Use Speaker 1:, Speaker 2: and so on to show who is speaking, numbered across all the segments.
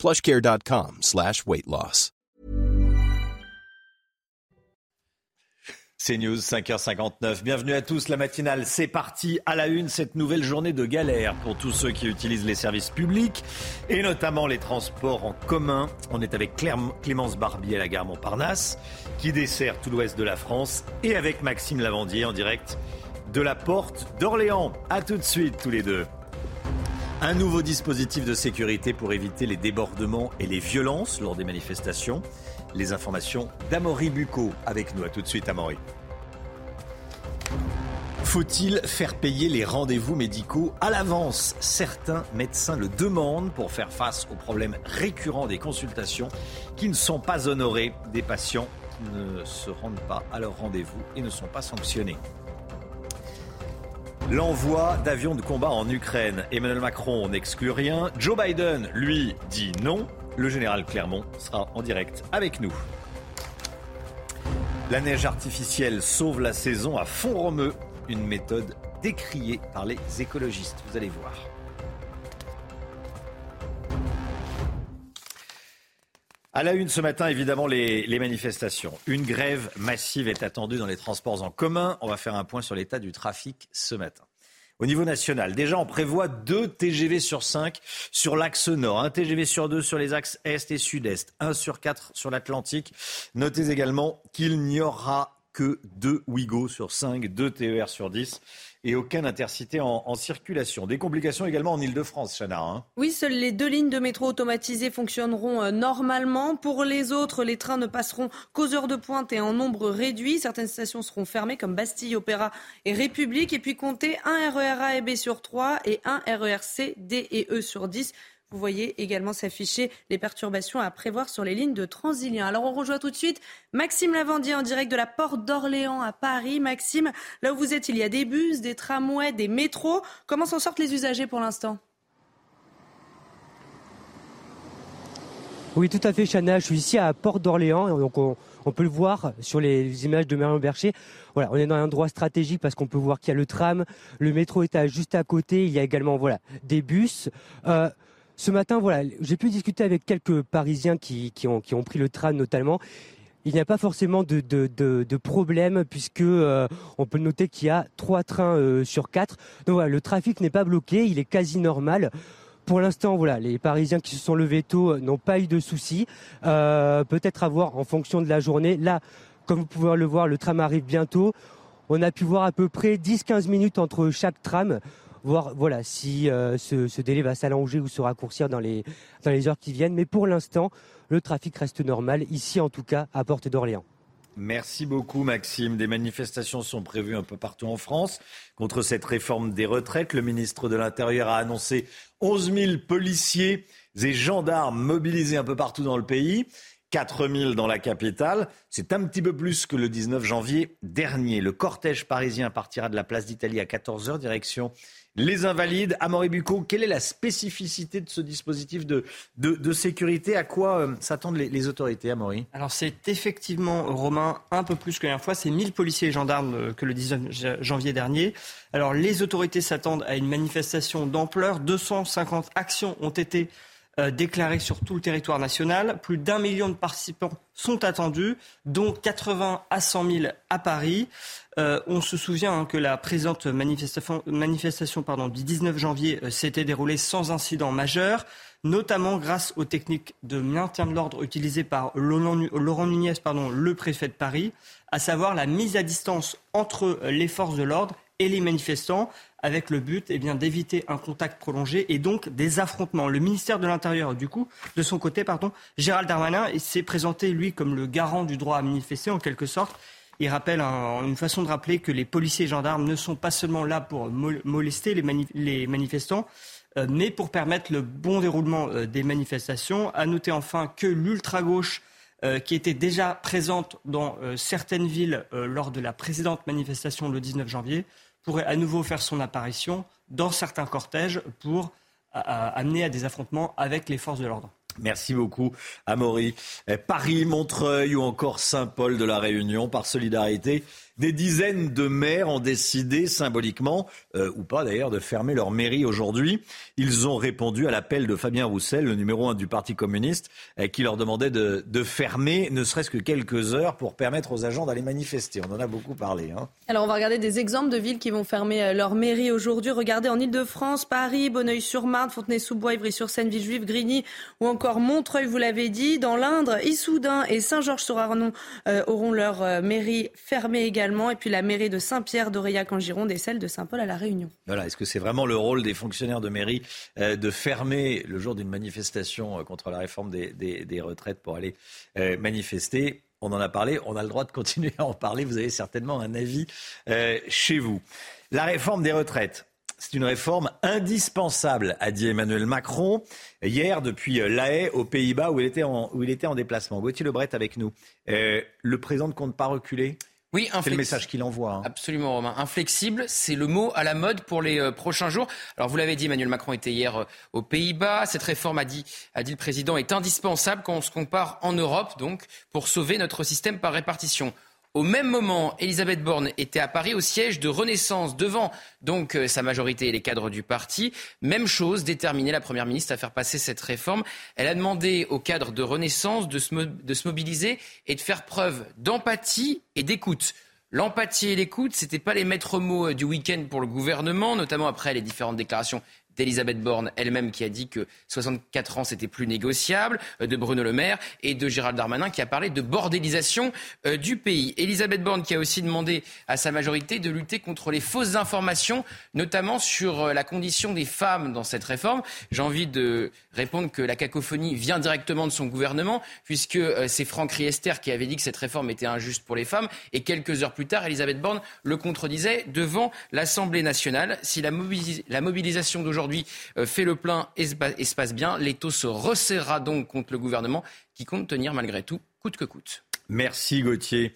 Speaker 1: plushcare.com slash.
Speaker 2: C'est News 5h59. Bienvenue à tous. La matinale, c'est parti à la une. Cette nouvelle journée de galère pour tous ceux qui utilisent les services publics et notamment les transports en commun. On est avec Clémence Barbier à la gare Montparnasse qui dessert tout l'ouest de la France et avec Maxime Lavandier en direct de la porte d'Orléans. A tout de suite tous les deux. Un nouveau dispositif de sécurité pour éviter les débordements et les violences lors des manifestations. Les informations d'Amaury Bucco avec nous. À tout de suite, Amaury. Faut-il faire payer les rendez-vous médicaux à l'avance? Certains médecins le demandent pour faire face aux problèmes récurrents des consultations qui ne sont pas honorés des patients ne se rendent pas à leur rendez-vous et ne sont pas sanctionnés. L'envoi d'avions de combat en Ukraine. Emmanuel Macron n'exclut rien. Joe Biden, lui, dit non. Le général Clermont sera en direct avec nous. La neige artificielle sauve la saison à Font-Romeu, une méthode décriée par les écologistes. Vous allez voir. À la une ce matin, évidemment, les, les, manifestations. Une grève massive est attendue dans les transports en commun. On va faire un point sur l'état du trafic ce matin au niveau national. Déjà, on prévoit deux TGV sur 5 sur l'axe nord, un TGV sur deux sur les axes est et sud-est, un sur quatre sur l'Atlantique. Notez également qu'il n'y aura que deux Ouigo sur 5, deux TER sur 10 et aucun intercité en, circulation. Des complications également en Ile-de-France, Chana. Hein.
Speaker 3: oui, seules les deux lignes de métro automatisées fonctionneront euh, normalement. Pour les autres, les trains ne passeront qu'aux heures de pointe et en nombre réduit. Certaines stations seront fermées comme Bastille, Opéra et République. Et puis comptez un RER A et B sur 3 et un RER C, D et E sur 10. Vous voyez également s'afficher les perturbations à prévoir sur les lignes de Transilien. Alors on rejoint tout de suite Maxime Lavandier en direct de la Porte d'Orléans à Paris. Maxime, là où vous êtes, il y a des bus, des tramways, des métros. Comment s'en sortent les usagers pour l'instant?
Speaker 4: Oui, tout à fait, Chana. Je suis ici à Porte d'Orléans. Donc, on, peut le voir sur les images de Marion Bercher. Voilà, on est dans un endroit stratégique parce qu'on peut voir qu'il y a le tram, le métro est juste à côté. Il y a également, voilà, des bus. Euh, ce matin, voilà, j'ai pu discuter avec quelques Parisiens qui, ont, pris le tram notamment. Il n'y a pas forcément de, problème puisque euh, on peut noter qu'il y a trois trains euh, sur quatre. Donc voilà, le trafic n'est pas bloqué, il est quasi normal. Pour l'instant, voilà, les Parisiens qui se sont levés tôt n'ont pas eu de soucis. Euh, peut-être à voir en fonction de la journée. Là, comme vous pouvez le voir, le tram arrive bientôt. On a pu voir à peu près 10-15 minutes entre chaque tram voir voilà si euh, ce, délai va s'allonger ou se raccourcir dans les, dans les heures qui viennent. Mais pour l'instant, le trafic reste normal, ici en tout cas, à Porte d'Orléans.
Speaker 2: Merci beaucoup Maxime. Des manifestations sont prévues un peu partout en France contre cette réforme des retraites. Le ministre de l'Intérieur a annoncé 11 000 policiers et gendarmes mobilisés un peu partout dans le pays. 4 000 dans la capitale. C'est un petit peu plus que le 19 janvier dernier. Le cortège parisien partira de la place d'Italie à 14h, direction les invalides. Amaury Bucco, quelle est la spécificité de ce dispositif de, de, sécurité? À quoi euh, s'attendent les, les, autorités, Amaury?
Speaker 5: Alors c'est effectivement, Romain, un peu plus que la dernière fois. C'est 1000 policiers et gendarmes euh, que le 19 janvier dernier. Alors les autorités s'attendent à une manifestation d'ampleur. 250 actions ont été euh, déclarées sur tout le territoire national. Plus d'un million de participants sont attendus, dont 80 à 100 000 à Paris. Euh, on se souvient hein, que la présente manifestation, manifestation pardon, du 19 janvier euh, s'était déroulée sans incident majeur, notamment grâce aux techniques de maintien de l'ordre utilisées par Laurent Nunez, pardon, le préfet de Paris, à savoir la mise à distance entre les forces de l'ordre et les manifestants avec le but eh d'éviter un contact prolongé et donc des affrontements. Le ministère de l'Intérieur, du coup, de son côté, pardon, Gérald Darmanin s'est présenté, lui, comme le garant du droit à manifester, en quelque sorte. Il rappelle une façon de rappeler que les policiers et gendarmes ne sont pas seulement là pour molester les, manifestants, euh, mais pour permettre le bon déroulement euh, des manifestations. À noter enfin que l'ultra-gauche qui était déjà présente dans certaines villes lors de la précédente manifestation le 19 janvier, pourrait à nouveau faire son apparition dans certains cortèges pour amener à des affrontements avec les forces de l'ordre.
Speaker 2: Merci beaucoup, Amaury. Paris, Montreuil ou encore Saint-Paul de la Réunion, par solidarité, des dizaines de maires ont décidé symboliquement, euh, ou pas d'ailleurs, de fermer leur mairie aujourd'hui. Ils ont répondu à l'appel de Fabien Roussel, le numéro un du Parti communiste, euh, qui leur demandait de, fermer ne serait-ce que quelques heures pour permettre aux agents d'aller manifester. On en a beaucoup parlé. Hein.
Speaker 3: Alors on va regarder des exemples de villes qui vont fermer euh, leur mairie aujourd'hui. Regardez en Ile-de-France, Paris, Bonneuil-sur-Marne, Fontenay-sous-Bois, Ivry-sur-Seine, Villejuif, Grigny ou encore Montreuil, vous l'avez dit. Dans l'Indre, Issoudun et Saint-Georges-sur-Arnon auront leur mairie fermée également et puis la mairie de Saint-Pierre d'Aurillac en Gironde et celle de Saint-Paul à La Réunion.
Speaker 2: Voilà, est-ce que c'est vraiment le rôle des fonctionnaires de mairie euh, de fermer le jour d'une manifestation euh, contre la réforme des, retraites pour aller euh, manifester? On en a parlé, on a le droit de continuer à en parler. Vous avez certainement un avis chez vous. La réforme des retraites, c'est une réforme indispensable, a dit Emmanuel Macron hier depuis La Haye aux Pays-Bas où, il était en, déplacement. Gauthier Lebret avec nous. le président ne compte pas reculer?
Speaker 6: Oui,
Speaker 2: c'est le message qu'il envoie. Hein.
Speaker 6: Absolument, Romain. Inflexible, c'est le mot à la mode pour les euh, prochains jours. Alors, vous l'avez dit, Emmanuel Macron était hier euh, aux Pays-Bas. Cette réforme, a dit, a dit le président, est indispensable quand on se compare en Europe, donc, pour sauver notre système par répartition. Au même moment, Elisabeth Borne était à Paris au siège de Renaissance devant donc euh, sa majorité et les cadres du parti. Même chose, déterminée la Première ministre à faire passer cette réforme. Elle a demandé aux cadres de Renaissance de se, de se mobiliser et de faire preuve d'empathie et d'écoute. L'empathie et l'écoute, ce n'étaient pas les maîtres mots euh, du week-end pour le gouvernement, notamment après les différentes déclarations d'Elisabeth Borne elle-même qui a dit que 64 ans c'était plus négociable, euh, de Bruno Le Maire et de Gérald Darmanin qui a parlé de bordélisation euh, du pays. Elisabeth Borne qui a aussi demandé à sa majorité de lutter contre les fausses informations, notamment sur euh, la condition des femmes dans cette réforme. J'ai envie de répondre que la cacophonie vient directement de son gouvernement puisque c'est Franck Riester qui avait dit que cette réforme était injuste pour les femmes et quelques heures plus tard, Elisabeth Borne le contredisait devant l'Assemblée nationale. Si la, la mobilisation d'aujourd'hui aujourd'hui euh, fait le plein et se passe bien. L'étau se resserrera donc contre le gouvernement qui compte tenir malgré tout, coûte que coûte.
Speaker 2: Merci Gauthier.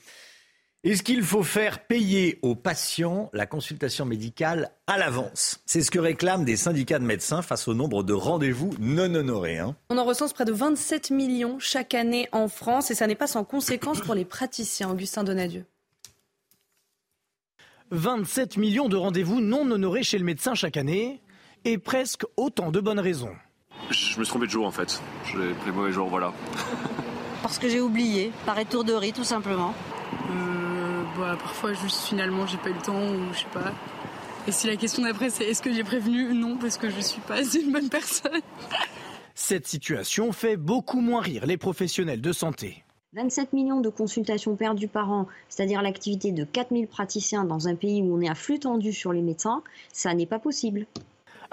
Speaker 2: Est-ce qu'il faut faire payer aux patients la consultation médicale à l'avance? C'est ce que réclament des syndicats de médecins face au nombre de rendez-vous non honorés. Hein.
Speaker 3: On en recense près de 27 millions chaque année en France et ça n'est pas sans conséquence pour les praticiens. Augustin Donadieu.
Speaker 7: 27 millions de rendez-vous non honorés chez le médecin chaque année et presque autant de bonnes raisons.
Speaker 8: Je me suis trompé de jour en fait. J'ai pris le mauvais jour, voilà.
Speaker 9: Parce que j'ai oublié, par étourderie tout simplement.
Speaker 10: Euh, bah, parfois juste finalement j'ai pas eu le temps ou je sais pas. Et si la question d'après c'est est-ce que j'ai prévenu Non, parce que je suis pas une bonne personne.
Speaker 7: Cette situation fait beaucoup moins rire les professionnels de santé.
Speaker 9: 27 millions de consultations perdues par an, c'est-à-dire l'activité de 4000 praticiens dans un pays où on est à flux tendu sur les médecins, ça n'est pas possible.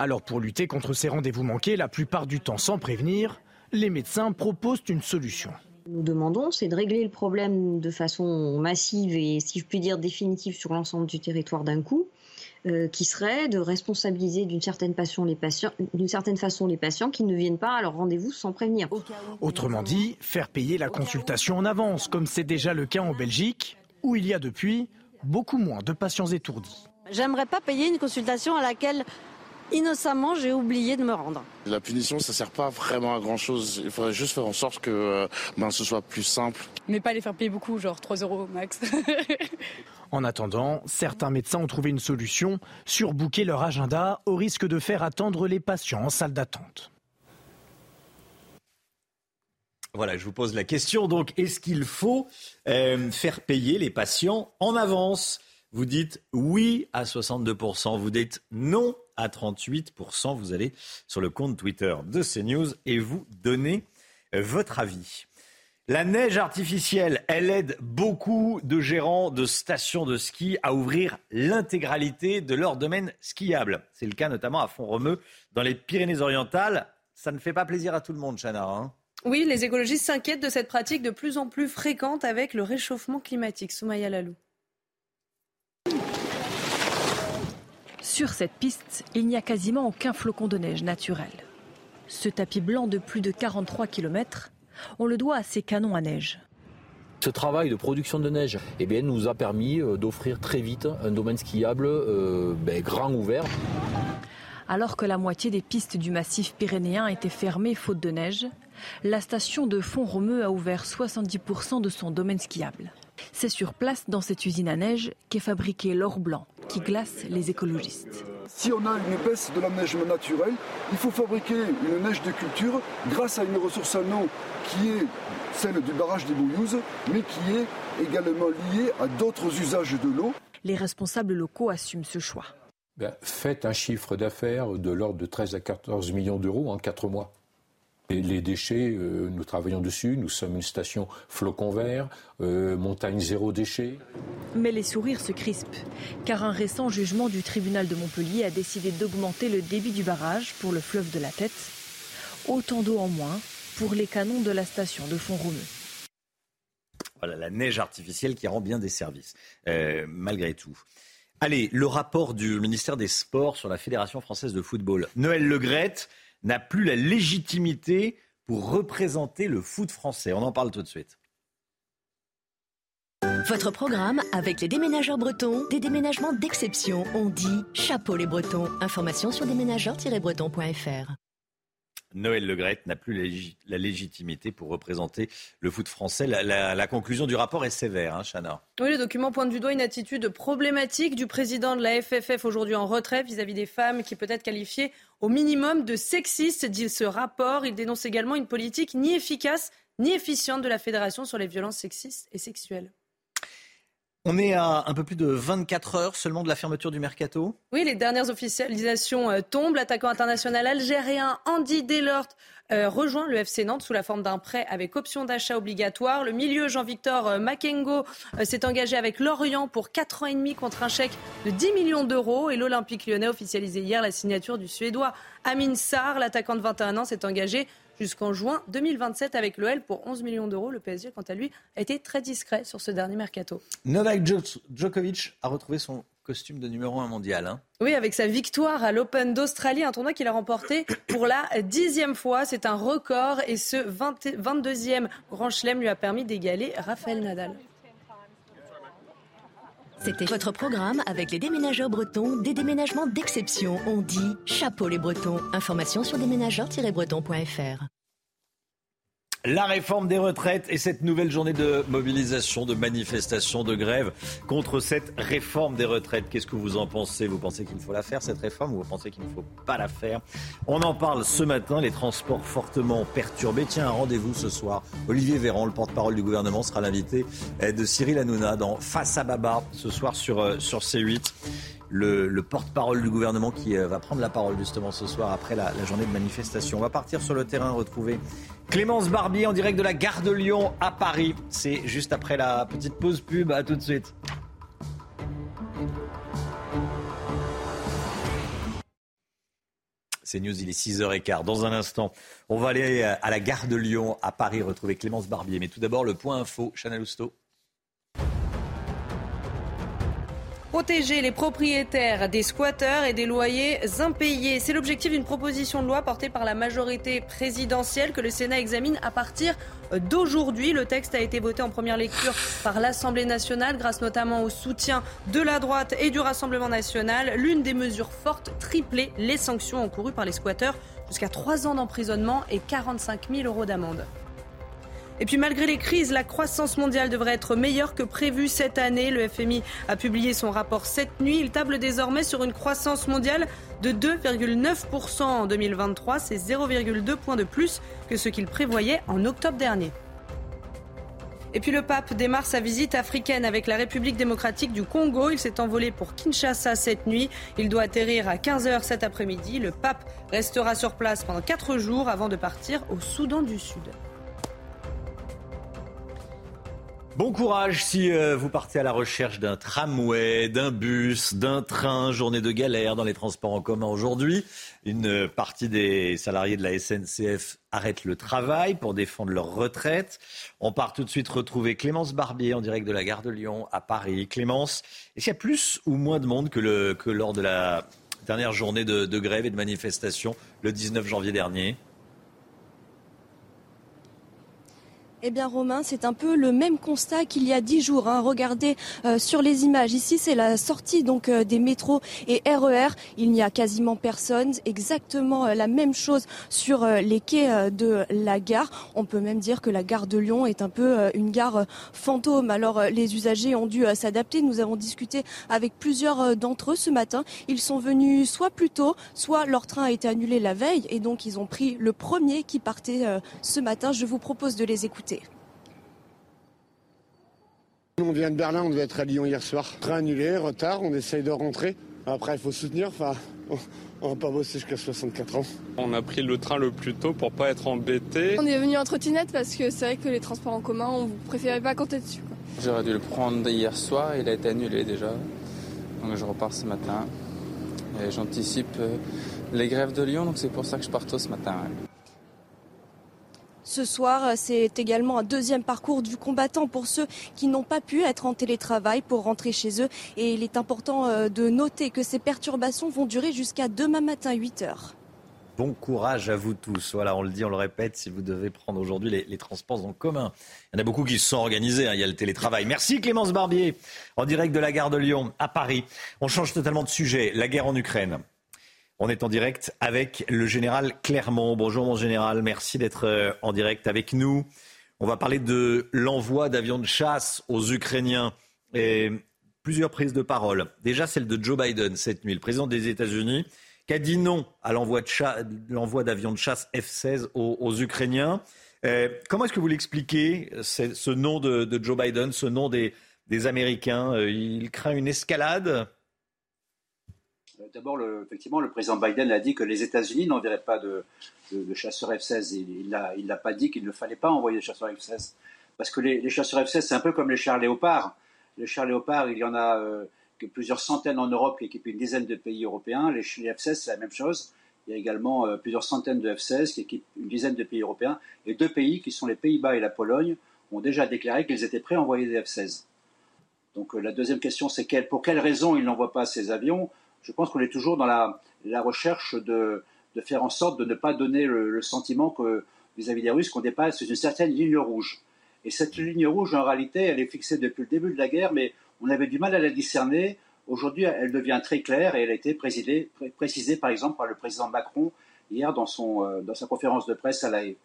Speaker 7: Alors pour lutter contre ces rendez-vous manqués, la plupart du temps sans prévenir, les médecins proposent une solution.
Speaker 9: Nous demandons, c'est de régler le problème de façon massive et, si je puis dire, définitive sur l'ensemble du territoire d'un coup, euh, qui serait de responsabiliser d'une certaine, façon les patients, d'une certaine façon les patients qui ne viennent pas à leur rendez-vous sans prévenir.
Speaker 7: Autrement dit, faire payer la consultation en avance, comme c'est déjà le cas en Belgique, où il y a depuis beaucoup moins de patients étourdis.
Speaker 9: J'aimerais pas payer une consultation à laquelle innocemment, j'ai oublié de me rendre.
Speaker 11: La punition, ça sert pas vraiment à grand chose. Il faudrait juste faire en sorte que euh, ben, ce soit plus simple.
Speaker 10: Mais pas les faire payer beaucoup, genre 3 euros max.
Speaker 7: en attendant, certains médecins ont trouvé une solution, surbooker leur agenda au risque de faire attendre les patients en salle d'attente.
Speaker 2: Voilà, je vous pose la question. Donc, est-ce qu'il faut euh, faire payer les patients en avance? Vous dites oui à 62%, vous dites non à 38%. Vous allez sur le compte Twitter de CNews et vous donnez euh, votre avis. La neige artificielle, elle aide beaucoup de gérants de stations de ski à ouvrir l'intégralité de leur domaine skiable. C'est le cas notamment à Font-Romeu, dans les Pyrénées-Orientales. Ça ne fait pas plaisir à tout le monde, Chana. Hein
Speaker 3: oui, les écologistes s'inquiètent de cette pratique de plus en plus fréquente avec le réchauffement climatique. Soumaya Lalou.
Speaker 12: Sur cette piste, il n'y a quasiment aucun flocon de neige naturel. Ce tapis blanc de plus de 43 km On le doit à ces canons à neige.
Speaker 13: Ce travail de production de neige eh bien, nous a permis euh, d'offrir très vite un domaine skiable euh, ben, grand ouvert.
Speaker 12: Alors que la moitié des pistes du massif pyrénéen étaient fermées faute de neige, la station de Font-Romeu a ouvert 70% de son domaine skiable. C'est sur place, dans cette usine à neige, qu'est fabriqué l'or blanc, qui glace les écologistes.
Speaker 14: Si on a une baisse de la neige naturelle, il faut fabriquer une neige de culture grâce à une ressource en eau qui est celle du barrage des Bouillouzes, mais qui est également liée à d'autres usages de l'eau.
Speaker 12: Les responsables locaux assument ce choix.
Speaker 15: Ben, faites un chiffre d'affaires de l'ordre de 13 à 14 millions d'euros en 4 mois. Et les déchets, euh, nous travaillons dessus. Nous sommes une station flocon vert, euh, montagne zéro déchet.
Speaker 12: Mais les sourires se crispent, car un récent jugement du tribunal de Montpellier a décidé d'augmenter le débit du barrage pour le fleuve de la Tête. Autant d'eau en moins pour les canons de la station de Font-Romeu.
Speaker 2: Voilà, la neige artificielle qui rend bien des services, euh, malgré tout. Allez, le rapport du ministère des Sports sur la Fédération française de football. Noël Legrette n'a plus la légitimité pour représenter le foot français. On en parle tout de suite.
Speaker 16: Votre programme avec les déménageurs bretons, des déménagements d'exception. On dit chapeau les bretons. Information sur déménageurs-bretons.fr.
Speaker 2: Noël Legrette n'a plus la, légitimité pour représenter le foot français. La, conclusion du rapport est sévère, hein, Chana.
Speaker 3: Oui, le document pointe du doigt une attitude problématique du président de la FFF aujourd'hui en retrait vis-à-vis des femmes qui peut être qualifiée au minimum de sexiste, dit ce rapport. Il dénonce également une politique ni efficace ni efficiente de la fédération sur les violences sexistes et sexuelles.
Speaker 2: On est à un peu plus de 24 heures seulement de la fermeture du mercato.
Speaker 3: Oui, les dernières officialisations euh, tombent. L'attaquant international algérien Andy Delort euh, rejoint le FC Nantes sous la forme d'un prêt avec option d'achat obligatoire. Le milieu Jean-Victor euh, Makengo s'est engagé avec Lorient pour 4 ans et demi contre un chèque de 10 millions d'euros. Et l'Olympique lyonnais a officialisé hier la signature du Suédois Amin Sarr. L'attaquant de 21 ans s'est engagé jusqu'en juin 2027 avec l'OL pour 11 millions d'euros. Le PSG, quant à lui, a été très discret sur ce dernier mercato.
Speaker 2: Novak Djokovic a retrouvé son costume de numéro 1 mondial. Hein.
Speaker 3: Oui, avec sa victoire à l'Open d'Australie, un tournoi qu'il a remporté pour la dixième fois. C'est un record et ce 22e Grand Chelem lui a permis d'égaler Rafael Nadal.
Speaker 16: C'était votre programme avec les déménageurs bretons, des déménagements d'exception. On dit chapeau les bretons. Information sur déménageurs-bretons.fr.
Speaker 2: La réforme des retraites et cette nouvelle journée de mobilisation, de manifestation, de grève contre cette réforme des retraites. Qu'est-ce que vous en pensez? Vous pensez qu'il faut la faire, cette réforme, ou vous pensez qu'il ne faut pas la faire? On en parle ce matin, les transports fortement perturbés. Tiens, un rendez-vous ce soir. Olivier Véran, le porte-parole du gouvernement, sera l'invité de Cyril Hanouna dans Face à Baba ce soir sur, euh, sur C8 le, porte-parole du gouvernement qui euh, va prendre la parole justement ce soir après la, journée de manifestation. On va partir sur le terrain retrouver Clémence Barbier en direct de la gare de Lyon à Paris. C'est juste après la petite pause pub. À tout de suite. C'est News, il est 6h15. Dans un instant, on va aller à la gare de Lyon à Paris retrouver Clémence Barbier. Mais tout d'abord, le point info, Chanel Housteau.
Speaker 3: Protéger les propriétaires des squatteurs et des loyers impayés. C'est l'objectif d'une proposition de loi portée par la majorité présidentielle que le Sénat examine à partir d'aujourd'hui. Le texte a été voté en première lecture par l'Assemblée nationale grâce notamment au soutien de la droite et du Rassemblement national. L'une des mesures fortes, tripler les sanctions encourues par les squatteurs jusqu'à 3 ans d'emprisonnement et 45 000 euros d'amende. Et puis malgré les crises, la croissance mondiale devrait être meilleure que prévu cette année. Le FMI a publié son rapport cette nuit. Il table désormais sur une croissance mondiale de 2,9% en 2023. C'est 0,2 points de plus que ce qu'il prévoyait en octobre dernier. Et puis le pape démarre sa visite africaine avec la République démocratique du Congo. Il s'est envolé pour Kinshasa cette nuit. Il doit atterrir à 15h cet après-midi. Le pape restera sur place pendant 4 jours avant de partir au Soudan du Sud.
Speaker 2: Bon courage si euh, vous partez à la recherche d'un tramway, d'un bus, d'un train, journée de galère dans les transports en commun aujourd'hui. Une partie des salariés de la SNCF arrêtent le travail pour défendre leur retraite. On part tout de suite retrouver Clémence Barbier en direct de la gare de Lyon à Paris. Clémence, est-ce qu'il y a plus ou moins de monde que, lors de la dernière journée de, de grève et de manifestation le 19 janvier dernier?
Speaker 17: Eh bien Romain, c'est un peu le même constat qu'il y a dix jours. Hein. Regardez euh, sur les images. Ici, c'est la sortie donc euh, des métros et RER. E Il n'y a quasiment personne. Exactement euh, la même chose sur les quais de la gare. On peut même dire que la gare de Lyon est un peu une gare fantôme. Alors les usagers ont dû s'adapter. Nous avons discuté avec plusieurs d'entre eux ce matin. Ils sont venus soit plus tôt, soit leur train a été annulé la veille et donc ils ont pris le premier qui partait ce matin. Je vous propose de les écouter.
Speaker 18: On vient de Berlin, on devait être à Lyon hier soir. Train annulé, retard, on essaye de rentrer. Après, il faut soutenir, enfin, on va pas bosser jusqu'à 64 ans.
Speaker 19: On a pris le train le plus tôt pour pas être embêté.
Speaker 20: On est venu en trottinette parce que c'est vrai que les transports en commun, on préférait pas compter dessus.
Speaker 21: J'aurais dû le prendre hier soir, il a été annulé déjà. Donc je repars ce matin. Et j'anticipe euh, les grèves de Lyon, donc c'est pour ça que je pars tôt ce matin.
Speaker 17: Ce soir, c'est également un deuxième parcours du combattant pour ceux qui n'ont pas pu être en télétravail pour rentrer chez eux. Et il est important euh, de noter que ces perturbations vont durer jusqu'à demain matin 8 heures.
Speaker 2: Bon courage à vous tous. Voilà, on le dit, on le répète, si vous devez prendre aujourd'hui les, transports en commun. Il y en a beaucoup qui se sont organisés, hein. il y a le télétravail. Merci Clémence Barbier, en direct de la gare de Lyon, à Paris. On change totalement de sujet, la guerre en Ukraine. On est en direct avec le général Clermont. Bonjour mon général, merci d'être euh, en direct avec nous. On va parler de l'envoi d'avions de chasse aux Ukrainiens. Et plusieurs prises de parole. Déjà celle de Joe Biden cette nuit, le président des États-Unis, qui a dit non à l'envoi d'avions de, chasse F-16 aux, Ukrainiens. Euh, comment est-ce que vous l'expliquez, ce nom de, Joe Biden, ce nom des Américains? Euh, Il craint une escalade?
Speaker 22: D'abord, effectivement, le président Biden a dit que les États-Unis n'enverraient pas de, chasseurs F-16. Il ne l'a pas dit qu'il ne fallait pas envoyer de chasseurs F-16. Parce que les, chasseurs F-16, c'est un peu comme les chars léopards. Les chars léopards, il y en a euh, plusieurs centaines en Europe qui équipent une dizaine de pays européens. Les, F-16, c'est la même chose. Il y a également euh, plusieurs centaines de F-16 qui équipent une dizaine de pays européens. Et deux pays, qui sont les Pays-Bas et la Pologne, ont déjà déclaré qu'ils étaient prêts à envoyer des F-16. Donc euh, la deuxième question, c'est pour quelles raisons ils n'envoient pas ces avions? Je pense qu'on est toujours dans la, recherche de, faire en sorte de ne pas donner le, sentiment que vis-à-vis des Russes qu'on dépasse une certaine ligne rouge. Et cette ligne rouge, en réalité, elle est fixée depuis le début de la guerre, mais on avait du mal à la discerner. Aujourd'hui, elle devient très claire et elle a été précisée, par exemple, par le président Macron hier dans, euh, dans sa conférence de presse à La Haye.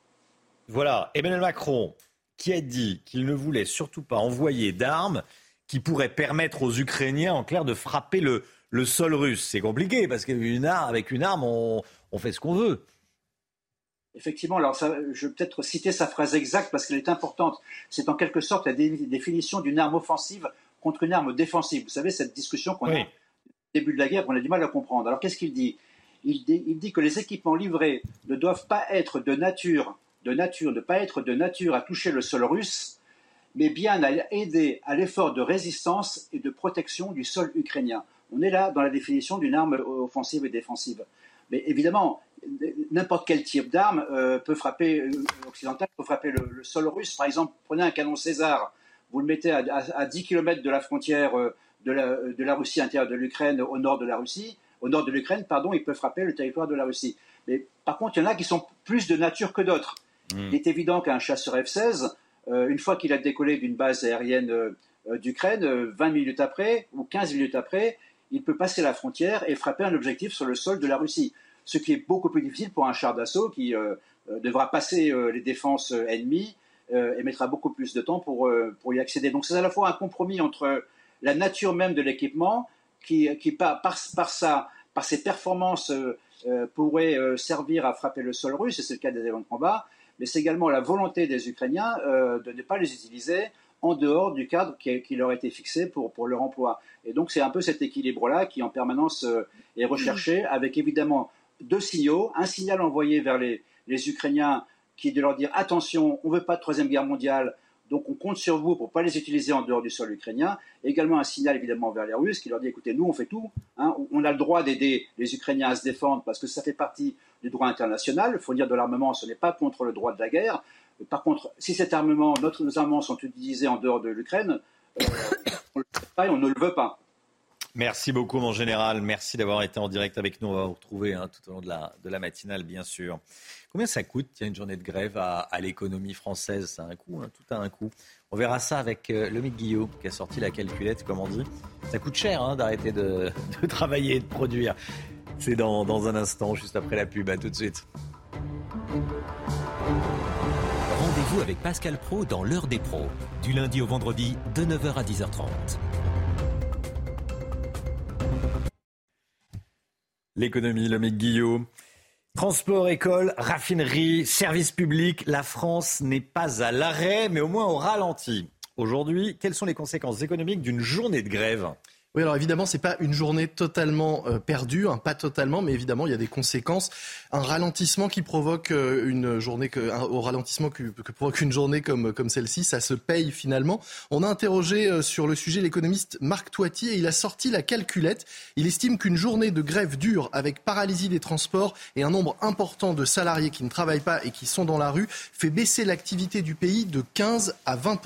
Speaker 2: Voilà, Emmanuel Macron qui a dit qu'il ne voulait surtout pas envoyer d'armes qui pourraient permettre aux Ukrainiens, en clair, de frapper le, le sol russe. C'est compliqué parce qu'avec une arme, on, fait ce qu'on veut.
Speaker 22: Effectivement, alors je vais peut-être citer sa phrase exacte parce qu'elle est importante. C'est en quelque sorte la définition d'une arme offensive contre une arme défensive. Vous savez, cette discussion qu'on a au début de la guerre, qu'on a du mal à comprendre. Alors qu'est-ce qu'il dit? Il, dit il dit que les équipements livrés ne doivent pas être de nature, de nature, ne pas être de nature à toucher le sol russe, mais bien à aider à l'effort de résistance et de protection du sol ukrainien. On est là dans la définition d'une arme offensive et défensive. Mais évidemment, n'importe quel type d'arme euh, peut frapper euh, occidental, peut frapper le, sol russe. Par exemple, prenez un canon César, vous le mettez à, 10 km de la frontière euh, de, la, Russie intérieure de l'Ukraine, au nord de la Russie, au nord de l'Ukraine, pardon, il peut frapper le territoire de la Russie. Mais par contre, il y en a qui sont plus de nature que d'autres. Hmm. Il est évident qu'un chasseur F-16, une fois qu'il a décollé d'une base aérienne d'Ukraine, 20 minutes après ou 15 minutes après, il peut passer la frontière et frapper un objectif sur le sol de la Russie. Ce qui est beaucoup plus difficile pour un char d'assaut qui euh, euh, devra passer euh, les défenses ennemies et mettra beaucoup plus de temps pour, pour y accéder. Donc c'est à la fois un compromis entre la nature même de l'équipement, qui, qui par, par, sa, par ses performances pourrait servir à frapper le sol russe, et c'est le cas des avions de combat, mais c'est également la volonté des Ukrainiens de ne pas les utiliser en dehors du cadre qui, leur a été fixé pour, pour leur emploi. Et donc c'est un peu cet équilibre-là qui en permanence euh, est recherché, avec évidemment deux signaux. Un signal envoyé vers les, les Ukrainiens qui est de leur dire attention, on ne veut pas de troisième guerre mondiale, donc on compte sur vous pour ne pas les utiliser en dehors du sol ukrainien. Également un signal évidemment vers les Russes qui leur dit écoutez, nous on fait tout, hein. on a le droit d'aider les Ukrainiens à se défendre parce que ça fait partie du droit international. Fournir de l'armement, ce n'est pas contre le droit de la guerre. Par contre, si cet armement, nos armements sont utilisés en dehors de l'Ukraine, euh, on, on ne le veut pas.
Speaker 2: Merci beaucoup, mon général. Merci d'avoir été en direct avec nous. On va vous retrouver hein, tout au long de la, de la matinale, bien sûr. Combien ça coûte, tiens, une journée de grève à, l'économie française? Ça a un coût, hein, tout a un coût. On verra ça avec euh, Lomique Guillot, qui a sorti la calculette, comme on dit. Ça coûte cher hein, d'arrêter de, de, travailler et de produire. C'est dans, dans un instant, juste après la pub. À tout de suite.
Speaker 23: Rendez-vous avec Pascal Pro dans l'heure des pros, du lundi au vendredi, de 9h à 10h30.
Speaker 2: L'économie, le mec Guillaume. Transport, école, raffinerie, service public, la France n'est pas à l'arrêt, mais au moins au ralenti. Aujourd'hui, quelles sont les conséquences économiques d'une journée de grève?
Speaker 24: Oui, alors évidemment, c'est pas une journée totalement euh, perdue, hein, pas totalement, mais évidemment, il y a des conséquences. Un ralentissement qui provoque euh, une journée, que, au ralentissement que, que, provoque une journée comme, comme celle-ci, ça se paye finalement. On a interrogé euh, sur le sujet l'économiste Marc Toiti et il a sorti la calculette. Il estime qu'une journée de grève dure avec paralysie des transports et un nombre important de salariés qui ne travaillent pas et qui sont dans la rue fait baisser l'activité du pays de 15 à 20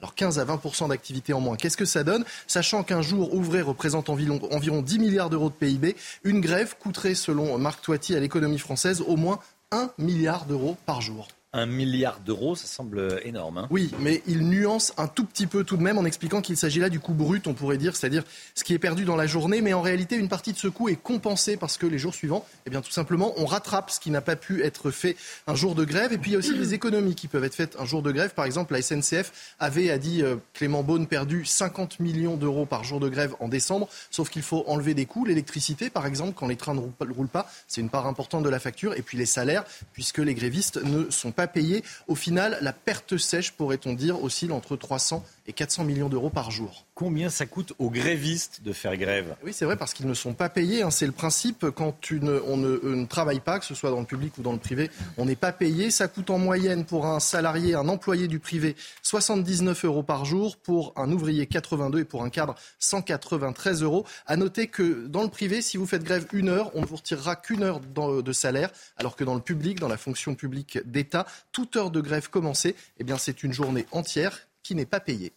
Speaker 24: alors 15 à 20 d'activité en moins. Qu'est-ce que ça donne? Sachant qu'un jour ouvré représente environ, environ 10 milliards d'euros de PIB, une grève coûterait, selon Marc Toiti, à l'économie française au moins 1 milliard d'euros par jour
Speaker 2: un milliard d'euros, ça semble énorme. Hein.
Speaker 24: oui, mais il nuance un tout petit peu tout de même en expliquant qu'il s'agit là du coût brut, on pourrait dire, c'est-à-dire ce qui est perdu dans la journée, mais en réalité, une partie de ce coût est compensée parce que les jours suivants, eh bien, tout simplement, on rattrape ce qui n'a pas pu être fait un jour de grève. Et puis, il y a aussi des économies qui peuvent être faites un jour de grève. Par exemple, la SNCF avait, a dit euh, Clément Beaune, perdu 50 millions d'euros par jour de grève en décembre, sauf qu'il faut enlever des coûts. L'électricité, par exemple, quand les trains ne roulent pas, c'est une part importante de la facture. Et puis les salaires, puisque les grévistes ne sont pas payés. Au final, la perte sèche, pourrait-on dire, oscille entre 300 et 400 millions d'euros par jour.
Speaker 2: Combien ça coûte aux grévistes de faire grève?
Speaker 24: Oui, c'est vrai, parce qu'ils ne sont pas payés. Hein. C'est le principe, quand on ne, travaille pas, que ce soit dans le public ou dans le privé, on n'est pas payé. Ça coûte en moyenne pour un salarié, un employé du privé, 79 euros par jour, pour un ouvrier 82 et pour un cadre 193 euros. À noter que dans le privé, si vous faites grève une heure, on ne vous retirera qu'une heure de salaire, alors que dans le public, dans la fonction publique d'État, toute heure de grève commencée, eh bien c'est une journée entière qui n'est pas payée.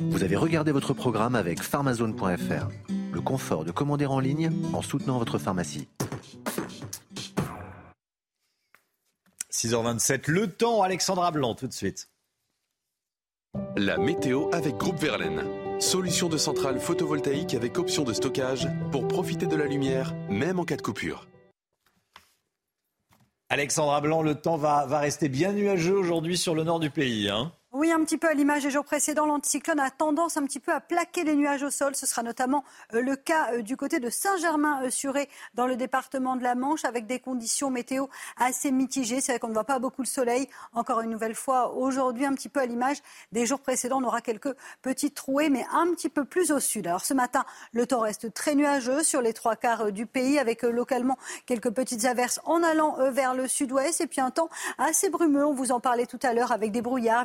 Speaker 23: Vous avez regardé votre programme avec pharmazone.fr. Le confort de commander en ligne en soutenant votre pharmacie.
Speaker 2: 6h27, le temps, Alexandra Blanc, tout de suite.
Speaker 25: La météo avec Groupe Verlaine. Solution de centrale photovoltaïque avec option de stockage pour profiter de la lumière, même en cas de coupure.
Speaker 2: Alexandra Blanc, le temps va, va rester bien nuageux aujourd'hui sur le nord du pays. Hein
Speaker 26: oui, un petit peu à l'image des jours précédents, l'anticyclone a tendance un petit peu à plaquer les nuages au sol. Ce sera notamment euh, le cas euh, du côté de Saint-Germain-Suré dans le département de la Manche avec des conditions météo assez mitigées. C'est vrai qu'on ne voit pas beaucoup le soleil. Encore une nouvelle fois, aujourd'hui, un petit peu à l'image des jours précédents, on aura quelques petites trouées, mais un petit peu plus au sud. Alors ce matin, le temps reste très nuageux sur les trois quarts euh, du pays avec localement quelques petites averses en allant vers le sud-ouest et puis un temps assez brumeux. On vous en parlait tout à l'heure avec des brouillards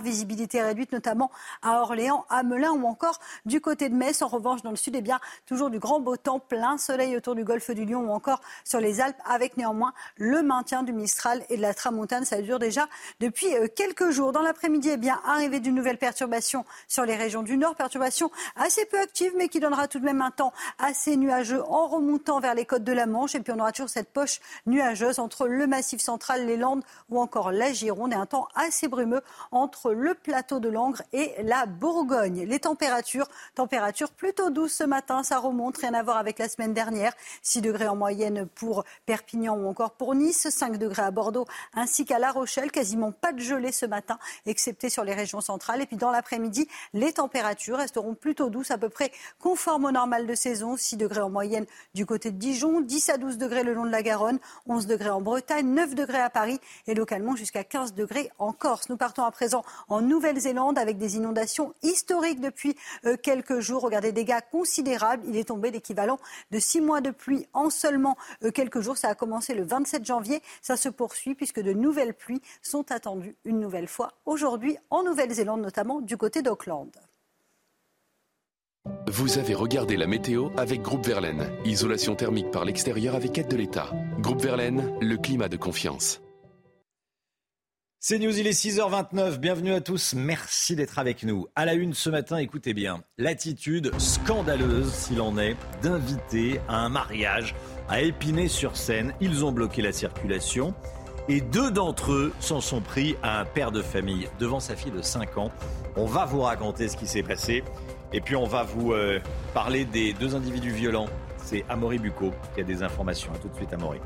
Speaker 26: réduite, notamment à Orléans, à Melun ou encore du côté de Metz. En revanche, dans le sud, eh bien, toujours du grand beau temps, plein soleil autour du golfe du Lion ou encore sur les Alpes, avec néanmoins le maintien du Mistral et de la Tramontane. Ça dure déjà depuis euh, quelques jours. Dans l'après-midi, eh bien, arrivée d'une nouvelle perturbation sur les régions du Nord, perturbation assez peu active, mais qui donnera tout de même un temps assez nuageux en remontant vers les côtes de la Manche. Et puis on aura toujours cette poche nuageuse entre le Massif central, les Landes ou encore la Gironde et un temps assez brumeux entre le plateau de Langres et la Bourgogne. Les températures, températures plutôt douces ce matin, ça remonte, rien à voir avec la semaine dernière. 6 degrés en moyenne pour Perpignan ou encore pour Nice, 5 degrés à Bordeaux ainsi qu'à La Rochelle. Quasiment pas de gelée ce matin, excepté sur les régions centrales. Et puis dans l'après-midi, les températures resteront plutôt douces, à peu près conformes au normal de saison. 6 degrés en moyenne du côté de Dijon, 10 à 12 degrés le long de la Garonne, 11 degrés en Bretagne, 9 degrés à Paris et localement jusqu'à 15 degrés en Corse. Nous partons à présent en Nouvelle-Zélande avec des inondations historiques depuis euh, quelques jours. Regardez, dégâts considérables. Il est tombé l'équivalent de six mois de pluie en seulement euh, quelques jours. Ça a commencé le 27 janvier. Ça se poursuit puisque de nouvelles pluies sont attendues une nouvelle fois aujourd'hui en Nouvelle-Zélande, notamment du côté d'Auckland.
Speaker 25: Vous avez regardé la météo avec Groupe Verlaine. Isolation thermique par l'extérieur avec aide de l'État. Groupe Verlaine, le climat de confiance.
Speaker 2: C'est News, il est 6h29. Bienvenue à tous. Merci d'être avec nous. À la une ce matin, écoutez bien. L'attitude scandaleuse, s'il en est, d'inviter à un mariage à Épinay-sur-Seine. Ils ont bloqué la circulation et deux d'entre eux s'en sont pris à un père de famille devant sa fille de 5 ans. On va vous raconter ce qui s'est passé et puis on va vous euh, parler des deux individus violents. C'est Amaury Bucco qui a des informations. A tout de suite, Amaury.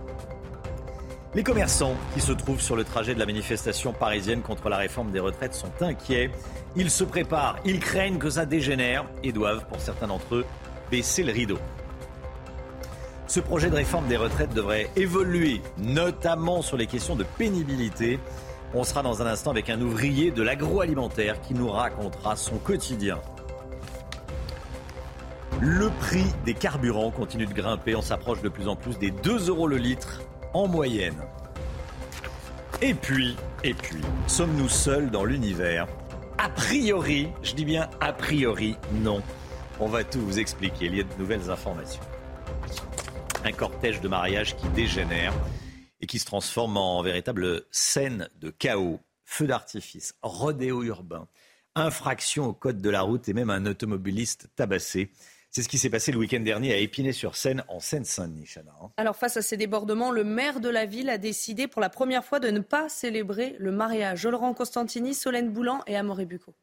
Speaker 2: Les commerçants qui se trouvent sur le trajet de la manifestation parisienne contre la réforme des retraites sont inquiets. Ils se préparent, ils craignent que ça dégénère et doivent, pour certains d'entre eux, baisser le rideau. Ce projet de réforme des retraites devrait évoluer, notamment sur les questions de pénibilité. On sera dans un instant avec un ouvrier de l'agroalimentaire qui nous racontera son quotidien. Le prix des carburants continue de grimper. On s'approche de plus en plus des 2 euros le litre en moyenne. Et puis, et puis, sommes-nous seuls dans l'univers? A priori, je dis bien a priori, non. On va tout vous expliquer. Il y a de nouvelles informations. Un cortège de mariage qui dégénère et qui se transforme en véritable scène de chaos. Feu d'artifice, rodéo urbain, infraction au code de la route et même un automobiliste tabassé. C'est ce qui s'est passé le week-end dernier à Épinay-sur-Seine, en Seine-Saint-Denis, Chana.
Speaker 3: Hein. Alors, face à ces débordements, le maire de la ville a décidé pour la première fois de ne pas célébrer le mariage. Laurent Constantini, Solène Boulan et Amoré Bucco.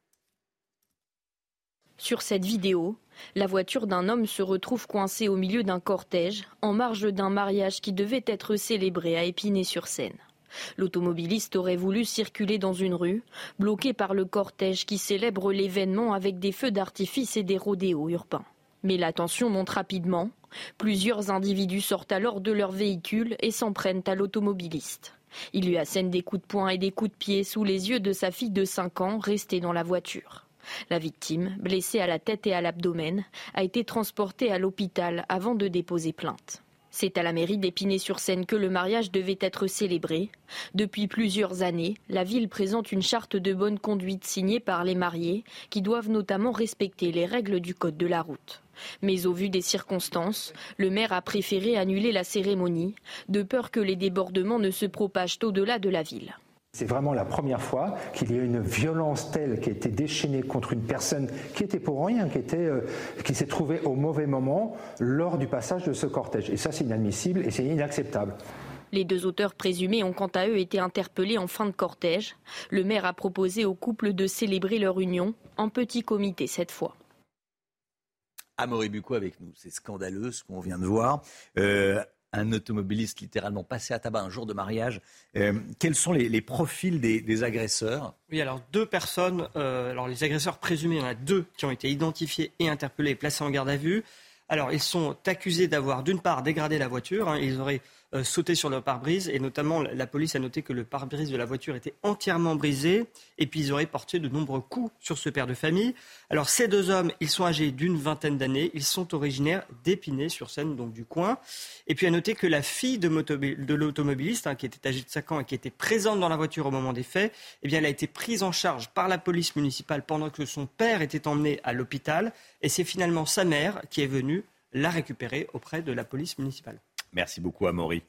Speaker 27: Sur cette vidéo, la voiture d'un homme se retrouve coincée au milieu d'un cortège, en marge d'un mariage qui devait être célébré à Épinay-sur-Seine. L'automobiliste aurait voulu circuler dans une rue, bloqué par le cortège qui célèbre l'événement avec des feux d'artifice et des rodéos urbains. Mais la tension monte rapidement. Plusieurs individus sortent alors de leur véhicule et s'en prennent à l'automobiliste. Il lui assène des coups de poing et des coups de pied sous les yeux de sa fille de 5 ans restée dans la voiture. La victime, blessée à la tête et à l'abdomen, a été transportée à l'hôpital avant de déposer plainte. C'est à la mairie d'Épinay-sur-Seine que le mariage devait être célébré. Depuis plusieurs années, la ville présente une charte de bonne conduite signée par les mariés, qui doivent notamment respecter les règles du code de la route. Mais au vu des circonstances, le maire a préféré annuler la cérémonie, de peur que les débordements ne se propagent au-delà de la ville.
Speaker 28: C'est vraiment la première fois qu'il y a une violence telle qui a été déchaînée contre une personne qui était pour rien, qui, était, euh, qui s'est trouvée au mauvais moment lors du passage de ce cortège. Et ça, c'est inadmissible et c'est inacceptable.
Speaker 27: Les deux auteurs présumés ont quant à eux été interpellés en fin de cortège. Le maire a proposé au couple de célébrer leur union en petit comité cette fois.
Speaker 2: Amaury Bucco avec nous. C'est scandaleux ce qu'on vient de voir. Euh, un automobiliste littéralement passé à tabac un jour de mariage. Euh, quels sont les, profils des, agresseurs?
Speaker 5: Oui, alors deux personnes, euh, alors les agresseurs présumés, il y en a deux qui ont été identifiés et interpellés placés en garde à vue. Alors ils sont accusés d'avoir d'une part dégradé la voiture, hein. ils auraient euh, sauter sur le pare-brise. Et notamment, la police a noté que le pare-brise de la voiture était entièrement brisé. Et puis, ils auraient porté de nombreux coups sur ce père de famille. Alors, ces deux hommes, ils sont âgés d'une vingtaine d'années. Ils sont originaires d'Épinay-sur-Seine, donc du coin. Et puis, à noter que la fille de, de l'automobiliste, hein, qui était âgée de 5 ans et qui était présente dans la voiture au moment des faits, eh bien, elle a été prise en charge par la police municipale pendant que son père était emmené à l'hôpital. Et c'est finalement sa mère qui est venue la récupérer auprès de la police municipale.
Speaker 2: Merci beaucoup, Amaury.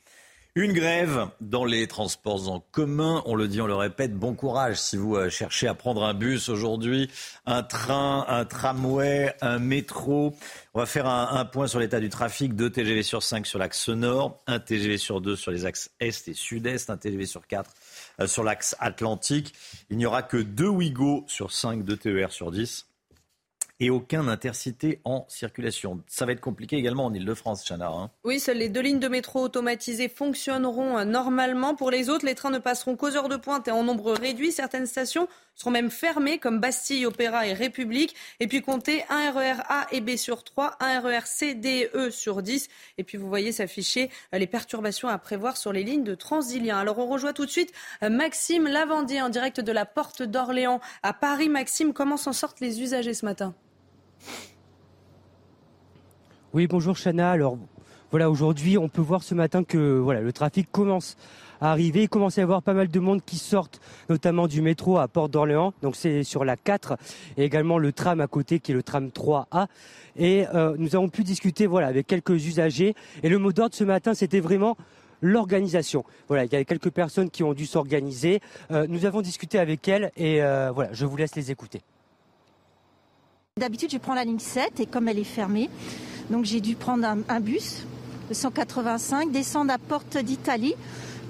Speaker 2: Une grève dans les transports en commun, on le dit, on le répète, bon courage si vous euh, cherchez à prendre un bus aujourd'hui, un train, un tramway, un métro. On va faire un, point sur l'état du trafic, deux TGV sur 5 sur l'axe nord, un TGV sur 2 sur les axes est et sud-est, un TGV sur 4 euh, sur l'axe atlantique. Il n'y aura que deux Ouigo sur 5, deux TER sur 10 et aucun intercité en circulation. Ça va être compliqué également en Ile-de-France, Chana. Hein.
Speaker 3: Oui, seules les deux lignes de métro automatisées fonctionneront euh, normalement. Pour les autres, les trains ne passeront qu'aux heures de pointe et en nombre réduit. Certaines stations seront même fermées, comme Bastille, Opéra et République. Et puis comptez un RER e A et B sur 3, un RER C, D et E sur 10. Et puis vous voyez s'afficher euh, les perturbations à prévoir sur les lignes de Transilien. Alors on rejoint tout de suite euh, Maxime Lavandier en direct de la Porte d'Orléans à Paris. Maxime, comment s'en sortent les usagers ce matin?
Speaker 4: Oui, bonjour Chana. Alors voilà, aujourd'hui, on peut voir ce matin que voilà, le trafic commence à arriver. Il commence à y avoir pas mal de monde qui sortent, notamment du métro à Porte d'Orléans. Donc c'est sur la 4 et également le tram à côté qui est le tram 3A. Et euh, nous avons pu discuter voilà avec quelques usagers. Et le mot d'ordre ce matin, c'était vraiment
Speaker 29: l'organisation. Voilà, il y a quelques personnes qui ont dû s'organiser. Euh, nous avons discuté avec elles et euh, voilà, je vous laisse les écouter.
Speaker 30: D'habitude, je prends la ligne 7 et comme elle est fermée, donc j'ai dû prendre un, bus, le 185, descendre à Porte d'Italie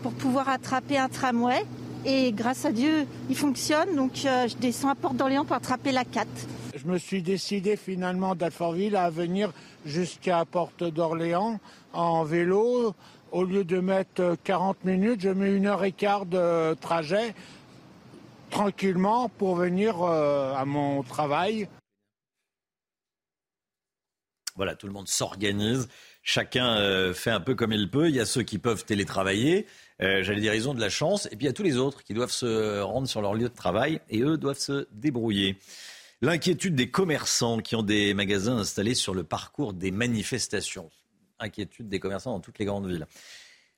Speaker 30: pour pouvoir attraper un tramway. Et grâce à Dieu, il fonctionne. Donc euh, je descends à Porte d'Orléans pour attraper la 4.
Speaker 31: Je me suis décidé finalement d'Alfortville à venir jusqu'à Porte d'Orléans en vélo. Au lieu de mettre 40 minutes, je mets une heure et quart de trajet tranquillement pour venir euh, à mon travail.
Speaker 2: Voilà, tout le monde s'organise, chacun euh, fait un peu comme il peut. Il y a ceux qui peuvent télétravailler, euh, j'allais dire ils ont de la chance, et puis il y a tous les autres qui doivent se rendre sur leur lieu de travail et eux doivent se débrouiller. L'inquiétude des commerçants qui ont des magasins installés sur le parcours des manifestations. Inquiétude des commerçants dans toutes les grandes villes.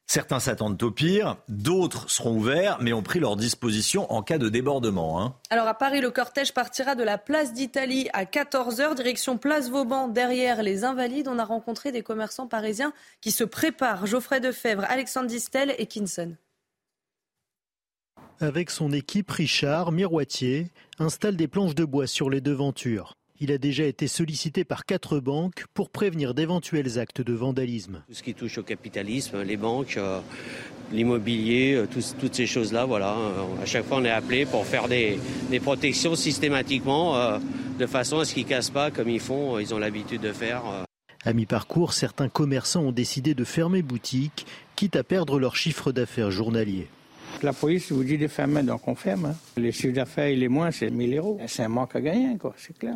Speaker 2: Certains s'attendent au pire, d'autres seront ouverts, mais ont pris leurs dispositions en cas de débordement. Hein.
Speaker 3: Alors à Paris, le cortège partira de la place d'Italie à 14h, direction place Vauban, derrière les Invalides. On a rencontré des commerçants parisiens qui se préparent. Geoffrey Defebvre, Alexandre Distel et Kinson.
Speaker 32: Avec son équipe, Richard, miroitier, installe des planches de bois sur les devantures. Il a déjà été sollicité par quatre banques pour prévenir d'éventuels actes de vandalisme.
Speaker 33: Tout ce qui touche au capitalisme, les banques, euh, l'immobilier, euh, toutes ces choses-là, voilà. Euh, à chaque fois, on est appelé pour faire des, protections systématiquement, de façon à ce qu'ils ne cassent pas comme ils font, ils ont l'habitude de faire.
Speaker 32: À mi-parcours, certains commerçants ont décidé de fermer boutique, quitte à perdre leur chiffre d'affaires journalier.
Speaker 34: La police vous dit de fermer, donc on ferme. Hein. Les chiffres d'affaires, il est moins, c'est 1000 euros. C'est un manque à gagner, quoi, c'est clair.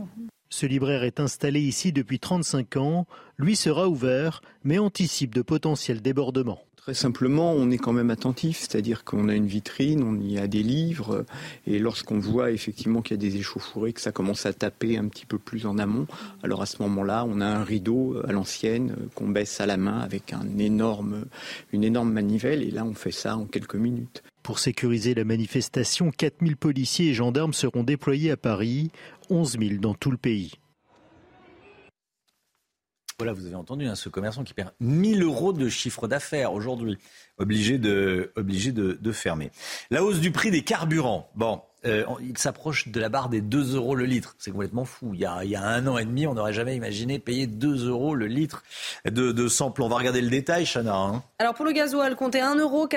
Speaker 32: Ce libraire est installé ici depuis 35 ans. Lui sera ouvert, mais anticipe de potentiels débordements.
Speaker 35: Très simplement, on est quand même attentif, c'est-à-dire qu'on a une vitrine, on y a des livres, et lorsqu'on voit effectivement qu'il y a des échauffourées, que ça commence à taper un petit peu plus en amont, alors à ce moment-là, on a un rideau à l'ancienne qu'on baisse à la main avec une énorme manivelle, et là on fait ça en quelques minutes.
Speaker 32: Pour sécuriser la manifestation, 4000 policiers et gendarmes seront déployés à Paris, 11 000 dans tout le pays.
Speaker 2: Voilà, vous avez entendu, hein, ce commerçant qui perd 1000 euros de chiffre d'affaires aujourd'hui, obligé, de, obligé de fermer. La hausse du prix des carburants. Bon, euh, il s'approche de la barre des 2 euros le litre. C'est complètement fou. Il y, a, il y a un an et demi, on n'aurait jamais imaginé payer 2 euros le litre de, de sample. On va regarder le détail, Chana. Hein.
Speaker 3: Alors pour le gasoil, comptez 1,96 euros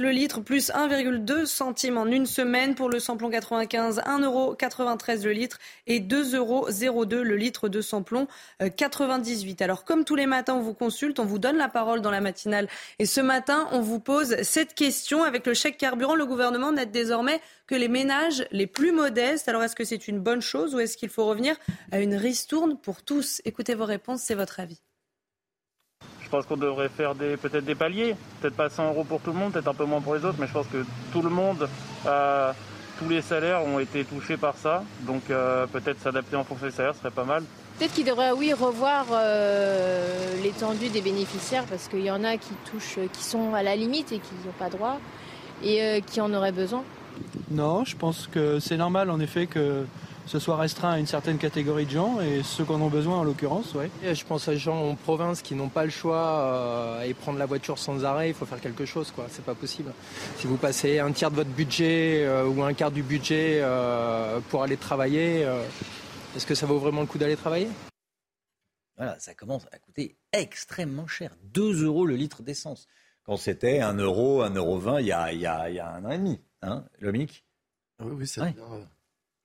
Speaker 3: le litre, plus 1,2 centimes en une semaine. Pour le samplon 95, 1,93 euros le litre et 2,02 euros le litre de samplon 98. Euh, Alors comme tous les matins, on vous consulte, on vous donne la parole dans la matinale. Et ce matin, on vous pose cette question. Avec le chèque carburant, le gouvernement n'aide désormais que les ménages les plus modestes. Alors est-ce que c'est une bonne chose ou est-ce qu'il faut revenir à une ristourne pour tous? Écoutez vos réponses, c'est votre avis.
Speaker 36: Je pense qu'on devrait faire des, peut-être des paliers, peut-être pas 100 euros pour tout le monde, peut-être un peu moins pour les autres, mais je pense que tout le monde, euh, tous les salaires ont été touchés par ça, donc euh, peut-être s'adapter en fonction des salaires serait pas mal.
Speaker 37: Peut-être qu'il devrait, oui, revoir euh, l'étendue des bénéficiaires, parce qu'il y en a qui touchent, qui sont à la limite et qui n'ont pas droit, et qui en auraient besoin.
Speaker 38: Non, je pense que c'est normal en effet que ce soit restreint à une certaine catégorie de gens et ceux qui en ont besoin en l'occurrence, oui.
Speaker 39: Je pense à gens en province qui n'ont pas le choix euh, et prendre la voiture sans arrêt, il faut faire quelque chose, quoi. C'est pas possible. Si vous passez un tiers de votre budget euh, ou un quart du budget euh, pour aller travailler, est-ce que ça vaut vraiment le coup d'aller travailler?
Speaker 2: Voilà, ça commence à coûter extrêmement cher. 2 euros le litre d'essence. Quand c'était 1 euro, 1 euro 20 il y a, il y a, il y a un an et demi. Hein, Lomique
Speaker 40: Oui, oui c'est euh,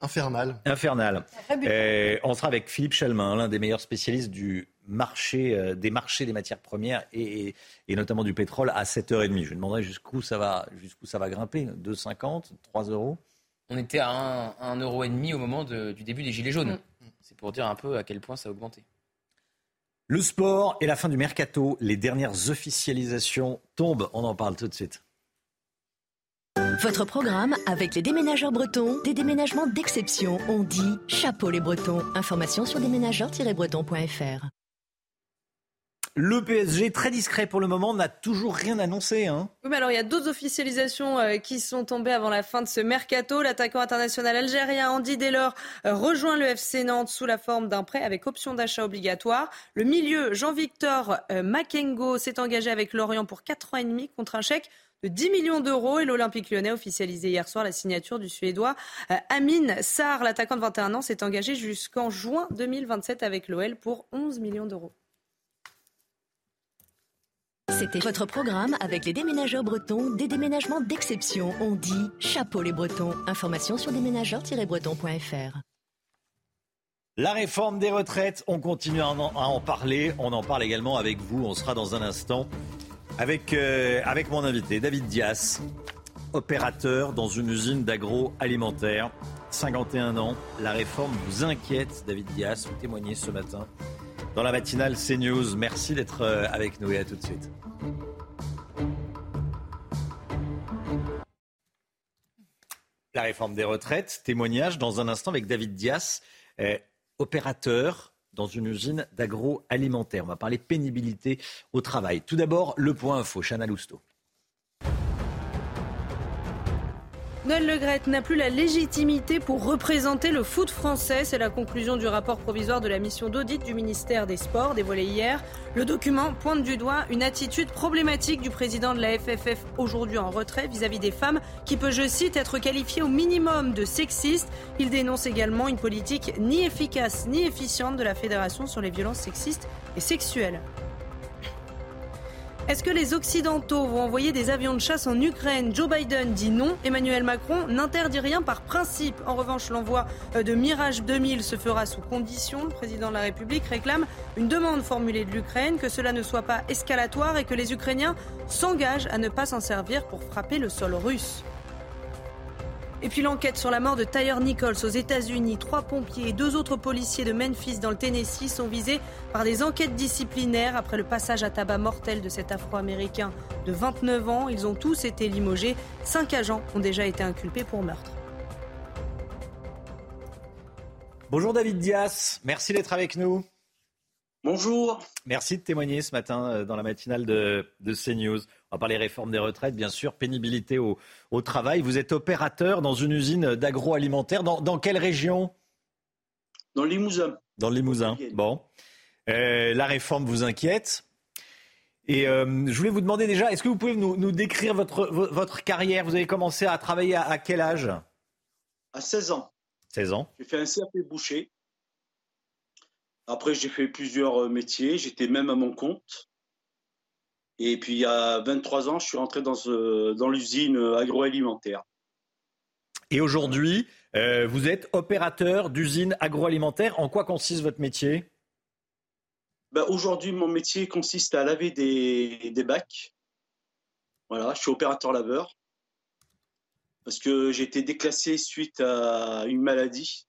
Speaker 40: infernal.
Speaker 2: Infernal. on sera avec Philippe Chalmin, l'un des meilleurs spécialistes du marché, euh, des marchés des matières premières et, notamment du pétrole à 7h30. Je lui demanderai jusqu'où ça va, jusqu'où ça va grimper. 2,50, 3 euros
Speaker 6: On était à 1,5 euro au moment du début des Gilets jaunes. Mm. C'est pour dire un peu à quel point ça a augmenté.
Speaker 2: Le sport et la fin du mercato, les dernières officialisations tombent. On en parle tout de suite.
Speaker 16: Votre programme avec les déménageurs bretons, des déménagements d'exception. On dit chapeau les bretons. Information sur déménageurs-bretons.fr.
Speaker 2: Le PSG, très discret pour le moment, n'a toujours rien annoncé. Hein.
Speaker 3: Oui, mais alors il y a d'autres officialisations euh, qui sont tombées avant la fin de ce mercato. L'attaquant international algérien Andy Delors euh, rejoint le FC Nantes sous la forme d'un prêt avec option d'achat obligatoire. Le milieu Jean-Victor euh, Makengo s'est engagé avec Lorient pour 4 ans et demi contre un chèque de 10 millions d'euros et l'Olympique lyonnais officialisé hier soir la signature du Suédois Amin Sarr. L'attaquant de 21 ans s'est engagé jusqu'en juin 2027 avec l'OL pour 11 millions d'euros.
Speaker 16: C'était votre programme avec les déménageurs bretons, des déménagements d'exception. On dit chapeau les bretons. Information sur déménageurs-bretons.fr.
Speaker 2: La réforme des retraites, on continue à en, parler. On en parle également avec vous. On sera dans un instant avec, euh, avec mon invité, David Dias, opérateur dans une usine d'agroalimentaire. 51 ans. La réforme vous inquiète, David Dias. Vous témoignez ce matin dans la matinale CNews. Merci d'être euh, avec nous et à tout de suite. La réforme des retraites, témoignage dans un instant avec David Dias, euh, opérateur dans une usine d'agroalimentaire. On va parler pénibilité au travail. Tout d'abord, le point info, Chana Lousteau.
Speaker 3: Noël Legrette n'a plus la légitimité pour représenter le foot français. C'est la conclusion du rapport provisoire de la mission d'audit du ministère des Sports dévoilé hier. Le document pointe du doigt une attitude problématique du président de la FFF aujourd'hui en retrait vis-à-vis des femmes qui peut, je cite, être qualifiée au minimum de sexiste. Il dénonce également une politique ni efficace ni efficiente de la Fédération sur les violences sexistes et sexuelles. Est-ce que les Occidentaux vont envoyer des avions de chasse en Ukraine? Joe Biden dit non. Emmanuel Macron n'interdit rien par principe. En revanche, l'envoi euh, de Mirage 2000 se fera sous condition. Le président de la République réclame une demande formulée de l'Ukraine, que cela ne soit pas escalatoire et que les Ukrainiens s'engagent à ne pas s'en servir pour frapper le sol russe. Et puis l'enquête sur la mort de Tyre Nichols aux États-Unis. Trois pompiers et deux autres policiers de Memphis dans le Tennessee sont visés par des enquêtes disciplinaires après le passage à tabac mortel de cet Afro-Américain de 29 ans. Ils ont tous été limogés. Cinq agents ont déjà été inculpés pour meurtre.
Speaker 2: Bonjour David Dias, merci d'être avec nous.
Speaker 41: Bonjour.
Speaker 2: Merci de témoigner ce matin euh, dans la matinale de, de CNews. On va parler réforme des retraites, bien sûr, pénibilité au, travail. Vous êtes opérateur dans une usine d'agroalimentaire. Dans, quelle région?
Speaker 41: Dans le Limousin.
Speaker 2: Dans le Limousin. Bon. Euh, la réforme vous inquiète. Et euh, je voulais vous demander déjà, est-ce que vous pouvez nous, décrire votre, votre carrière? Vous avez commencé à travailler à, quel âge?
Speaker 41: À 16 ans.
Speaker 2: 16 ans.
Speaker 41: J'ai fait un CAP boucher. Après, j'ai fait plusieurs euh, métiers. J'étais même à mon compte. Et puis, il y a 23 ans, je suis rentré dans, dans l'usine agroalimentaire.
Speaker 2: Et aujourd'hui, euh, vous êtes opérateur d'usine agroalimentaire. En quoi consiste votre métier?
Speaker 41: Ben, Aujourd'hui, mon métier consiste à laver des, des, bacs. Voilà, je suis opérateur laveur. Parce que j'ai été déclassé suite à une maladie.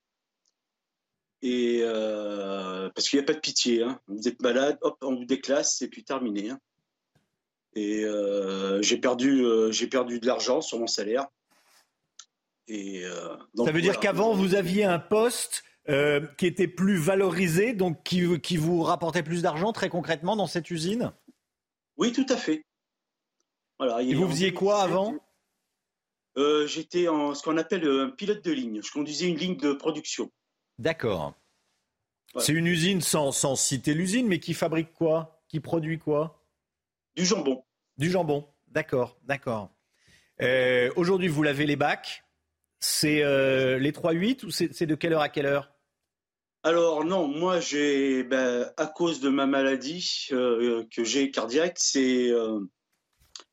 Speaker 41: Et euh, parce qu'il n'y a pas de pitié. Hein. Vous êtes malade, hop, on vous déclasse et puis terminé. Hein. Et euh, j'ai perdu, euh, j'ai perdu de l'argent sur mon salaire.
Speaker 2: Et euh, ça veut dire qu'avant vous aviez un poste qui était plus valorisé, donc qui, qui vous rapportait plus d'argent très concrètement dans cette usine?
Speaker 41: Oui, tout à fait.
Speaker 2: Voilà. Et vous faisiez quoi avant?
Speaker 41: J'étais en ce qu'on appelle un pilote de ligne. Je conduisais une ligne de production.
Speaker 2: D'accord. C'est une usine sans, sans citer l'usine, mais qui fabrique quoi? Qui produit quoi?
Speaker 41: Du jambon.
Speaker 2: Du jambon, d'accord, d'accord. Euh, aujourd'hui, vous lavez les bacs. C'est euh, les 3-8 ou c'est de quelle heure à quelle heure?
Speaker 41: Alors non, moi j'ai, ben, à cause de ma maladie euh, que j'ai cardiaque, c'est,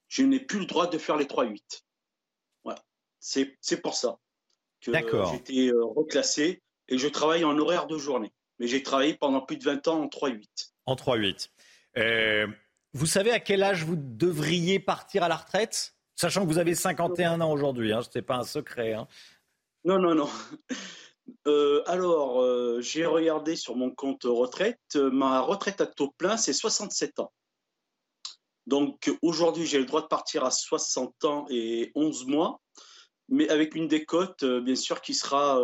Speaker 41: je n'ai plus le droit de faire les 3-8. Voilà, c'est pour ça que j'ai été reclassé et je travaille en horaire de journée. Mais j'ai travaillé pendant plus de 20 ans en 3-8.
Speaker 2: En 3-8. Vous savez à quel âge vous devriez partir à la retraite? Sachant que vous avez 51 ans aujourd'hui, hein, ce n'est pas un secret. Hein.
Speaker 41: Non, non, non. Euh, alors, euh, j'ai regardé sur mon compte retraite. Ma retraite à taux plein, c'est 67 ans. Donc aujourd'hui, j'ai le droit de partir à 60 ans et 11 mois, mais avec une décote, euh, bien sûr, qui sera.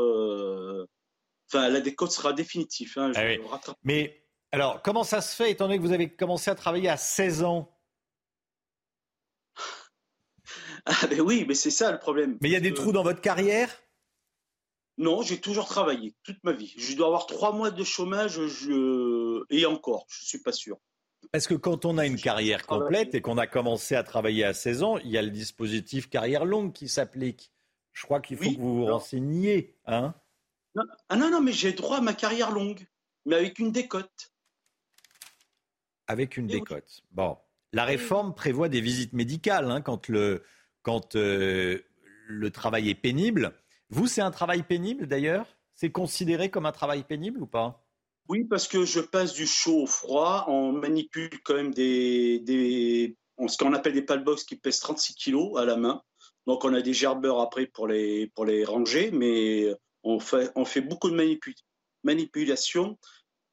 Speaker 41: Enfin, la décote sera définitive. Hein,
Speaker 2: ah mais Alors, comment ça se fait, étant donné que vous avez commencé à travailler à 16 ans?
Speaker 41: Ah ben oui, mais c'est ça le problème.
Speaker 2: Mais il y a des
Speaker 41: Euh,
Speaker 2: trous dans votre carrière?
Speaker 41: Non, j'ai toujours travaillé toute ma vie. Je dois avoir trois mois de chômage je... et encore, je suis pas sûr.
Speaker 2: Parce que quand on a une carrière complète et qu'on a commencé à travailler à 16 ans, il y a le dispositif carrière longue qui s'applique. Je crois qu'il faut
Speaker 41: Oui,
Speaker 2: que vous vous renseigniez. Hein
Speaker 41: Non, ah non, non, mais j'ai droit à ma carrière longue, mais avec une décote.
Speaker 2: Avec une décote. Bon, la réforme prévoit des visites médicales hein, quand, le, quand euh, le travail est pénible. Vous, c'est un travail pénible d'ailleurs? C'est considéré comme un travail pénible ou pas?
Speaker 41: Oui, parce que je passe du chaud au froid. On manipule quand même des, des ce qu'on appelle des palbox qui pèsent 36 kilos à la main. Donc on a des gerbeurs après pour les, pour les ranger, mais on fait, on fait beaucoup de manipu- manipulation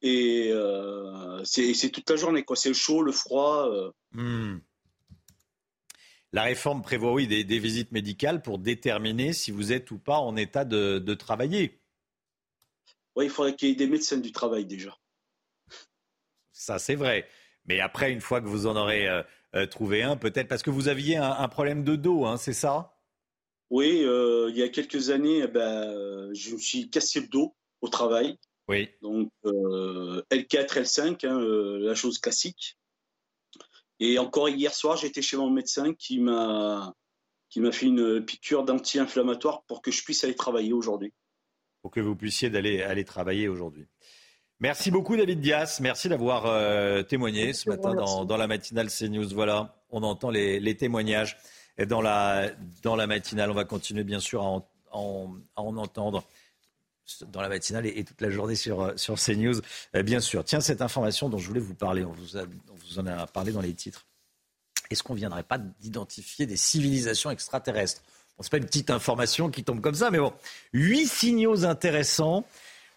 Speaker 41: et euh, c'est toute la journée. quoi. C'est le chaud, le froid. euh.
Speaker 2: Hmm. La réforme prévoit, oui, des, des visites médicales pour déterminer si vous êtes ou pas en état de, de travailler.
Speaker 41: Ouais, il faudrait qu'il y ait des médecins du travail déjà.
Speaker 2: Ça, c'est vrai. Mais après, une fois que vous en aurez euh, euh, trouvé un, peut-être parce que vous aviez un, un problème de dos, hein, c'est ça?
Speaker 41: Oui, euh, il y a quelques années, eh ben, je me suis cassé le dos au travail.
Speaker 2: Oui.
Speaker 41: Donc euh, L4, L5, hein, euh, la chose classique. Et encore hier soir, j'étais chez mon médecin qui m'a qui m'a fait une piqûre d'anti-inflammatoire pour que je puisse aller travailler aujourd'hui.
Speaker 2: Pour que vous puissiez d'aller aller travailler aujourd'hui. Merci beaucoup David Dias. Merci d'avoir euh, témoigné ce matin dans, dans la matinale CNews. Voilà, on entend les, les témoignages dans la, dans la matinale. On va continuer bien sûr à en, entendre dans la matinale et, toute la journée sur, euh, sur CNews, euh, bien sûr. Tiens, cette information dont je voulais vous parler, on vous, en a parlé dans les titres. Est-ce qu'on ne viendrait pas d'identifier des civilisations extraterrestres? Bon, Ce n'est pas une petite information qui tombe comme ça, mais bon. Huit signaux intéressants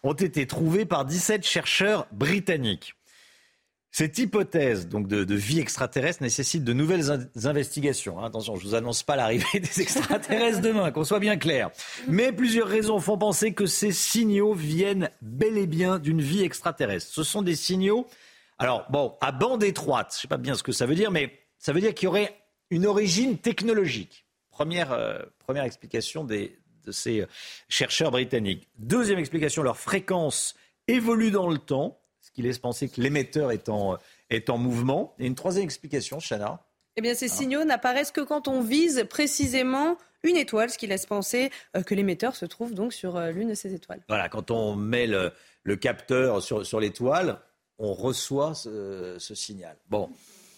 Speaker 2: ont été trouvés par 17 chercheurs britanniques. Cette hypothèse donc de, vie extraterrestre nécessite de nouvelles in- investigations. hein. Attention, je vous annonce pas l'arrivée des extraterrestres demain, qu'on soit bien clair. Mais plusieurs raisons font penser que ces signaux viennent bel et bien d'une vie extraterrestre. Ce sont des signaux, alors bon, à bande étroite. Je sais pas bien ce que ça veut dire, mais ça veut dire qu'il y aurait une origine technologique. Première, euh, explication des, de ces euh, chercheurs britanniques. Deuxième explication, leur fréquence évolue dans le temps, qui laisse penser que l'émetteur est en, est en mouvement. Et une troisième explication, Chana.
Speaker 3: Eh bien, ces signaux n'apparaissent que quand on vise précisément une étoile, ce qui laisse penser euh, que l'émetteur se trouve donc sur euh, l'une de ces étoiles.
Speaker 2: Voilà, quand on met le, le capteur sur, sur l'étoile, on reçoit ce, ce signal. Bon,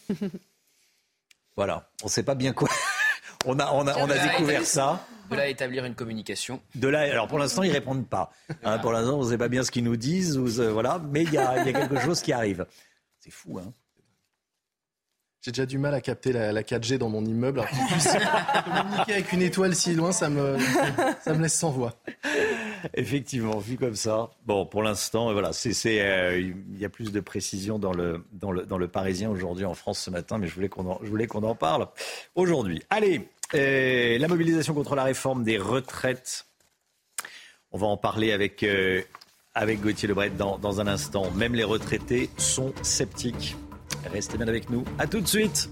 Speaker 2: voilà, on ne sait pas bien quoi. on a, on a, on a découvert ça.
Speaker 6: De là à établir une communication.
Speaker 2: De là, alors pour l'instant, ils répondent pas. Hein, pour l'instant, on ne sait pas bien ce qu'ils nous disent, ou, euh, voilà, mais il y a, il y a quelque chose qui arrive. C'est fou, hein.
Speaker 40: J'ai déjà du mal à capter la, la 4G dans mon immeuble. Alors communiquer avec une étoile si loin, ça me, ça me laisse sans voix.
Speaker 2: Effectivement, vu comme ça. Bon, pour l'instant, voilà, c'est, c'est, euh, il y a plus de précision dans le, dans le, dans le Parisien aujourd'hui en France ce matin, mais je voulais qu'on en, je voulais qu'on en parle aujourd'hui. Allez, euh, la mobilisation contre la réforme des retraites. On va en parler avec, euh, avec Gauthier Lebret dans, dans un instant. Même les retraités sont sceptiques. Restez bien avec nous. À tout de suite.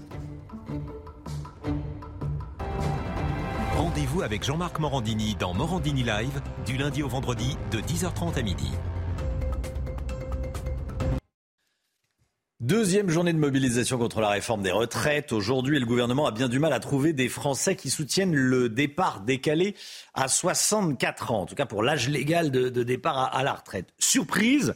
Speaker 42: Rendez-vous avec Jean-Marc Morandini dans Morandini Live du lundi au vendredi de 10h30 à midi.
Speaker 2: Deuxième journée de mobilisation contre la réforme des retraites. Aujourd'hui, le gouvernement a bien du mal à trouver des Français qui soutiennent le départ décalé à 64 ans, en tout cas pour l'âge légal de, départ à la retraite. Surprise,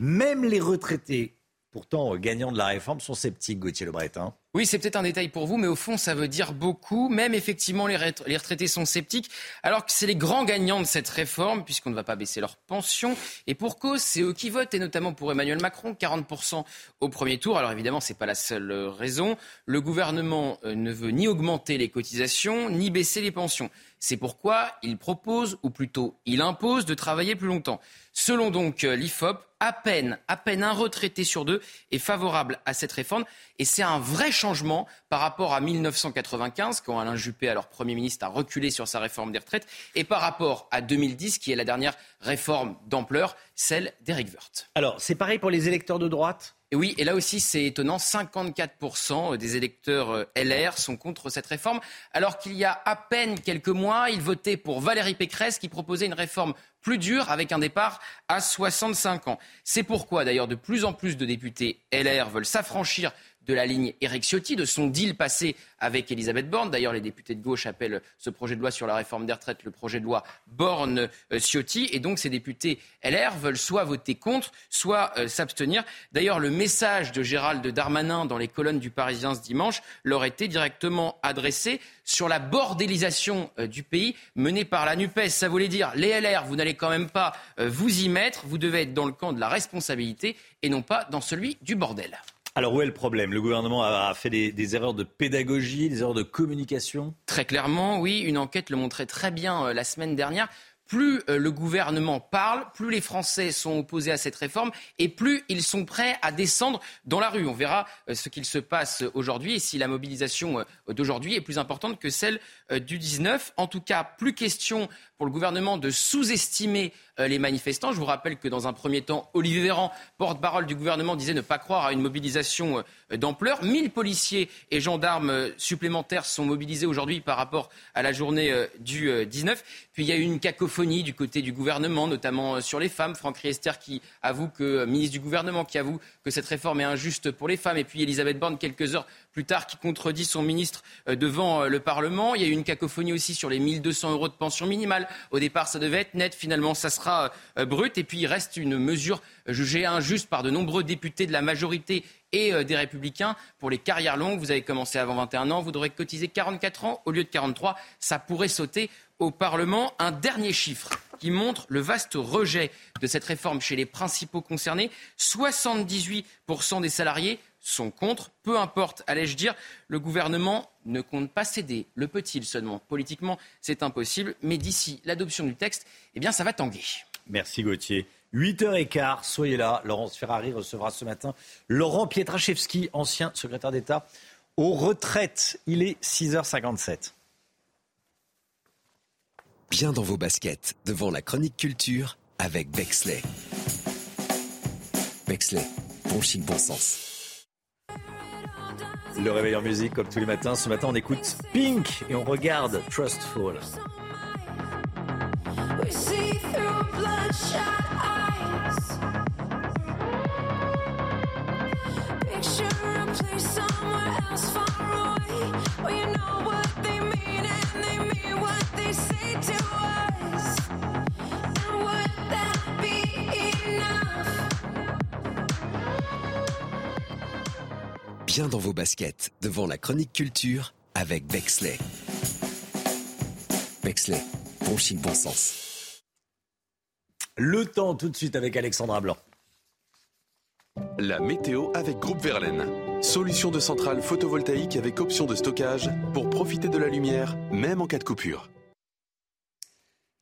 Speaker 2: même les retraités, pourtant euh, gagnants de la réforme, sont sceptiques, Gauthier Lebret. hein.
Speaker 6: Oui, c'est peut-être un détail pour vous, mais au fond, ça veut dire beaucoup. Même effectivement, les, ret- les retraités sont sceptiques, alors que c'est les grands gagnants de cette réforme, puisqu'on ne va pas baisser leur pension. Et pour cause, c'est eux qui votent, et notamment pour Emmanuel Macron, 40% au premier tour. Alors évidemment, c'est pas la seule euh, raison. Le gouvernement euh, ne veut ni augmenter les cotisations, ni baisser les pensions. C'est pourquoi il propose, ou plutôt il impose, de travailler plus longtemps. Selon donc euh, l'IFOP, à peine, à peine un retraité sur deux est favorable à cette réforme. Et c'est un vrai changement par rapport à 1995, quand Alain Juppé, alors Premier ministre, a reculé sur sa réforme des retraites, et par rapport à 2010, qui est la dernière réforme d'ampleur, celle d'Éric Woerth.
Speaker 2: Alors, c'est pareil pour les électeurs de droite?
Speaker 6: Et oui, et là aussi c'est étonnant, 54% des électeurs euh, LR sont contre cette réforme, alors qu'il y a à peine quelques mois, ils votaient pour Valérie Pécresse qui proposait une réforme plus dure avec un départ à 65 ans. C'est pourquoi d'ailleurs de plus en plus de députés LR veulent s'affranchir de la ligne Eric Ciotti, de son deal passé avec Elisabeth Borne. D'ailleurs, les députés de gauche appellent ce projet de loi sur la réforme des retraites le projet de loi Borne-Ciotti. Et donc, ces députés LR veulent soit voter contre, soit euh, s'abstenir. D'ailleurs, le message de Gérald Darmanin dans les colonnes du Parisien ce dimanche leur était directement adressé sur la bordélisation euh, du pays menée par la NUPES. Ça voulait dire, les LR, vous n'allez quand même pas euh, vous y mettre, vous devez être dans le camp de la responsabilité et non pas dans celui du bordel.
Speaker 2: Alors où est le problème? Le gouvernement a fait des, erreurs de pédagogie, des erreurs de communication?
Speaker 6: Très clairement, oui. Une enquête le montrait très bien euh, la semaine dernière plus euh, le gouvernement parle, plus les Français sont opposés à cette réforme et plus ils sont prêts à descendre dans la rue. On verra euh, ce qu'il se passe aujourd'hui et si la mobilisation d'aujourd'hui est plus importante que celle du 19. En tout cas, plus question pour le gouvernement de sous-estimer euh, les manifestants. Je vous rappelle que dans un premier temps, Olivier Véran, porte-parole du gouvernement, disait ne pas croire à une mobilisation euh, d'ampleur. 1000 policiers et gendarmes euh, supplémentaires sont mobilisés aujourd'hui par rapport à la journée du 19. Puis il y a eu une cacophonie du côté du gouvernement, notamment sur les femmes. Franck Riester qui avoue que, ministre du gouvernement, qui avoue que cette réforme est injuste pour les femmes. Et puis Elisabeth Borne, quelques heures plus tard, qui contredit son ministre devant le Parlement. Il y a eu une cacophonie aussi sur les 1200 euros de pension minimale. Au départ, ça devait être net. Finalement, ça sera euh, brut. Et puis, il reste une mesure jugée injuste par de nombreux députés de la majorité et euh, des Républicains pour les carrières longues. Vous avez commencé avant 21 ans, vous devrez cotiser 44 ans au lieu de 43. Ça pourrait sauter au Parlement. Un dernier chiffre qui montre le vaste rejet de cette réforme chez les principaux concernés. 78% des salariés sont contre. Peu importe, allais-je dire, le gouvernement ne compte pas céder. Le peut-il seulement? Politiquement, c'est impossible. Mais d'ici l'adoption du texte, eh bien, ça va tanguer.
Speaker 2: Merci Gauthier. 8h15, soyez là. Laurence Ferrari recevra ce matin Laurent Pietraszewski, ancien secrétaire d'État aux retraites. Il est 6h57.
Speaker 23: Bien dans vos baskets, devant la chronique culture avec Bexley. Bexley, bon chic, bon sens.
Speaker 2: Le réveil en musique, comme tous les matins. Ce matin, on écoute Pink et on regarde Trustful.
Speaker 23: Bien dans vos baskets devant la chronique culture avec Bexley. Bexley, bon chic, bon sens.
Speaker 2: Le temps tout de suite avec Alexandra Blanc.
Speaker 43: La météo avec Groupe Verlaine. Solution de centrale photovoltaïque avec option de stockage pour profiter de la lumière, même en cas de coupure.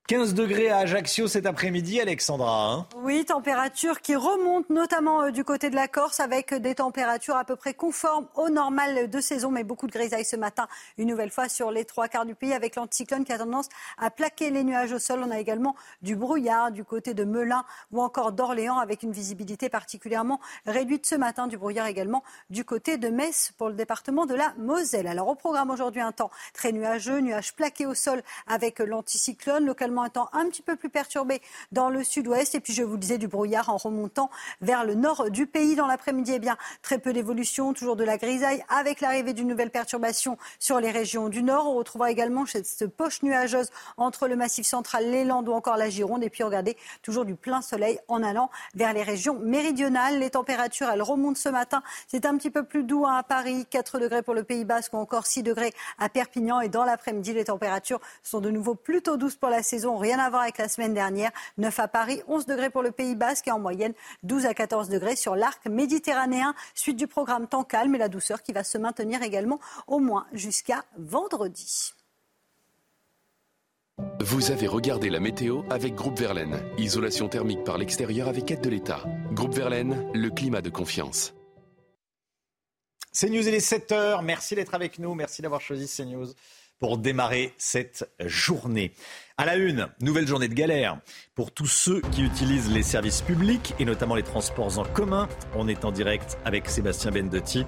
Speaker 2: 15 degrés à Ajaccio cet après-midi, Alexandra. Hein.
Speaker 26: oui, température qui remonte notamment euh, du côté de la Corse avec des températures à peu près conformes au normal de saison, mais beaucoup de grisailles ce matin, une nouvelle fois sur les trois quarts du pays avec l'anticyclone qui a tendance à plaquer les nuages au sol. On a également du brouillard du côté de Melun ou encore d'Orléans avec une visibilité particulièrement réduite ce matin, du brouillard également du côté de Metz pour le département de la Moselle. Alors au programme aujourd'hui un temps très nuageux, nuages plaqués au sol avec l'anticyclone, localement un temps un petit peu plus perturbé dans le sud-ouest. Et puis, je vous disais, du brouillard en remontant vers le nord du pays dans l'après-midi. Eh bien, très peu d'évolution, toujours de la grisaille avec l'arrivée d'une nouvelle perturbation sur les régions du nord. On retrouvera également cette poche nuageuse entre le massif central, les Landes ou encore la Gironde. Et puis, regardez, toujours du plein soleil en allant vers les régions méridionales. Les températures, elles remontent ce matin. C'est un petit peu plus doux hein, à Paris, 4 degrés pour le Pays Basque ou encore 6 degrés à Perpignan. Et dans l'après-midi, les températures sont de nouveau plutôt douces pour la saison rien à voir avec la semaine dernière. 9 à Paris, 11 degrés pour le Pays Basque et en moyenne 12 à 14 degrés sur l'arc méditerranéen. Suite du programme temps calme et la douceur qui va se maintenir également au moins jusqu'à vendredi.
Speaker 43: Vous avez regardé la météo avec Groupe Verlaine. Isolation thermique par l'extérieur avec aide de l'État. Groupe Verlaine, le climat de confiance.
Speaker 2: CNews, il est 7h. Merci d'être avec nous. Merci d'avoir choisi CNews pour démarrer cette journée. À la une, nouvelle journée de galère pour tous ceux qui utilisent les services publics et notamment les transports en commun. On est en direct avec Sébastien Bendotti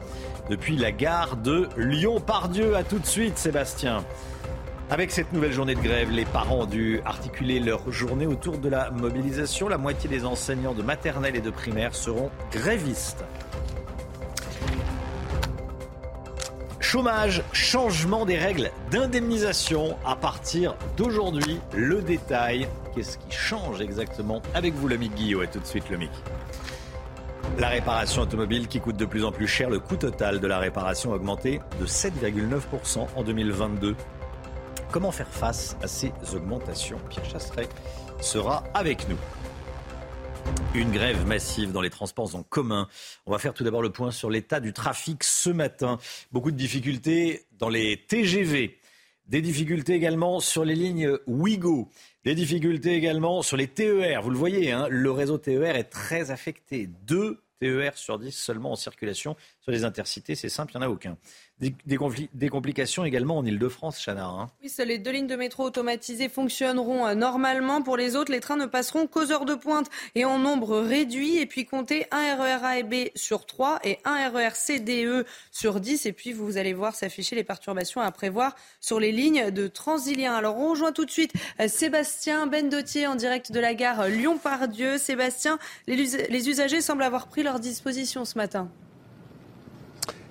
Speaker 2: depuis la gare de Lyon-Pardieu. À tout de suite, Sébastien. Avec cette nouvelle journée de grève, les parents ont dû articuler leur journée autour de la mobilisation. La moitié des enseignants de maternelle et de primaire seront grévistes. Chômage, changement des règles d'indemnisation à partir d'aujourd'hui. Le détail, qu'est-ce qui change exactement Avec vous, Lomic Guillot, et tout de suite, Lomic. La réparation automobile qui coûte de plus en plus cher, le coût total de la réparation a augmenté de 7,9% en 2022. Comment faire face à ces augmentations? Pierre Chasseret sera avec nous. Une grève massive dans les transports en commun. On va faire tout d'abord le point sur l'état du trafic ce matin. Beaucoup de difficultés dans les TGV. Des difficultés également sur les lignes Ouigo. Des difficultés également sur les TER. Vous le voyez, hein, le réseau TER est très affecté. Deux TER sur 10 seulement en circulation. Sur les intercités, c'est simple, il n'y en a aucun. Des, complications également en Ile-de-France, Chana. Hein.
Speaker 3: Oui, les deux lignes de métro automatisées fonctionneront euh, normalement. Pour les autres, les trains ne passeront qu'aux heures de pointe et en nombre réduit. Et puis comptez un RER A et B sur 3 et un RER C, D, E sur 10. Et puis vous allez voir s'afficher les perturbations à prévoir sur les lignes de Transilien. Alors on rejoint tout de suite euh, Sébastien Bendotier en direct de la gare Lyon-Pardieu. Sébastien, les usagers semblent avoir pris leur disposition ce matin.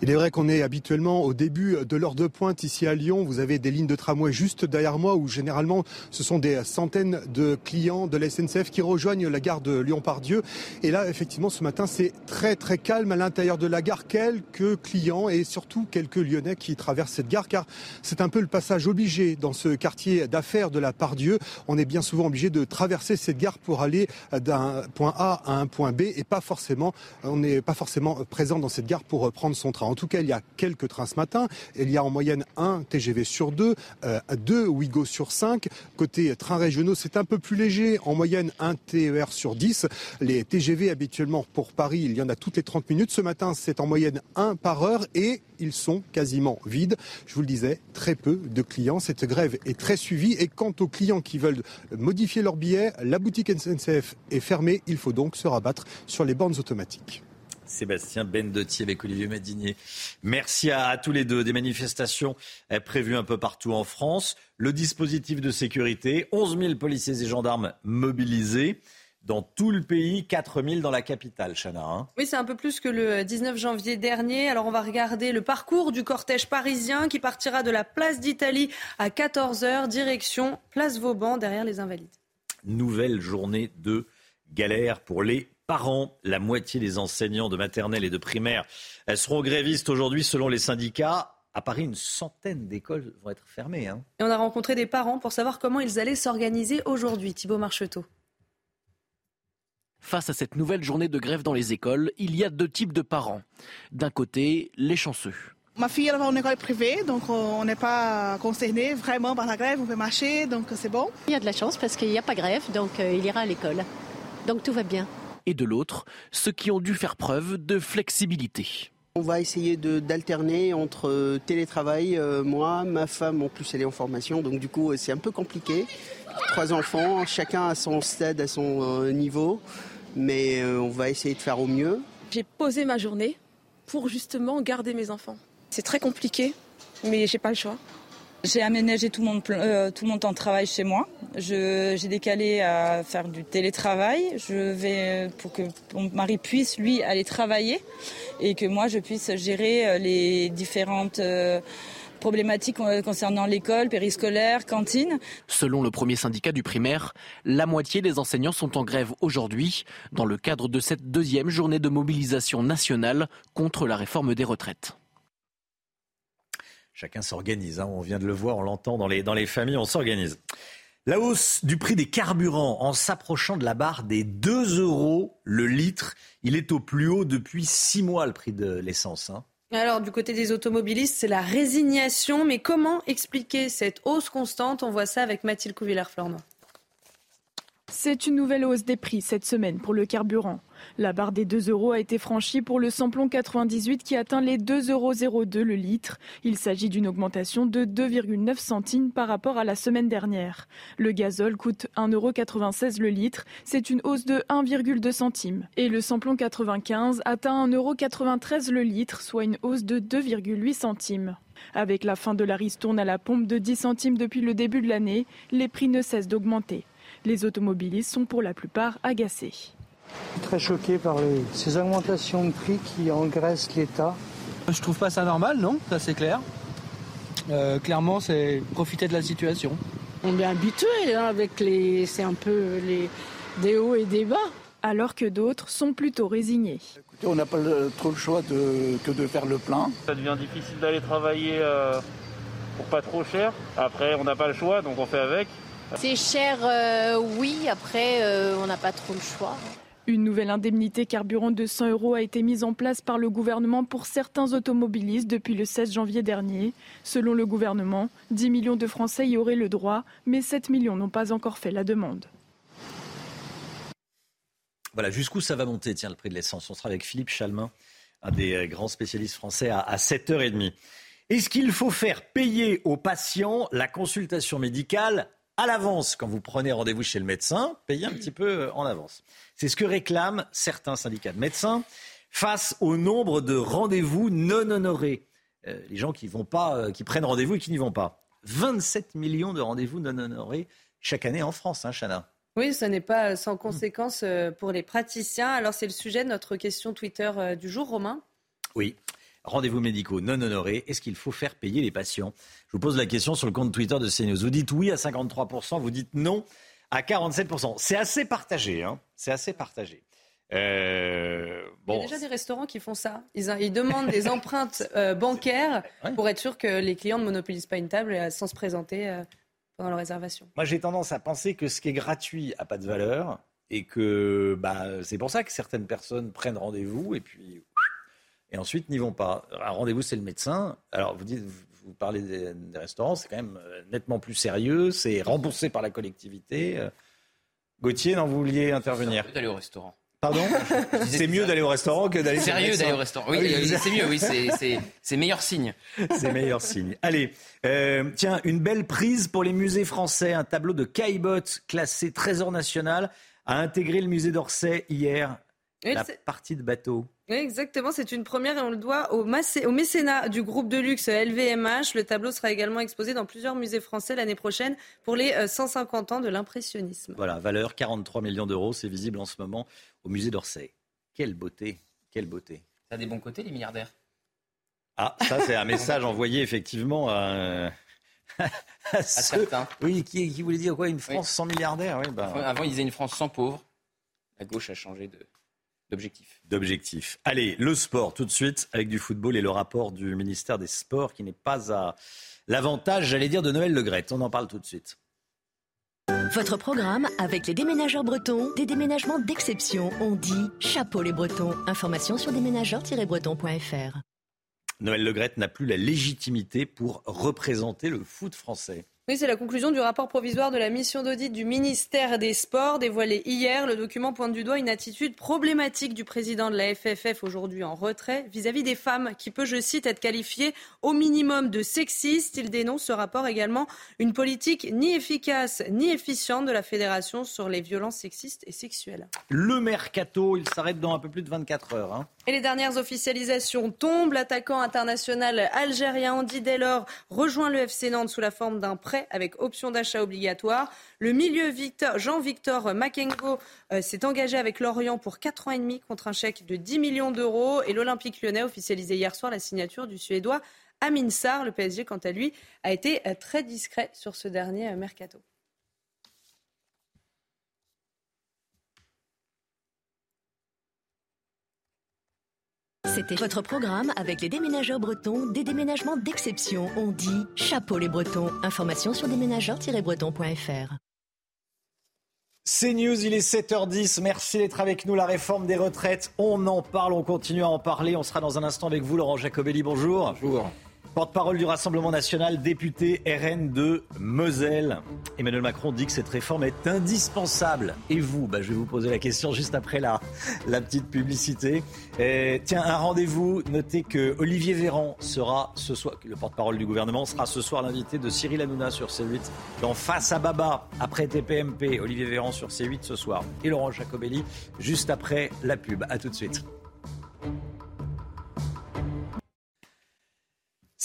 Speaker 44: Il est vrai qu'on est habituellement au début de l'heure de pointe ici à Lyon. Vous avez des lignes de tramway juste derrière moi où généralement ce sont des centaines de clients de la SNCF qui rejoignent la gare de Lyon-Pardieu. Et là, effectivement, ce matin, c'est très très calme à l'intérieur de la gare. Quelques clients et surtout quelques Lyonnais qui traversent cette gare car c'est un peu le passage obligé dans ce quartier d'affaires de la Pardieu. On est bien souvent obligé de traverser cette gare pour aller d'un point A à un point B et pas forcément, on n'est pas forcément présent dans cette gare pour prendre son train. En tout cas, il y a quelques trains ce matin. Il y a en moyenne un TGV sur deux, euh, deux Ouigo sur cinq. Côté trains régionaux, c'est un peu plus léger. En moyenne, un TER sur 10. Les TGV, habituellement, pour Paris, il y en a toutes les 30 minutes. Ce matin, c'est en moyenne un par heure et ils sont quasiment vides. Je vous le disais, très peu de clients. Cette grève est très suivie. Et quant aux clients qui veulent modifier leur billet, la boutique SNCF est fermée. Il faut donc se rabattre sur les bornes automatiques.
Speaker 2: Sébastien Bendotti avec Olivier Madinier. Merci à, tous les deux. Des manifestations prévues un peu partout en France. Le dispositif de sécurité, 11 000 policiers et gendarmes mobilisés dans tout le pays, 4 000 dans la capitale, Chana. Hein.
Speaker 3: oui, c'est un peu plus que le 19 janvier dernier. Alors on va regarder le parcours du cortège parisien qui partira de la place d'Italie à 14h, direction Place Vauban, derrière les Invalides.
Speaker 2: Nouvelle journée de galère pour les parents. La moitié des enseignants de maternelle et de primaire elles seront grévistes aujourd'hui selon les syndicats. À Paris, une centaine d'écoles vont être fermées. Hein.
Speaker 3: Et on a rencontré des parents pour savoir comment ils allaient s'organiser aujourd'hui. Thibault Marcheteau.
Speaker 45: Face à cette nouvelle journée de grève dans les écoles, il y a deux types de parents. D'un côté, les chanceux.
Speaker 46: Ma fille elle va en école privée, donc on n'est pas concerné vraiment par la grève, on peut marcher, donc c'est bon.
Speaker 47: Il y a de la chance parce qu'il n'y a pas grève, donc euh, il ira à l'école. Donc tout va bien
Speaker 45: et de l'autre, ceux qui ont dû faire preuve de flexibilité.
Speaker 48: On va essayer d'alterner entre euh, télétravail, euh, moi, ma femme, en plus elle est en formation, donc du coup c'est un peu compliqué. Trois enfants, chacun à son stade, à son euh, niveau, mais on va essayer de faire au mieux.
Speaker 49: J'ai posé ma journée pour justement garder mes enfants. C'est très compliqué, mais j'ai pas le choix.
Speaker 50: J'ai aménagé tout mon, euh, tout mon temps de travail chez moi. J'ai décalé à faire du télétravail. Je vais pour que mon mari puisse lui aller travailler et que moi je puisse gérer euh, les différentes euh, problématiques concernant l'école, périscolaire, cantine.
Speaker 45: Selon le premier syndicat du primaire, la moitié des enseignants sont en grève aujourd'hui dans le cadre de cette deuxième journée de mobilisation nationale contre la réforme des retraites
Speaker 2: chacun s'organise. Hein. On vient de le voir, on l'entend dans les, dans les familles, on s'organise. La hausse du prix des carburants en s'approchant de la barre des 2 euros le litre. Il est au plus haut depuis 6 mois, le prix de l'essence. Hein.
Speaker 3: Alors, du côté des automobilistes, c'est la résignation. Mais comment expliquer cette hausse constante? On voit ça avec Mathilde Couvillère-Flornois.
Speaker 51: C'est une nouvelle hausse des prix cette semaine pour le carburant. La barre des 2 euros a été franchie pour le samplon 98 qui atteint les 2,02 euros le litre. Il s'agit d'une augmentation de 2,9 centimes par rapport à la semaine dernière. Le gazole coûte 1,96 euros le litre. C'est une hausse de 1,2 centimes. Et le samplon 95 atteint 1,93 euros le litre, soit une hausse de 2,8 centimes. Avec la fin de la ristourne à la pompe de 10 centimes depuis le début de l'année, les prix ne cessent d'augmenter. Les automobilistes sont pour la plupart agacés.
Speaker 52: Je suis très choqué par ces augmentations de prix qui engraissent l'État.
Speaker 38: Je trouve pas ça normal, non? Ça c'est clair. Euh, clairement, c'est profiter de la situation.
Speaker 53: On est habitué hein, avec les, c'est un peu les des hauts et des bas.
Speaker 51: Alors que d'autres sont plutôt résignés.
Speaker 54: Écoutez, on n'a pas trop le choix de, que de faire le plein.
Speaker 55: Ça devient difficile d'aller travailler euh, pour pas trop cher. Après, on n'a pas le choix, donc on fait avec.
Speaker 37: C'est cher, euh, oui. Après, on n'a pas trop le choix.
Speaker 51: Une nouvelle indemnité carburant de 100 euros a été mise en place par le gouvernement pour certains automobilistes depuis le 16 janvier dernier. Selon le gouvernement, 10 millions de Français y auraient le droit, mais 7 millions n'ont pas encore fait la demande.
Speaker 2: Voilà, jusqu'où ça va monter, tiens, le prix de l'essence On sera avec Philippe Chalmin, un des euh, grands spécialistes français, à 7h30. Est-ce qu'il faut faire payer aux patients la consultation médicale à l'avance quand vous prenez rendez-vous chez le médecin, payez un petit peu euh, en avance. C'est ce que réclament certains syndicats de médecins face au nombre de rendez-vous non honorés. Euh, les gens qui vont pas, euh, qui prennent rendez-vous et qui n'y vont pas. 27 millions de rendez-vous non honorés chaque année en France, hein, Chana.
Speaker 3: Oui, ce n'est pas sans conséquence pour les praticiens. Alors c'est le sujet de notre question Twitter du jour, Romain.
Speaker 2: Oui rendez-vous médicaux non honorés, est-ce qu'il faut faire payer les patients? Je vous pose la question sur le compte Twitter de CNews. Vous dites oui à 53%, vous dites non à 47%. C'est assez partagé, hein c'est assez partagé.
Speaker 3: Euh, bon. Il y a déjà des restaurants qui font ça. Ils, demandent des empreintes euh, bancaires pour être sûr que les clients ne monopolisent pas une table euh, sans se présenter pendant la réservation.
Speaker 2: Moi, j'ai tendance à penser que ce qui est gratuit n'a pas de valeur et que bah, c'est pour ça que certaines personnes prennent rendez-vous et puis et ensuite n'y vont pas. Un rendez-vous, c'est le médecin. Alors, vous dites, vous parlez des, restaurants, c'est quand même euh, nettement plus sérieux, c'est remboursé par la collectivité. Euh, Gauthier, non, vous vouliez intervenir
Speaker 6: C'est d'aller au restaurant.
Speaker 2: Pardon C'est mieux d'aller au restaurant que d'aller
Speaker 6: Sérieux d'aller au restaurant. Oui, ah c'est mieux, oui, c'est meilleur signe.
Speaker 2: C'est meilleur signe. Allez, euh, tiens, une belle prise pour les musées français. Un tableau de Caillebotte classé Trésor national a intégré le musée d'Orsay hier. la partie de bateau.
Speaker 3: Exactement, c'est une première et on le doit au, au, mécénat du groupe de luxe LVMH. Le tableau sera également exposé dans plusieurs musées français l'année prochaine pour les 150 euh, ans de l'impressionnisme.
Speaker 2: Voilà, valeur 43 millions d'euros, c'est visible en ce moment au musée d'Orsay. Quelle beauté, quelle beauté.
Speaker 6: Ça a des bons côtés les milliardaires?
Speaker 2: Ah, ça c'est un message envoyé effectivement à...
Speaker 6: à, certains.
Speaker 2: Oui, qui, qui, voulait dire quoi Une France sans milliardaires oui,
Speaker 6: bah... Avant, ils disaient une France sans pauvres. La gauche a changé de d'objectif.
Speaker 2: D'objectif. Allez, le sport tout de suite avec du football et le rapport du ministère des Sports qui n'est pas à l'avantage, j'allais dire, de Noël Le Gret. On en parle tout de suite.
Speaker 16: Votre programme avec les déménageurs bretons, des déménagements d'exception. On dit chapeau les bretons. Information sur déménageurs-bretons.fr.
Speaker 2: Noël Le Gret n'a plus la légitimité pour représenter le foot français.
Speaker 3: Oui, c'est la conclusion du rapport provisoire de la mission d'audit du ministère des Sports dévoilé hier. Le document pointe du doigt une attitude problématique du président de la FFF aujourd'hui en retrait vis-à-vis des femmes qui peut, je cite, être qualifiée au minimum de sexiste. Il dénonce ce rapport également une politique ni efficace ni efficiente de la fédération sur les violences sexistes et sexuelles.
Speaker 2: Le mercato, il s'arrête dans un peu plus de 24 heures. Hein.
Speaker 3: Et les dernières officialisations tombent. L'attaquant international algérien Andy Delors rejoint le FC Nantes sous la forme d'un prêt avec option d'achat obligatoire. Le milieu Jean-Victor Makengo euh, s'est engagé avec Lorient pour 4 ans et demi contre un chèque de 10 millions d'euros. Et l'Olympique lyonnais officialisé hier soir la signature du Suédois Amin Sarr. Le PSG, quant à lui, a été euh, très discret sur ce dernier euh, mercato.
Speaker 16: C'était votre programme avec les déménageurs bretons, des déménagements d'exception. On dit chapeau les bretons. Information sur déménageurs-bretons.fr.
Speaker 2: C'est News, il est 7h10. Merci d'être avec nous. La réforme des retraites, on en parle, on continue à en parler. On sera dans un instant avec vous, Laurent Jacobelli. Bonjour.
Speaker 38: Bonjour.
Speaker 2: Porte-parole du Rassemblement national, député RN de Moselle. Emmanuel Macron dit que cette réforme est indispensable. Et vous bah, Je vais vous poser la question juste après la, la petite publicité. tiens, un rendez-vous. Notez que Olivier Véran sera ce soir, le porte-parole du gouvernement, sera ce soir l'invité de Cyril Hanouna sur C8 dans Face à Baba, après TPMP. Olivier Véran sur C8 ce soir. Et Laurent Jacobelli juste après la pub. A tout de suite.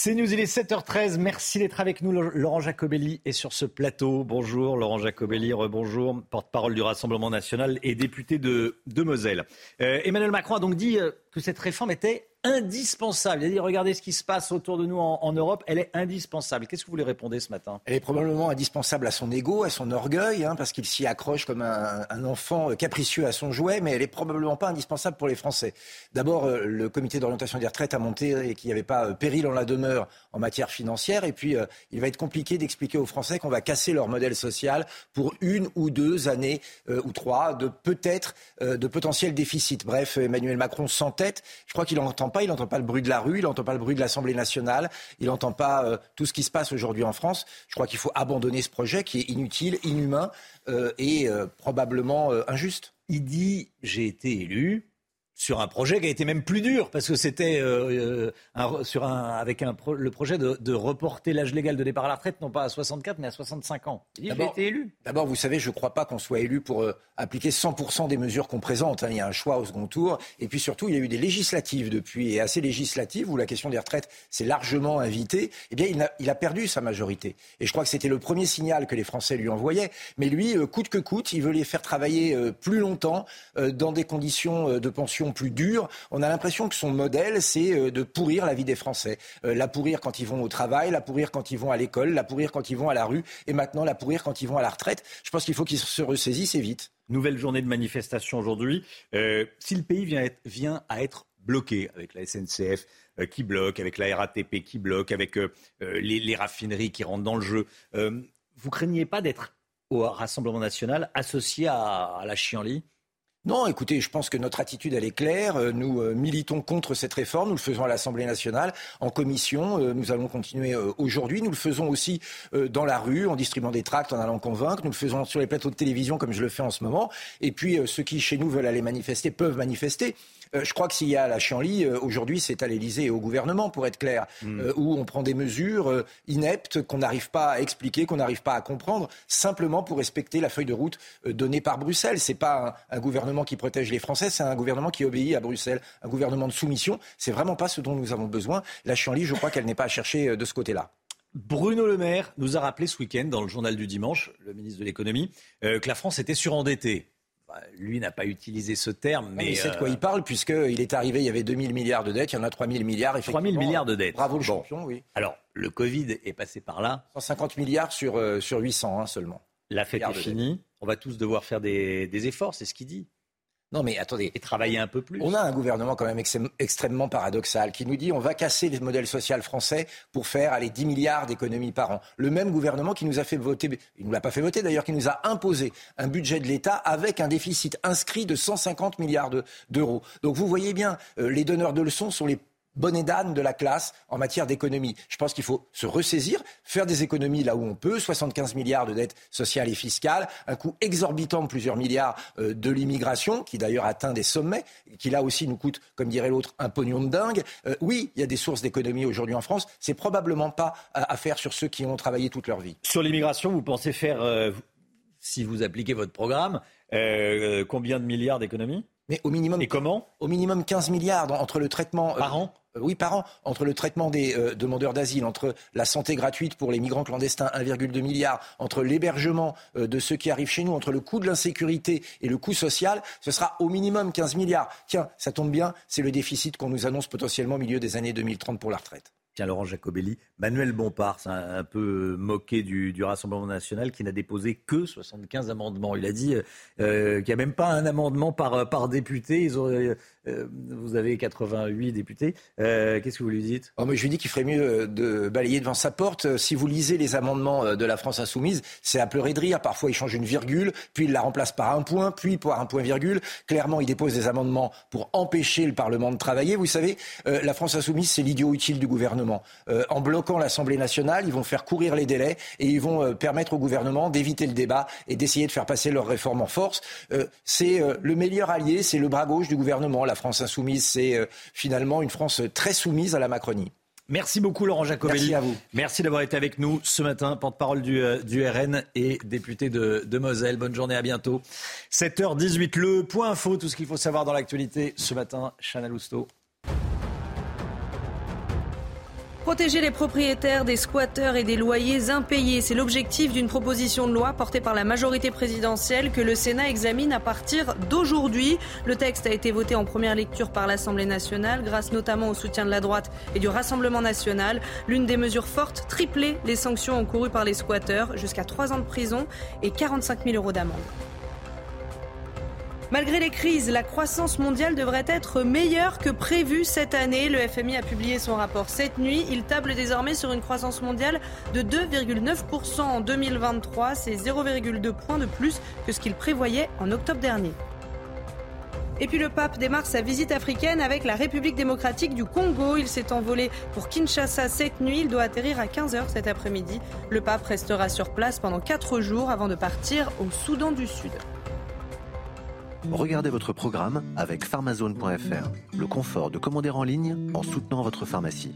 Speaker 2: C'est News, il est 7h13. Merci d'être avec nous. Laurent Jacobelli est sur ce plateau. Bonjour Laurent Jacobelli, rebonjour, porte-parole du Rassemblement national et député de, Moselle. Euh, Emmanuel Macron a donc dit euh, que cette réforme était indispensable. Regardez ce qui se passe autour de nous en, Europe, elle est indispensable. Qu'est-ce que vous lui répondez ce matin?
Speaker 56: Elle est probablement indispensable à son ego, à son orgueil, hein, parce qu'il s'y accroche comme un, enfant capricieux à son jouet, mais elle est probablement pas indispensable pour les Français. D'abord, euh, le comité d'orientation des retraites a monté qu'il n'y avait pas euh, péril en la demeure en matière financière, et puis euh, il va être compliqué d'expliquer aux Français qu'on va casser leur modèle social pour une ou deux années ou trois de peut-être de potentiel déficit. Bref, Emmanuel Macron s'entête. Je crois qu'il entend il n'entend pas le bruit de la rue, il n'entend pas le bruit de l'Assemblée nationale, il n'entend pas euh, tout ce qui se passe aujourd'hui en France. Je crois qu'il faut abandonner ce projet qui est inutile, inhumain euh, et euh, probablement injuste.
Speaker 2: Il dit j'ai été élu, sur un projet qui a été même plus dur, parce que c'était euh, euh, sur un, avec un le projet de, reporter l'âge légal de départ à la retraite, non pas à 64, mais à 65 ans. Il a été élu.
Speaker 56: D'abord, vous savez, je ne crois pas qu'on soit élu pour euh, appliquer 100% des mesures qu'on présente. Hein. Il y a un choix au second tour. Et puis surtout, il y a eu des législatives depuis, et assez législatives, où la question des retraites s'est largement invitée. Eh bien, il a, il a, perdu sa majorité. Et je crois que c'était le premier signal que les Français lui envoyaient. Mais lui, coûte que coûte, il veut les faire travailler plus longtemps, dans des conditions de pension plus dur. On a l'impression que son modèle, c'est euh, de pourrir la vie des Français. Euh, la pourrir quand ils vont au travail, la pourrir quand ils vont à l'école, la pourrir quand ils vont à la rue, et maintenant la pourrir quand ils vont à la retraite. Je pense qu'il faut qu'ils se ressaisissent et vite.
Speaker 2: Nouvelle journée de manifestation aujourd'hui. Euh, si le pays vient, à être bloqué avec la SNCF qui bloque, avec la RATP qui bloque, avec les, raffineries qui rentrent dans le jeu, vous craignez pas d'être au Rassemblement national associé à, à la chienlit?
Speaker 56: Non, écoutez, je pense que notre attitude, elle est claire. Euh, nous euh, militons contre cette réforme. Nous le faisons à l'Assemblée nationale, en commission. Euh, nous allons continuer aujourd'hui. Nous le faisons aussi dans la rue, en distribuant des tracts, en allant convaincre. Nous le faisons sur les plateaux de télévision, comme je le fais en ce moment. Et puis, ceux qui, chez nous, veulent aller manifester, peuvent manifester. Je crois que s'il y a la chienlit, aujourd'hui, c'est à l'Élysée et au gouvernement, pour être clair, mm. où on prend des mesures ineptes qu'on n'arrive pas à expliquer, qu'on n'arrive pas à comprendre, simplement pour respecter la feuille de route donnée par Bruxelles. C'est pas un gouvernement qui protège les Français, c'est un gouvernement qui obéit à Bruxelles, un gouvernement de soumission. C'est vraiment pas ce dont nous avons besoin. La chienlit, je crois qu'elle n'est pas à chercher euh, de ce côté-là.
Speaker 2: Bruno Le Maire nous a rappelé ce week-end dans le journal du dimanche, le ministre de l'économie, euh, que la France était surendettée. Bah, lui n'a pas utilisé ce terme, mais.
Speaker 56: il sait de quoi il parle, puisqu'il est arrivé, il y avait 2000 milliards de dettes, il y en a 3000 milliards.
Speaker 2: 3000 milliards de dettes.
Speaker 56: Bravo le champion, oui.
Speaker 2: Alors, le Covid est passé par là.
Speaker 56: 150 milliards sur, euh, sur 800 hein, seulement.
Speaker 2: La fête est finie. On va tous devoir faire des efforts, c'est ce qu'il dit.
Speaker 56: Non, mais attendez.
Speaker 2: Et travailler un peu plus.
Speaker 56: On a un gouvernement quand même extrêmement paradoxal qui nous dit on va casser le modèle social français pour faire les 10 milliards d'économies par an. Le même gouvernement qui nous a fait voter, il ne nous l'a pas fait voter d'ailleurs, qui nous a imposé un budget de l'État avec un déficit inscrit de 150 milliards d'euros. Donc vous voyez bien, euh, les donneurs de leçons sont les bonnet d'âne de la classe en matière d'économie. Je pense qu'il faut se ressaisir, faire des économies là où on peut, 75 milliards de dettes sociales et fiscales, un coût exorbitant de plusieurs milliards euh, de l'immigration, qui d'ailleurs atteint des sommets, qui là aussi nous coûte, comme dirait l'autre, un pognon de dingue. Euh, oui, il y a des sources d'économie aujourd'hui en France, c'est probablement pas à, faire sur ceux qui ont travaillé toute leur vie.
Speaker 2: Sur l'immigration, vous pensez faire, euh, si vous appliquez votre programme, combien de milliards d'économies?
Speaker 56: Mais au minimum.
Speaker 2: Et comment?
Speaker 56: Au minimum 15 milliards entre le traitement.
Speaker 2: Par an?
Speaker 56: euh, oui, par an, entre le traitement des euh, demandeurs d'asile, entre la santé gratuite pour les migrants clandestins, 1,2 milliard, entre l'hébergement euh, de ceux qui arrivent chez nous, entre le coût de l'insécurité et le coût social, ce sera au minimum 15 milliards. Tiens, ça tombe bien, c'est le déficit qu'on nous annonce potentiellement au milieu des années 2030 pour la retraite.
Speaker 2: Tiens, Laurent Jacobelli, Manuel Bompard, un, un peu moqué du, Rassemblement national, qui n'a déposé que 75 amendements. Il a dit qu'il n'y a même pas un amendement par, député. Ils euh, vous avez 88 députés. Euh, qu'est-ce que vous lui dites?
Speaker 56: Oh, Je lui dis qu'il ferait mieux euh, de balayer devant sa porte. Si vous lisez les amendements de la France insoumise, c'est à pleurer de rire. Parfois, il change une virgule, puis il la remplace par un point, puis par un point virgule. Clairement, il dépose des amendements pour empêcher le Parlement de travailler. Vous savez, la France insoumise, c'est l'idiot utile du gouvernement gouvernement. Euh, en bloquant l'Assemblée nationale, ils vont faire courir les délais et ils vont euh, permettre au gouvernement d'éviter le débat et d'essayer de faire passer leurs réformes en force. Euh, c'est le meilleur allié, c'est le bras gauche du gouvernement. La France insoumise, c'est finalement une France très soumise à la Macronie.
Speaker 2: Merci beaucoup Laurent Jacobelli.
Speaker 56: Merci à vous.
Speaker 2: Merci d'avoir été avec nous ce matin, porte-parole du, du, RN et député de, de, Moselle. Bonne journée, à bientôt. 7h18, le point info, tout ce qu'il faut savoir dans l'actualité ce matin. Chana Lousteau.
Speaker 3: Protéger les propriétaires des squatteurs et des loyers impayés, c'est l'objectif d'une proposition de loi portée par la majorité présidentielle que le Sénat examine à partir d'aujourd'hui. Le texte a été voté en première lecture par l'Assemblée nationale grâce notamment au soutien de la droite et du Rassemblement national. L'une des mesures fortes, tripler les sanctions encourues par les squatteurs, jusqu'à 3 ans de prison et 45 000 euros d'amende. Malgré les crises, la croissance mondiale devrait être meilleure que prévu cette année. Le FMI a publié son rapport cette nuit. Il table désormais sur une croissance mondiale de 2,9% en 2023. C'est 0,2 points de plus que ce qu'il prévoyait en octobre dernier. Et puis le pape démarre sa visite africaine avec la République démocratique du Congo. Il s'est envolé pour Kinshasa cette nuit. Il doit atterrir à 15h cet après-midi. Le pape restera sur place pendant 4 jours avant de partir au Soudan du Sud.
Speaker 57: Regardez votre programme avec pharmazone.fr. Le confort de commander en ligne en soutenant votre pharmacie.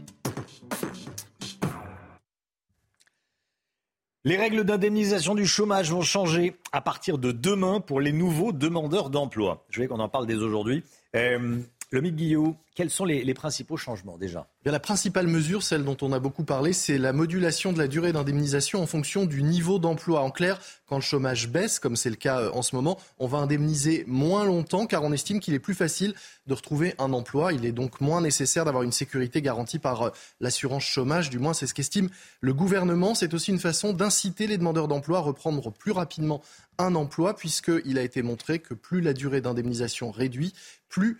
Speaker 2: Les règles d'indemnisation du chômage vont changer à partir de demain pour les nouveaux demandeurs d'emploi. Je vais qu'on en parle dès aujourd'hui. Euh, le Guillot, quels sont les, principaux changements déjà?
Speaker 24: La principale mesure, celle dont on a beaucoup parlé, c'est la modulation de la durée d'indemnisation en fonction du niveau d'emploi. En clair, quand le chômage baisse, comme c'est le cas euh, en ce moment, on va indemniser moins longtemps car on estime qu'il est plus facile de retrouver un emploi. Il est donc moins nécessaire d'avoir une sécurité garantie par euh, l'assurance chômage. Du moins, c'est ce qu'estime le gouvernement. C'est aussi une façon d'inciter les demandeurs d'emploi à reprendre plus rapidement un emploi puisqu'il a été montré que plus la durée d'indemnisation réduit, plus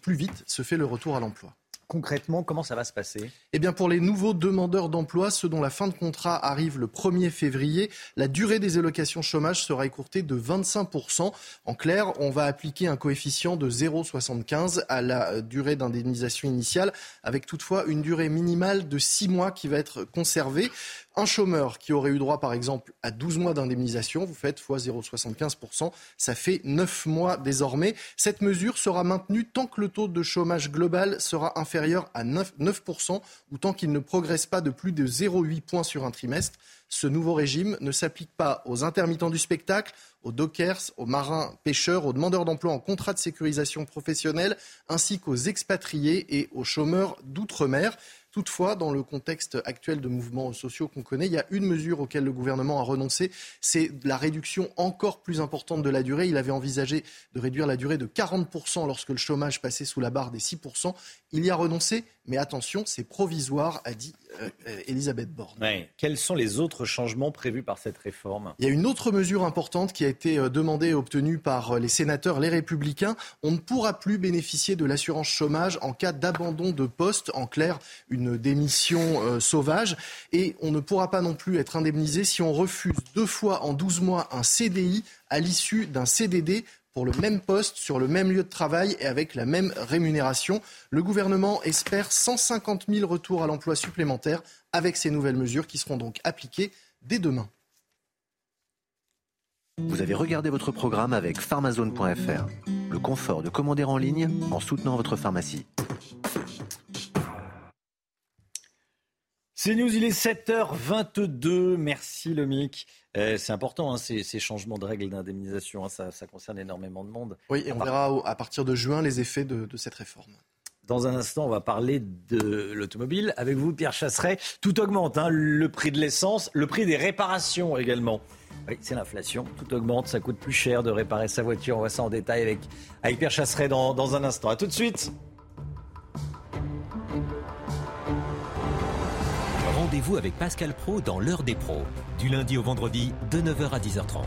Speaker 24: plus vite se fait le retour à l'emploi.
Speaker 2: Concrètement, comment ça va se passer?
Speaker 24: Eh bien, pour les nouveaux demandeurs d'emploi, ceux dont la fin de contrat arrive le 1er février, la durée des allocations chômage sera écourtée de 25%. En clair, on va appliquer un coefficient de 0,75 à la durée d'indemnisation initiale, avec toutefois une durée minimale de 6 mois qui va être conservée. Un chômeur qui aurait eu droit, par exemple, à 12 mois d'indemnisation, vous faites x 0,75%, ça fait 9 mois désormais. Cette mesure sera maintenue tant que le taux de chômage global sera inférieur à 9%, 9% ou tant qu'il ne progresse pas de plus de 0,8 points sur un trimestre. Ce nouveau régime ne s'applique pas aux intermittents du spectacle, aux dockers, aux marins pêcheurs, aux demandeurs d'emploi en contrat de sécurisation professionnelle, ainsi qu'aux expatriés et aux chômeurs d'outre-mer. Toutefois, dans le contexte actuel de mouvements sociaux qu'on connaît, il y a une mesure auquel le gouvernement a renoncé, c'est la réduction encore plus importante de la durée. Il avait envisagé de réduire la durée de 40% lorsque le chômage passait sous la barre des 6%. Il y a renoncé, mais attention, c'est provisoire, a dit euh, Elisabeth Borne.
Speaker 2: Quels sont les autres changements prévus par cette réforme?
Speaker 24: Il y a une autre mesure importante qui a été euh, demandée et obtenue par euh, les sénateurs, les républicains. On ne pourra plus bénéficier de l'assurance chômage en cas d'abandon de poste, en clair, une démission sauvage. Et on ne pourra pas non plus être indemnisé si on refuse deux fois en 12 mois un CDI à l'issue d'un CDD pour le même poste, sur le même lieu de travail et avec la même rémunération. Le gouvernement espère 150 000 retours à l'emploi supplémentaires avec ces nouvelles mesures qui seront donc appliquées dès demain.
Speaker 57: Vous avez regardé votre programme avec pharmazone.fr. Le confort de commander en ligne en soutenant votre pharmacie.
Speaker 2: C'est News, il est 7h22. Merci Lomic. Euh, c'est important, hein, ces, changements de règles d'indemnisation. Hein, ça, concerne énormément de monde.
Speaker 24: Oui, et on, verra à partir de juin les effets de, cette réforme.
Speaker 2: Dans un instant, on va parler de l'automobile. Avec vous, Pierre Chasseret, tout augmente. Hein, le prix de l'essence, le prix des réparations également. Oui, c'est l'inflation. Tout augmente, ça coûte plus cher de réparer sa voiture. On voit ça en détail avec, avec Pierre Chasseret dans, dans un instant. A tout de suite.
Speaker 58: Rendez-vous avec Pascal Pro dans l'heure des pros, du lundi au vendredi de 9h à 10h30.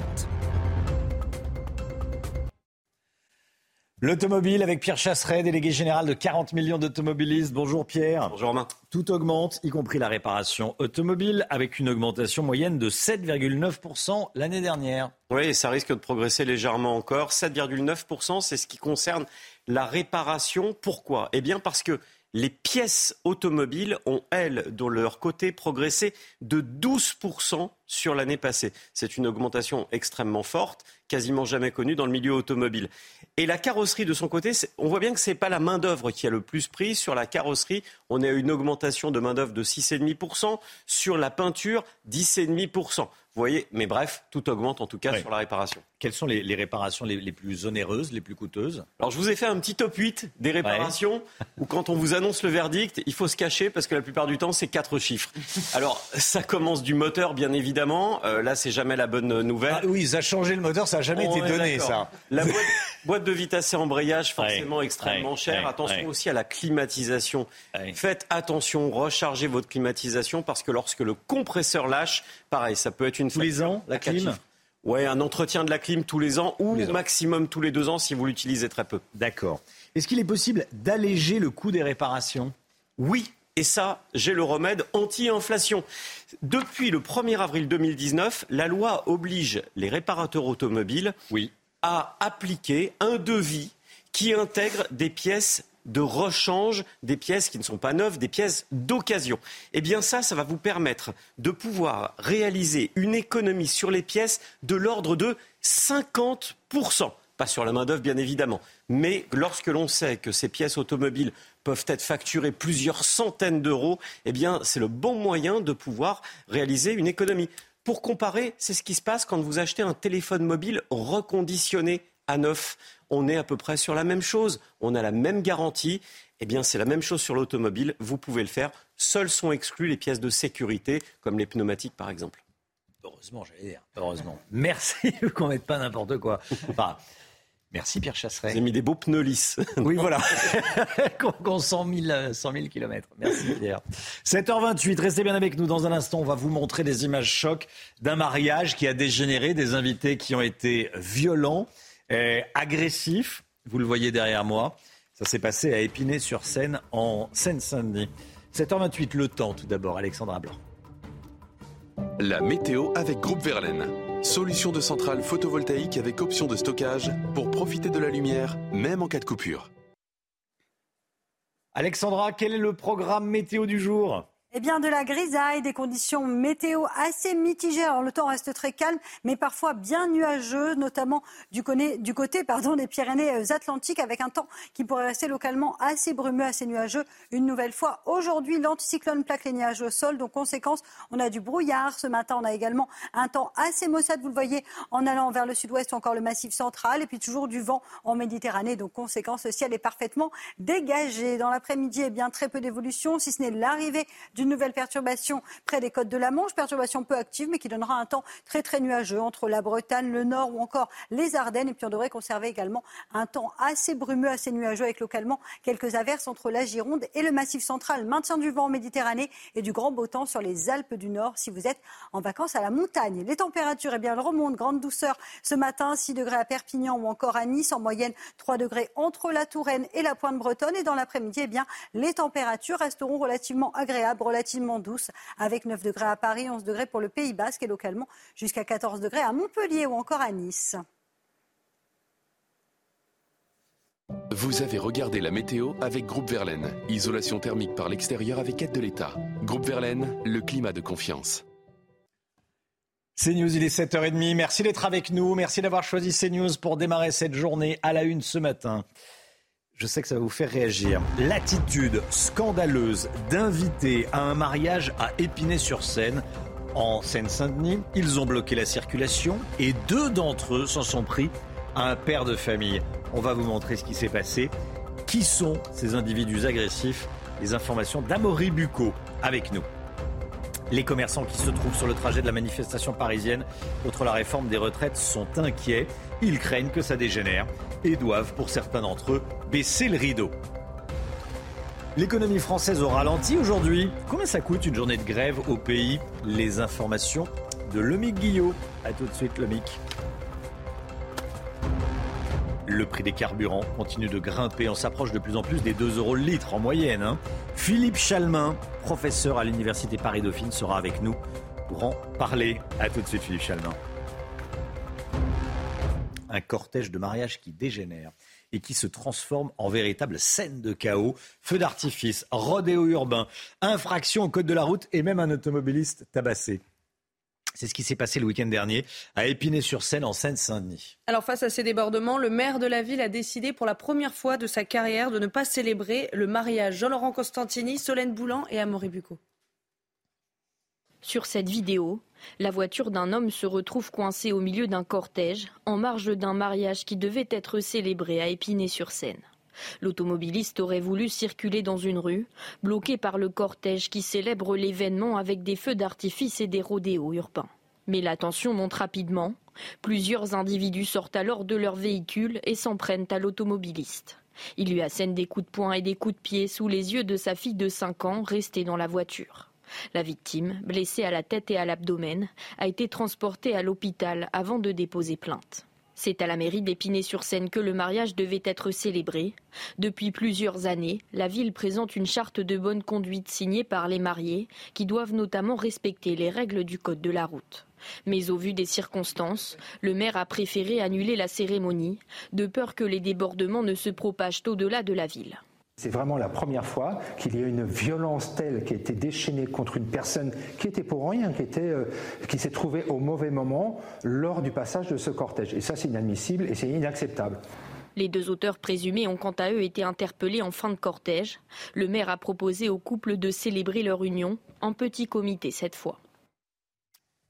Speaker 2: L'automobile avec Pierre Chasseret, délégué général de 40 millions d'automobilistes. Bonjour Pierre.
Speaker 59: Bonjour Romain.
Speaker 2: Tout augmente, y compris la réparation automobile, avec une augmentation moyenne de 7,9% l'année dernière.
Speaker 59: Oui, ça risque de progresser légèrement encore. 7,9%, c'est ce qui concerne la réparation. Pourquoi? Eh bien parce que Les pièces automobiles ont, elles, de leur côté, progressé de 12% sur l'année passée. C'est une augmentation extrêmement forte, quasiment jamais connue dans le milieu automobile. Et la carrosserie, de son côté, on voit bien que ce n'est pas la main-d'œuvre qui a le plus pris. Sur la carrosserie, on a une augmentation de main-d'œuvre de 6,5%. Sur la peinture, 10,5%. Vous voyez, mais bref, tout augmente en tout cas sur la réparation.
Speaker 2: Quelles sont les, réparations les, plus onéreuses, les plus coûteuses?
Speaker 59: Alors je vous ai fait un petit top 8 des réparations où quand on vous annonce le verdict, il faut se cacher parce que la plupart du temps c'est quatre chiffres. Alors ça commence du moteur bien évidemment. Euh, là c'est jamais la bonne nouvelle.
Speaker 2: Ah oui, ça a changé le moteur, ça n'a jamais été donné ça.
Speaker 59: La boîte, de vitesse et embrayage forcément extrêmement chère. attention aussi à la climatisation. Faites attention, rechargez votre climatisation parce que lorsque le compresseur lâche, pareil, ça peut être une
Speaker 2: tous les ans, la clim
Speaker 59: Ouais, un entretien de la clim tous les ans ou maximum tous les deux ans si vous l'utilisez très peu.
Speaker 2: D'accord. Est-ce qu'il est possible d'alléger le coût des réparations?
Speaker 59: Oui, et ça, j'ai le remède anti-inflation. Depuis le 1er avril 2019, la loi oblige les réparateurs automobiles
Speaker 2: oui.
Speaker 59: à appliquer un devis qui intègre des pièces de rechange des pièces qui ne sont pas neuves, des pièces d'occasion. Eh bien ça, ça va vous permettre de pouvoir réaliser une économie sur les pièces de l'ordre de 50%. Pas sur la main-d'œuvre, bien évidemment. Mais lorsque l'on sait que ces pièces automobiles peuvent être facturées plusieurs centaines d'euros, eh bien, c'est le bon moyen de pouvoir réaliser une économie. Pour comparer, c'est ce qui se passe quand vous achetez un téléphone mobile reconditionné à neuf on est à peu près sur la même chose. On a la même garantie. Eh bien, c'est la même chose sur l'automobile. Vous pouvez le faire. Seules sont exclues les pièces de sécurité, comme les pneumatiques, par exemple.
Speaker 2: Heureusement, j'allais dire. Heureusement. Merci qu'on mette pas n'importe quoi. Enfin, merci Pierre Chasseret.
Speaker 59: J'ai mis des beaux pneus lisses.
Speaker 2: Oui, voilà. Qu'on 100 000, 100 000 km. Merci Pierre. 7h28, restez bien avec nous. Dans un instant, on va vous montrer des images chocs d'un mariage qui a dégénéré, des invités qui ont été violents agressif. Vous le voyez derrière moi. Ça s'est passé à Épinay-sur-Seine, en Seine-Saint-Denis. 7h28, le temps tout d'abord, Alexandra Blanc.
Speaker 8: La météo avec Groupe Verlaine. Solution de centrale photovoltaïque avec option de stockage pour profiter de la lumière, même en cas de coupure.
Speaker 2: Alexandra, quel est le programme météo du jour?
Speaker 26: Eh bien, de la grisaille, des conditions météo assez mitigées. Alors, le temps reste très calme, mais parfois bien nuageux, notamment du, côté pardon, des Pyrénées-Atlantiques, avec un temps qui pourrait rester localement assez brumeux, assez nuageux. Une nouvelle fois, aujourd'hui, l'anticyclone plaque les nuages au sol. Donc, conséquence, on a du brouillard. Ce matin, on a également un temps assez maussade, vous le voyez, en allant vers le sud-ouest, encore le massif central, et puis toujours du vent en Méditerranée. Donc, conséquence, le ciel est parfaitement dégagé. Dans l'après-midi, eh bien, très peu d'évolution, si ce n'est l'arrivée du nouvelle perturbation près des côtes de la Manche, perturbation peu active mais qui donnera un temps très très nuageux entre la Bretagne, le Nord ou encore les Ardennes. Et puis on devrait conserver également un temps assez brumeux, assez nuageux avec localement quelques averses entre la Gironde et le Massif central. Maintien du vent en Méditerranée et du grand beau temps sur les Alpes du Nord si vous êtes en vacances à la montagne. Les températures, eh bien, elles remontent, grande douceur ce matin, 6 degrés à Perpignan ou encore à Nice, en moyenne 3 degrés entre la Touraine et la Pointe Bretonne. Et dans l'après-midi, eh bien, les températures resteront relativement agréables, relativement douce, avec 9 degrés à Paris, 11 degrés pour le Pays Basque et localement jusqu'à 14 degrés à Montpellier ou encore à Nice.
Speaker 8: Vous avez regardé la météo avec Groupe Verlaine. Isolation thermique par l'extérieur avec aide de l'État. Groupe Verlaine, le climat de confiance.
Speaker 2: CNews, il est 7h30. Merci d'être avec nous. Merci d'avoir choisi CNews pour démarrer cette journée à la une ce matin je sais que ça va vous faire réagir. L'attitude scandaleuse d'inviter à un mariage à Épinay-sur-Seine en Seine-Saint-Denis. Ils ont bloqué la circulation et deux d'entre eux s'en sont pris à un père de famille. On va vous montrer ce qui s'est passé. Qui sont ces individus agressifs? Les informations d'Amory Bucco avec nous. Les commerçants qui se trouvent sur le trajet de la manifestation parisienne contre la réforme des retraites sont inquiets. Ils craignent que ça dégénère et doivent, pour certains d'entre eux, baisser le rideau. L'économie française au ralenti aujourd'hui. Combien ça coûte une journée de grève au pays Les informations de Lomic Guillot. A tout de suite, Lomic. Le prix des carburants continue de grimper. On s'approche de plus en plus des 2 euros le litre en moyenne. Hein. Philippe Chalmin, professeur à l'Université Paris-Dauphine, sera avec nous pour en parler. A tout de suite, Philippe Chalmin. Un cortège de mariage qui dégénère et qui se transforme en véritable scène de chaos. Feu d'artifice, rodéo urbain, infraction au code de la route et même un automobiliste tabassé. C'est ce qui s'est passé le week-end dernier à Épinay-sur-Seine, en Seine-Saint-Denis.
Speaker 3: Alors face à ces débordements, le maire de la ville a décidé pour la première fois de sa carrière de ne pas célébrer le mariage. Jean-Laurent Costantini, Solène Boulan et Amaury Bucco.
Speaker 27: Sur cette vidéo, la voiture d'un homme se retrouve coincée au milieu d'un cortège, en marge d'un mariage qui devait être célébré à Épinay-sur-Seine. L'automobiliste aurait voulu circuler dans une rue, bloqué par le cortège qui célèbre l'événement avec des feux d'artifice et des rodéos urbains. Mais la tension monte rapidement. Plusieurs individus sortent alors de leur véhicule et s'en prennent à l'automobiliste. Il lui assène des coups de poing et des coups de pied sous les yeux de sa fille de 5 ans restée dans la voiture. La victime, blessée à la tête et à l'abdomen, a été transportée à l'hôpital avant de déposer plainte. C'est à la mairie d'Épinay-sur-Seine que le mariage devait être célébré. Depuis plusieurs années, la ville présente une charte de bonne conduite signée par les mariés, qui doivent notamment respecter les règles du code de la route. Mais au vu des circonstances, le maire a préféré annuler la cérémonie, de peur que les débordements ne se propagent au-delà de la ville.
Speaker 28: C'est vraiment la première fois qu'il y a une violence telle qui a été déchaînée contre une personne qui était pour rien, qui, était, euh, qui s'est trouvée au mauvais moment lors du passage de ce cortège. Et ça, c'est inadmissible et c'est inacceptable.
Speaker 27: Les deux auteurs présumés ont quant à eux été interpellés en fin de cortège. Le maire a proposé au couple de célébrer leur union en petit comité cette fois.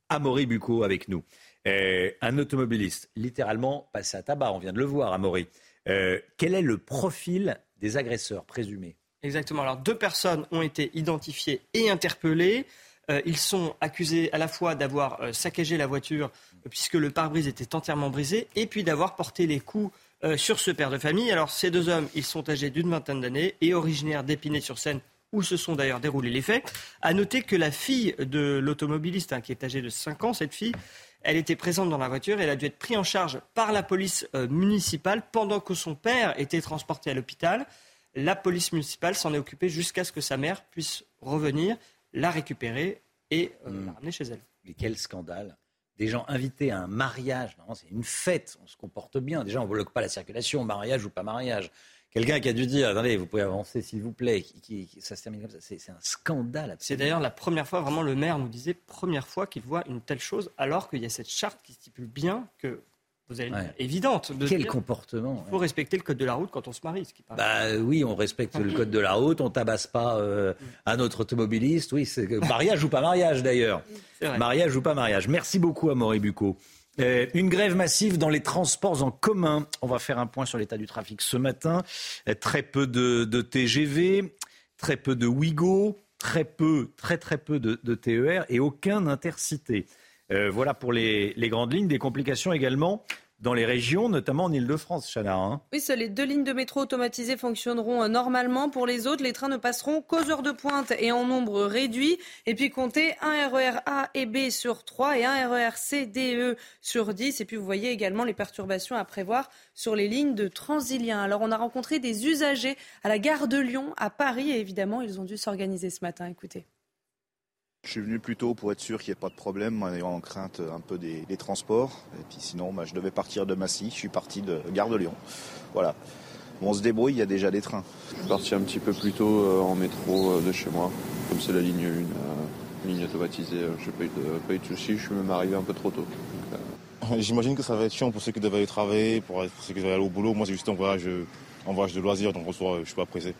Speaker 2: Amaury Bucco avec nous. Euh, un automobiliste, littéralement passé à tabac, on vient de le voir, Amaury. Euh, quel est le profil des agresseurs présumés.
Speaker 5: Exactement. Alors deux personnes ont été identifiées et interpellées. Euh, ils sont accusés à la fois d'avoir euh, saccagé la voiture euh, puisque le pare-brise était entièrement brisé et puis d'avoir porté les coups sur ce père de famille. Alors ces deux hommes, ils sont âgés d'une vingtaine d'années et originaires d'Épinay-sur-Seine où se sont d'ailleurs déroulés les faits. À noter que la fille de l'automobiliste, hein, qui est âgée de 5 ans, cette fille, elle était présente dans la voiture et elle a dû être prise en charge par la police euh, municipale pendant que son père était transporté à l'hôpital. La police municipale s'en est occupée jusqu'à ce que sa mère puisse revenir, la récupérer et euh, hmm. la ramener chez elle.
Speaker 2: Mais quel scandale des gens invités à un mariage, c'est une fête, on se comporte bien. Déjà, on ne bloque pas la circulation, mariage ou pas mariage. Quelqu'un qui a dû dire, attendez, vous pouvez avancer s'il vous plaît, qui, ça se termine comme ça, c'est un scandale.
Speaker 5: C'est d'ailleurs la première fois, vraiment le maire nous disait, première fois qu'il voit une telle chose, alors qu'il y a cette charte qui stipule bien que vous allez dire, évidente.
Speaker 2: De Quel comportement
Speaker 5: Il faut respecter le code de la route quand on se marie. Ce qui
Speaker 2: bah oui, on respecte le code de la route, on tabasse pas euh, un autre automobiliste. Oui, c'est mariage ou pas mariage d'ailleurs. Mariage ou pas mariage. Merci beaucoup à Maurice Bucco. Euh, une grève massive dans les transports en commun. On va faire un point sur l'état du trafic ce matin. Euh, très peu de, TGV, très peu de Ouigo, très peu, de, TER et aucun intercité. Euh, voilà pour les, grandes lignes. Des complications également dans les régions, notamment en Ile-de-France, Chana. Hein.
Speaker 3: Oui, seules les deux lignes de métro automatisées fonctionneront euh, normalement. Pour les autres, les trains ne passeront qu'aux heures de pointe et en nombre réduit. Et puis comptez un RER A et B sur 3 et un RER C, D, E sur 10. Et puis vous voyez également les perturbations à prévoir sur les lignes de Transilien. Alors on a rencontré des usagers à la gare de Lyon, à Paris, et évidemment, ils ont dû s'organiser ce matin. Écoutez.
Speaker 60: Je suis venu plus tôt pour être sûr qu'il n'y ait pas de problème, en crainte un peu des, transports. Et puis sinon, bah, je devais partir de Massy, je suis parti de Gare de Lyon. Voilà. on se débrouille, il y a déjà des trains.
Speaker 61: Je suis parti un petit peu plus tôt euh, en métro euh, de chez moi, comme c'est la ligne 1, euh, ligne automatisée, je n'ai pas eu de, pas eu de soucis, je suis même arrivé un peu trop tôt.
Speaker 62: J'imagine que ça va être chiant pour ceux qui doivent aller travailler, pour, ceux qui doivent aller au boulot. Moi, c'est juste un voyage, un voyage de loisirs, donc en soi, je ne suis pas pressé.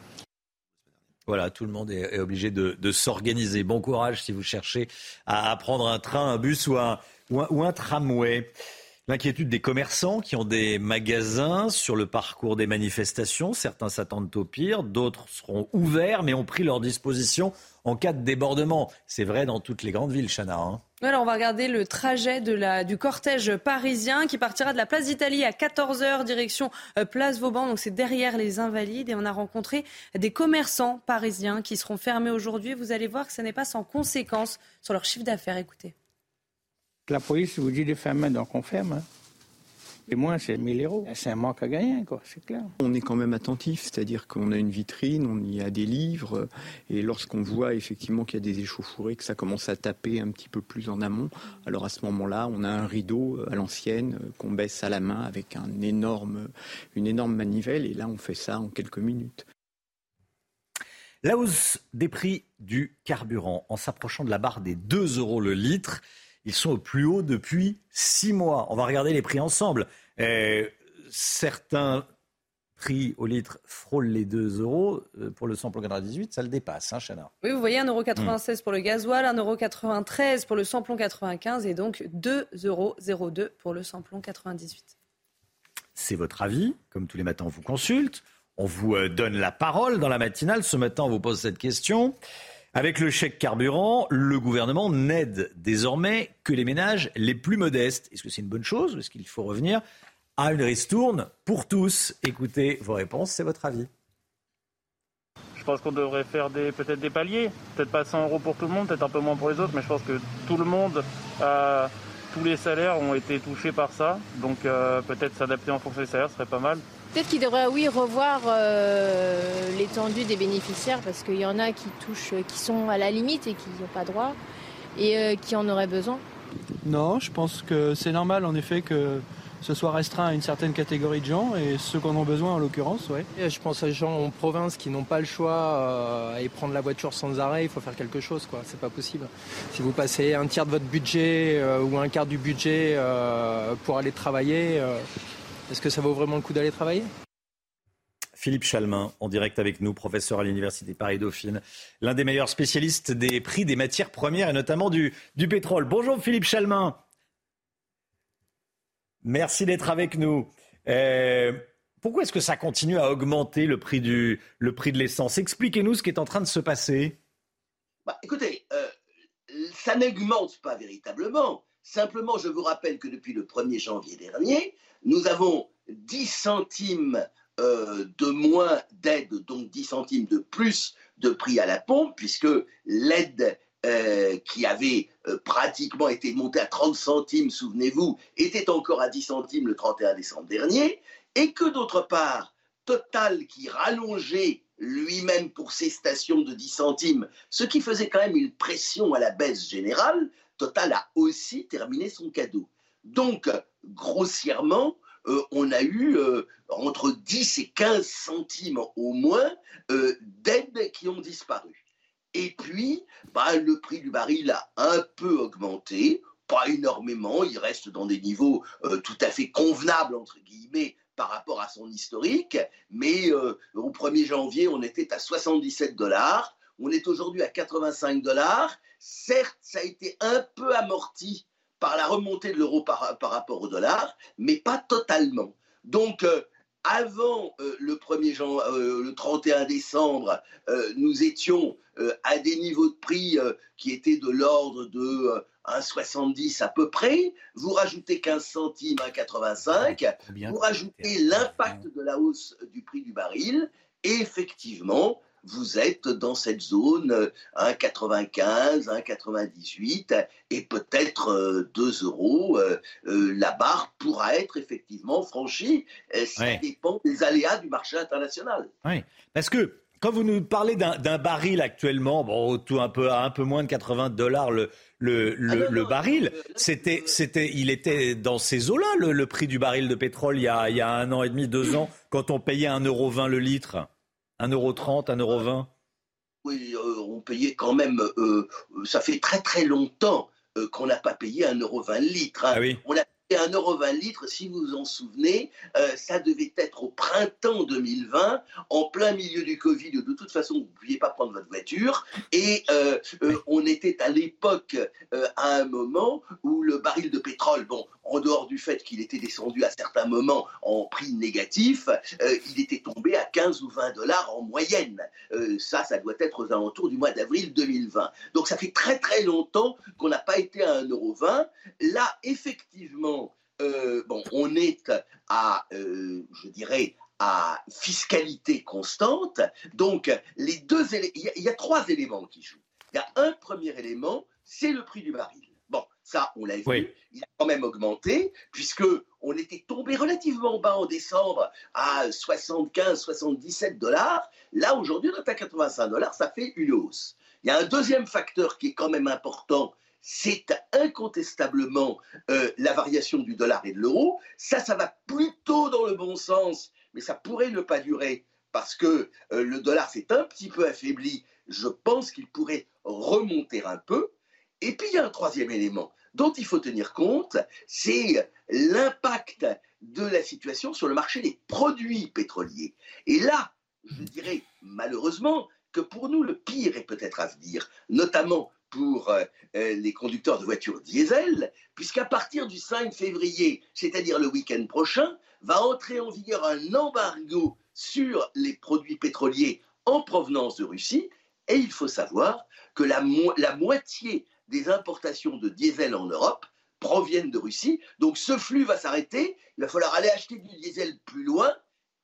Speaker 2: Voilà, tout le monde est, obligé de, s'organiser. Bon courage si vous cherchez à, prendre un train, un bus ou un, tramway. L'inquiétude des commerçants qui ont des magasins sur le parcours des manifestations. Certains s'attendent au pire, d'autres seront ouverts mais ont pris leur disposition en cas de débordement. C'est vrai dans toutes les grandes villes, Chana. Hein.
Speaker 3: On va regarder le trajet du cortège parisien qui partira de la place d'Italie à 14h direction euh, place Vauban. Donc c'est derrière les Invalides et on a rencontré des commerçants parisiens qui seront fermés aujourd'hui. Vous allez voir que ce n'est pas sans conséquence sur leur chiffre d'affaires. Écoutez.
Speaker 63: La police vous dit de fermer, donc on ferme. Hein.
Speaker 52: Et moins, c'est 1000 euros. C'est un manque à gagner, quoi, c'est clair.
Speaker 64: On est quand même attentif, c'est-à-dire qu'on a une vitrine, on y a des livres, et lorsqu'on voit effectivement qu'il y a des échauffourées, que ça commence à taper un petit peu plus en amont, alors à ce moment-là, on a un rideau à l'ancienne qu'on baisse à la main avec un énorme, une énorme manivelle, et là, on fait ça en quelques minutes.
Speaker 2: La hausse des prix du carburant en s'approchant de la barre des 2 euros le litre, ils sont au plus haut depuis 6 mois. On va regarder les prix ensemble. Euh, certains prix au litre frôlent les 2 euros. Euh, pour le samplon 98, ça le dépasse, hein, Chana
Speaker 3: Oui, vous voyez 1,96€ pour le gasoil, 1,93€ pour le samplon 95 et donc 2,02€ euros pour le samplon 98.
Speaker 2: C'est votre avis. Comme tous les matins, on vous consulte. On vous euh, donne la parole dans la matinale. Ce matin, on vous pose cette question. Avec le chèque carburant, le gouvernement n'aide désormais que les ménages les plus modestes. Est-ce que c'est une bonne chose ou est-ce qu'il faut revenir à une ristourne pour tous? Écoutez vos réponses, c'est votre avis.
Speaker 65: Je pense qu'on devrait faire peut-être des paliers, peut-être pas 100 euros pour tout le monde, peut-être un peu moins pour les autres, mais je pense que tout le monde, euh, tous les salaires ont été touchés par ça, donc euh, peut-être s'adapter en fonction des salaires serait pas mal.
Speaker 66: Peut-être qu'il devrait, oui, revoir euh, l'étendue des bénéficiaires parce qu'il y en a qui touchent, qui sont à la limite et qui n'ont pas droit et euh, qui en auraient besoin.
Speaker 38: Non, je pense que c'est normal en effet que ce soit restreint à une certaine catégorie de gens et ceux qui en ont besoin en l'occurrence, oui.
Speaker 63: Je pense à des gens en province qui n'ont pas le choix euh, et prendre la voiture sans arrêt, il faut faire quelque chose, quoi. C'est pas possible. Si vous passez un tiers de votre budget ou un quart du budget pour aller travailler est-ce que ça vaut vraiment le coup d'aller travailler?
Speaker 2: Philippe Chalmin, en direct avec nous, professeur à l'Université Paris-Dauphine, l'un des meilleurs spécialistes des prix des matières premières et notamment du, du pétrole. Bonjour Philippe Chalmin. Merci d'être avec nous. Euh, pourquoi est-ce que ça continue à augmenter le prix, du, le prix de l'essence? Expliquez-nous ce qui est en train de se passer.
Speaker 67: Bah, écoutez, euh, ça n'augmente pas véritablement. Simplement, je vous rappelle que depuis le 1er janvier dernier, nous avons 10 centimes euh, de moins d'aide, donc 10 centimes de plus de prix à la pompe, puisque l'aide euh, qui avait euh, pratiquement été montée à 30 centimes, souvenez-vous, était encore à 10 centimes le 31 décembre dernier, et que d'autre part, Total qui rallongeait lui-même pour ses stations de 10 centimes, ce qui faisait quand même une pression à la baisse générale, Total a aussi terminé son cadeau. Donc, grossièrement, euh, on a eu euh, entre 10 et 15 centimes au moins euh, d'aides qui ont disparu. Et puis, bah, le prix du baril a un peu augmenté, pas énormément, il reste dans des niveaux tout à fait convenables, entre guillemets, par rapport à son historique, mais au 1er janvier, on était à 77 dollars, on est aujourd'hui à 85 dollars. Certes, ça a été un peu amorti par la remontée de l'euro par, rapport au dollar, mais pas totalement. Donc, euh, avant euh, le 1er euh, le 31 décembre, nous étions à des niveaux de prix qui étaient de l'ordre de 1,70 à peu près. Vous rajoutez 15 centimes, 1,85. Vous rajoutez l'impact de la hausse du prix du baril. Et effectivement, vous êtes dans cette zone 1,95, euh, 1,98 et peut-être 2 euh, euros. Euh, la barre pourra être effectivement franchie. Ça dépend des aléas du marché international.
Speaker 2: Oui, parce que quand vous nous parlez d'un baril actuellement, bon, tout un peu à un peu moins de 80 dollars le, le, le, ah baril, c'était, c'était, il était dans ces eaux-là le, prix du baril de pétrole il y, a, il y a un an et demi, deux ans, quand on payait 1,20€ le litre? 1,30€, 1,20€.
Speaker 67: Oui, euh, on payait quand même, euh, euh, ça fait très très longtemps qu'on n'a pas payé 1,20€ le litre. Hein.
Speaker 2: Ah oui.
Speaker 67: On a et 1,20€ litre, si vous vous en souvenez, euh, ça devait être au printemps 2020, en plein milieu du Covid, de toute façon, vous ne pouviez pas prendre votre voiture. Et euh, euh, on était à l'époque, à un moment où le baril de pétrole, bon, en dehors du fait qu'il était descendu à certains moments en prix négatif, il était tombé à 15 ou 20 dollars en moyenne. ça, ça doit être aux alentours du mois d'avril 2020. Donc ça fait très très longtemps qu'on n'a pas été à 1,20€. Là, effectivement, euh, bon, on est à, euh, je dirais, à fiscalité constante. Donc, les deux il y, a trois éléments qui jouent. Il y a un premier élément, c'est le prix du baril. Bon, ça, on l'a vu, il a quand même augmenté, puisque on était tombé relativement bas en décembre à 75, 77 dollars. Là, aujourd'hui, on est à 85 dollars, ça fait une hausse. Il y a un deuxième facteur qui est quand même important, c'est incontestablement euh, la variation du dollar et de l'euro. Ça, ça va plutôt dans le bon sens, mais ça pourrait ne pas durer parce que euh, le dollar s'est un petit peu affaibli. Je pense qu'il pourrait remonter un peu. Et puis, il y a un troisième élément dont il faut tenir compte, c'est l'impact de la situation sur le marché des produits pétroliers. Et là, je dirais malheureusement que pour nous, le pire est peut-être à venir, notamment pour euh, euh, les conducteurs de voitures diesel, puisqu'à partir du 5 février, c'est-à-dire le week-end prochain, va entrer en vigueur un embargo sur les produits pétroliers en provenance de Russie. Et il faut savoir que la, moitié des importations de diesel en Europe proviennent de Russie. Donc ce flux va s'arrêter. Il va falloir aller acheter du diesel plus loin.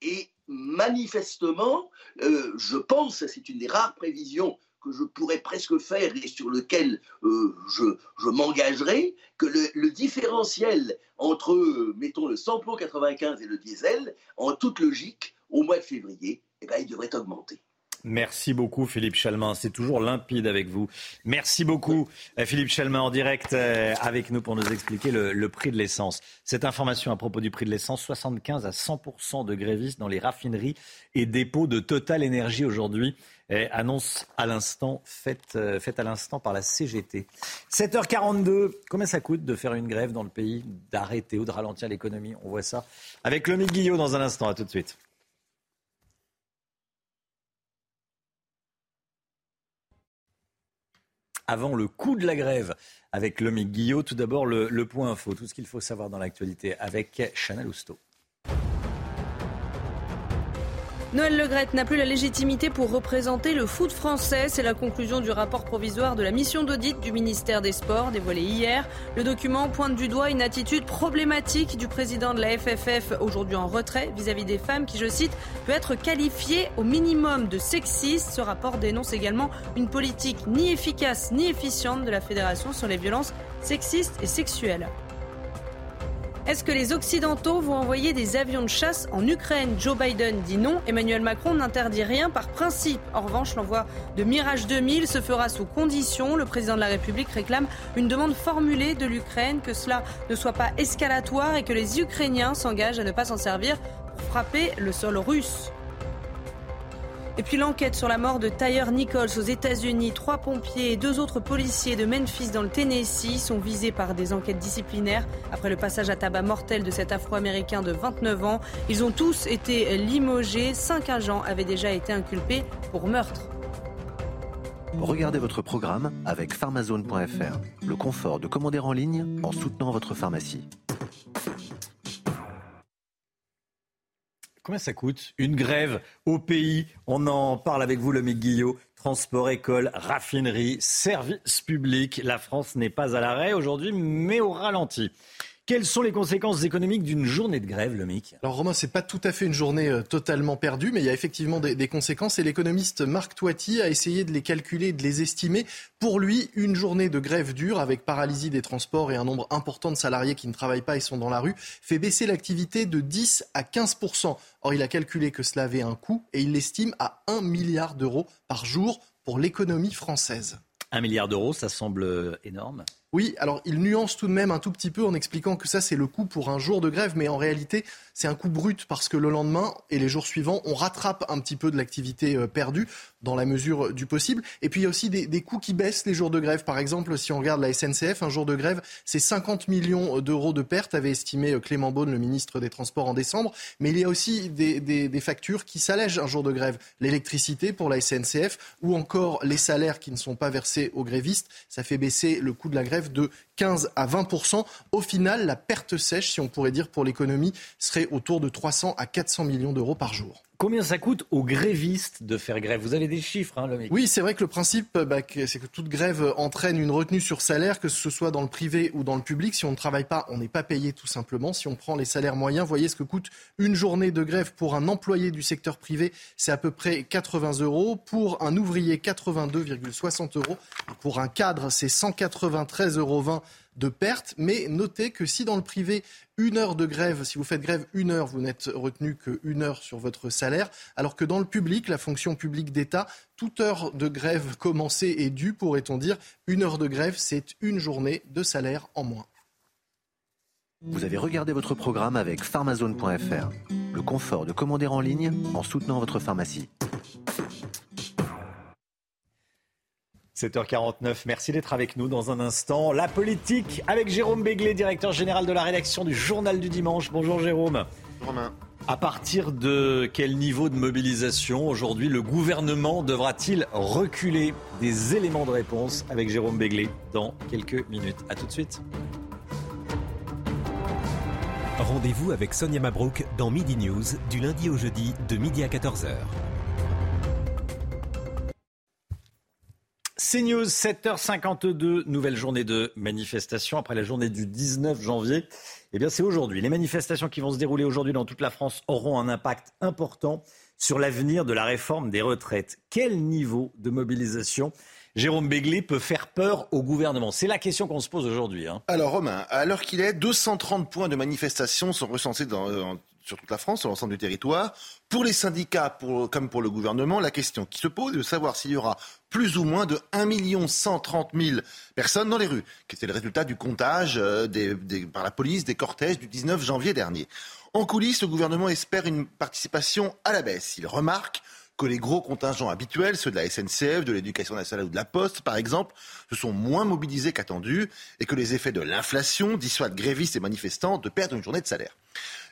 Speaker 67: Et manifestement, euh, je pense, c'est une des rares prévisions que je pourrais presque faire et sur lequel euh, je, je m'engagerai, que le, différentiel entre, mettons, le samplon 95 et le diesel, en toute logique, au mois de février, eh ben, il devrait augmenter.
Speaker 2: Merci beaucoup Philippe Chalmin, c'est toujours limpide avec vous. Merci beaucoup euh, Philippe Chalmin en direct euh, avec nous pour nous expliquer le, prix de l'essence. Cette information à propos du prix de l'essence, 75 à 100% de grévistes dans les raffineries et dépôts de Total Énergie aujourd'hui. Euh, annonce à l'instant, faite, à l'instant par la CGT. 7h42, combien ça coûte de faire une grève dans le pays, d'arrêter ou de ralentir l'économie? On voit ça avec Lomi Guillot dans un instant, à tout de suite. Avant le coup de la grève avec Lomique Guillot. Tout d'abord, le, le, point info, tout ce qu'il faut savoir dans l'actualité avec Chanel Housteau.
Speaker 3: Noël Legrette n'a plus la légitimité pour représenter le foot français. C'est la conclusion du rapport provisoire de la mission d'audit du ministère des Sports dévoilé hier. Le document pointe du doigt une attitude problématique du président de la FFF, aujourd'hui en retrait, vis-à-vis des femmes, qui, je cite, peut être qualifiée au minimum de sexiste. Ce rapport dénonce également une politique ni efficace ni efficiente de la fédération sur les violences sexistes et sexuelles. Est-ce que les Occidentaux vont envoyer des avions de chasse en Ukraine? Joe Biden dit non. Emmanuel Macron n'interdit rien par principe. En revanche, l'envoi de Mirage 2000 se fera sous condition. Le président de la République réclame une demande formulée de l'Ukraine que cela ne soit pas escalatoire et que les Ukrainiens s'engagent à ne pas s'en servir pour frapper le sol russe. Et puis l'enquête sur la mort de Tyre Nichols aux États-Unis. Trois pompiers et deux autres policiers de Memphis dans le Tennessee sont visés par des enquêtes disciplinaires après le passage à tabac mortel de cet Afro-Américain de 29 ans. Ils ont tous été limogés. Cinq agents avaient déjà été inculpés pour meurtre.
Speaker 68: Regardez votre programme avec pharmazone.fr. Le confort de commander en ligne en soutenant votre pharmacie.
Speaker 2: Combien ça coûte Une grève au pays? On en parle avec vous, le Guillot. Transport, école, raffinerie, service public. La France n'est pas à l'arrêt aujourd'hui, mais au ralenti. Quelles sont les conséquences économiques d'une journée de grève, le MIC?
Speaker 24: Alors Romain, c'est pas tout à fait une journée euh, totalement perdue, mais il y a effectivement des, conséquences et l'économiste Marc Toiti a essayé de les calculer, de les estimer. Pour lui, une journée de grève dure avec paralysie des transports et un nombre important de salariés qui ne travaillent pas et sont dans la rue fait baisser l'activité de 10 à 15% Or, il a calculé que cela avait un coût et il l'estime à 1 milliard d'euros par jour pour l'économie française.
Speaker 2: 1 milliard d'euros, ça semble énorme.
Speaker 24: Oui, alors il nuance tout de même un tout petit peu en expliquant que ça c'est le coût pour un jour de grève, mais en réalité c'est un coût brut parce que le lendemain et les jours suivants on rattrape un petit peu de l'activité euh, perdue dans la mesure du possible. Et puis il y a aussi des, coûts qui baissent les jours de grève. Par exemple, si on regarde la SNCF, un jour de grève c'est 50 millions d'euros de pertes, avait estimé euh, Clément Beaune, le ministre des Transports en décembre. Mais il y a aussi des factures qui s'allègent un jour de grève. L'électricité pour la SNCF ou encore les salaires qui ne sont pas versés aux grévistes, ça fait baisser le coût de la grève de 15 à 20 Au final, la perte sèche, si on pourrait dire pour l'économie, serait autour de 300 à 400 millions d'euros par jour.
Speaker 2: Combien ça coûte aux grévistes de faire grève? Vous avez des chiffres, hein, le
Speaker 24: Oui, c'est vrai que le principe, bah, c'est que toute grève entraîne une retenue sur salaire, que ce soit dans le privé ou dans le public. Si on ne travaille pas, on n'est pas payé tout simplement. Si on prend les salaires moyens, voyez ce que coûte une journée de grève pour un employé du secteur privé, c'est à peu près 80 euros. Pour un ouvrier, 82,60 euros. Pour un cadre, c'est 193,20 euros de perte. Mais notez que si dans le privé, une heure de grève, si vous faites grève une heure, vous n'êtes retenu qu'une heure sur votre salaire, alors que dans le public, la fonction publique d'État, toute heure de grève commencée est due, pourrait-on dire. Une heure de grève, c'est une journée de salaire en moins.
Speaker 68: Vous avez regardé votre programme avec pharmazone.fr. Le confort de commander en ligne en soutenant votre pharmacie.
Speaker 2: 7h49, merci d'être avec nous dans un instant. La politique avec Jérôme Béglé, directeur général de la rédaction du Journal du Dimanche. Bonjour Jérôme.
Speaker 69: Romain.
Speaker 2: À partir de quel niveau de mobilisation aujourd'hui le gouvernement devra-t-il reculer? Des éléments de réponse avec Jérôme Béglé dans quelques minutes. A tout de suite.
Speaker 70: Rendez-vous avec Sonia Mabrouk dans Midi News du lundi au jeudi de midi à 14h.
Speaker 2: CNews, 7h52, nouvelle journée de manifestation après la journée du 19 janvier. Eh bien, c'est aujourd'hui. Les manifestations qui vont se dérouler aujourd'hui dans toute la France auront un impact important sur l'avenir de la réforme des retraites. Quel niveau de mobilisation Jérôme Béglé peut faire peur au gouvernement? C'est la question qu'on se pose aujourd'hui. Hein.
Speaker 23: Alors Romain, à l'heure qu'il est, 230 points de manifestation sont recensés euh, sur toute la France, sur l'ensemble du territoire. Pour les syndicats comme pour le gouvernement, la question qui se pose est de savoir s'il y aura plus ou moins de 1 130 000 personnes dans les rues, qui était le résultat du comptage euh, par la police des cortèges du 19 janvier dernier. En coulisses, le gouvernement espère une participation à la baisse. Il remarque que les gros contingents habituels, ceux de la SNCF, de l'éducation nationale ou de la Poste, par exemple, se sont moins mobilisés qu'attendus et que les effets de l'inflation dissuadent grévistes et manifestants de perdre une journée de salaire.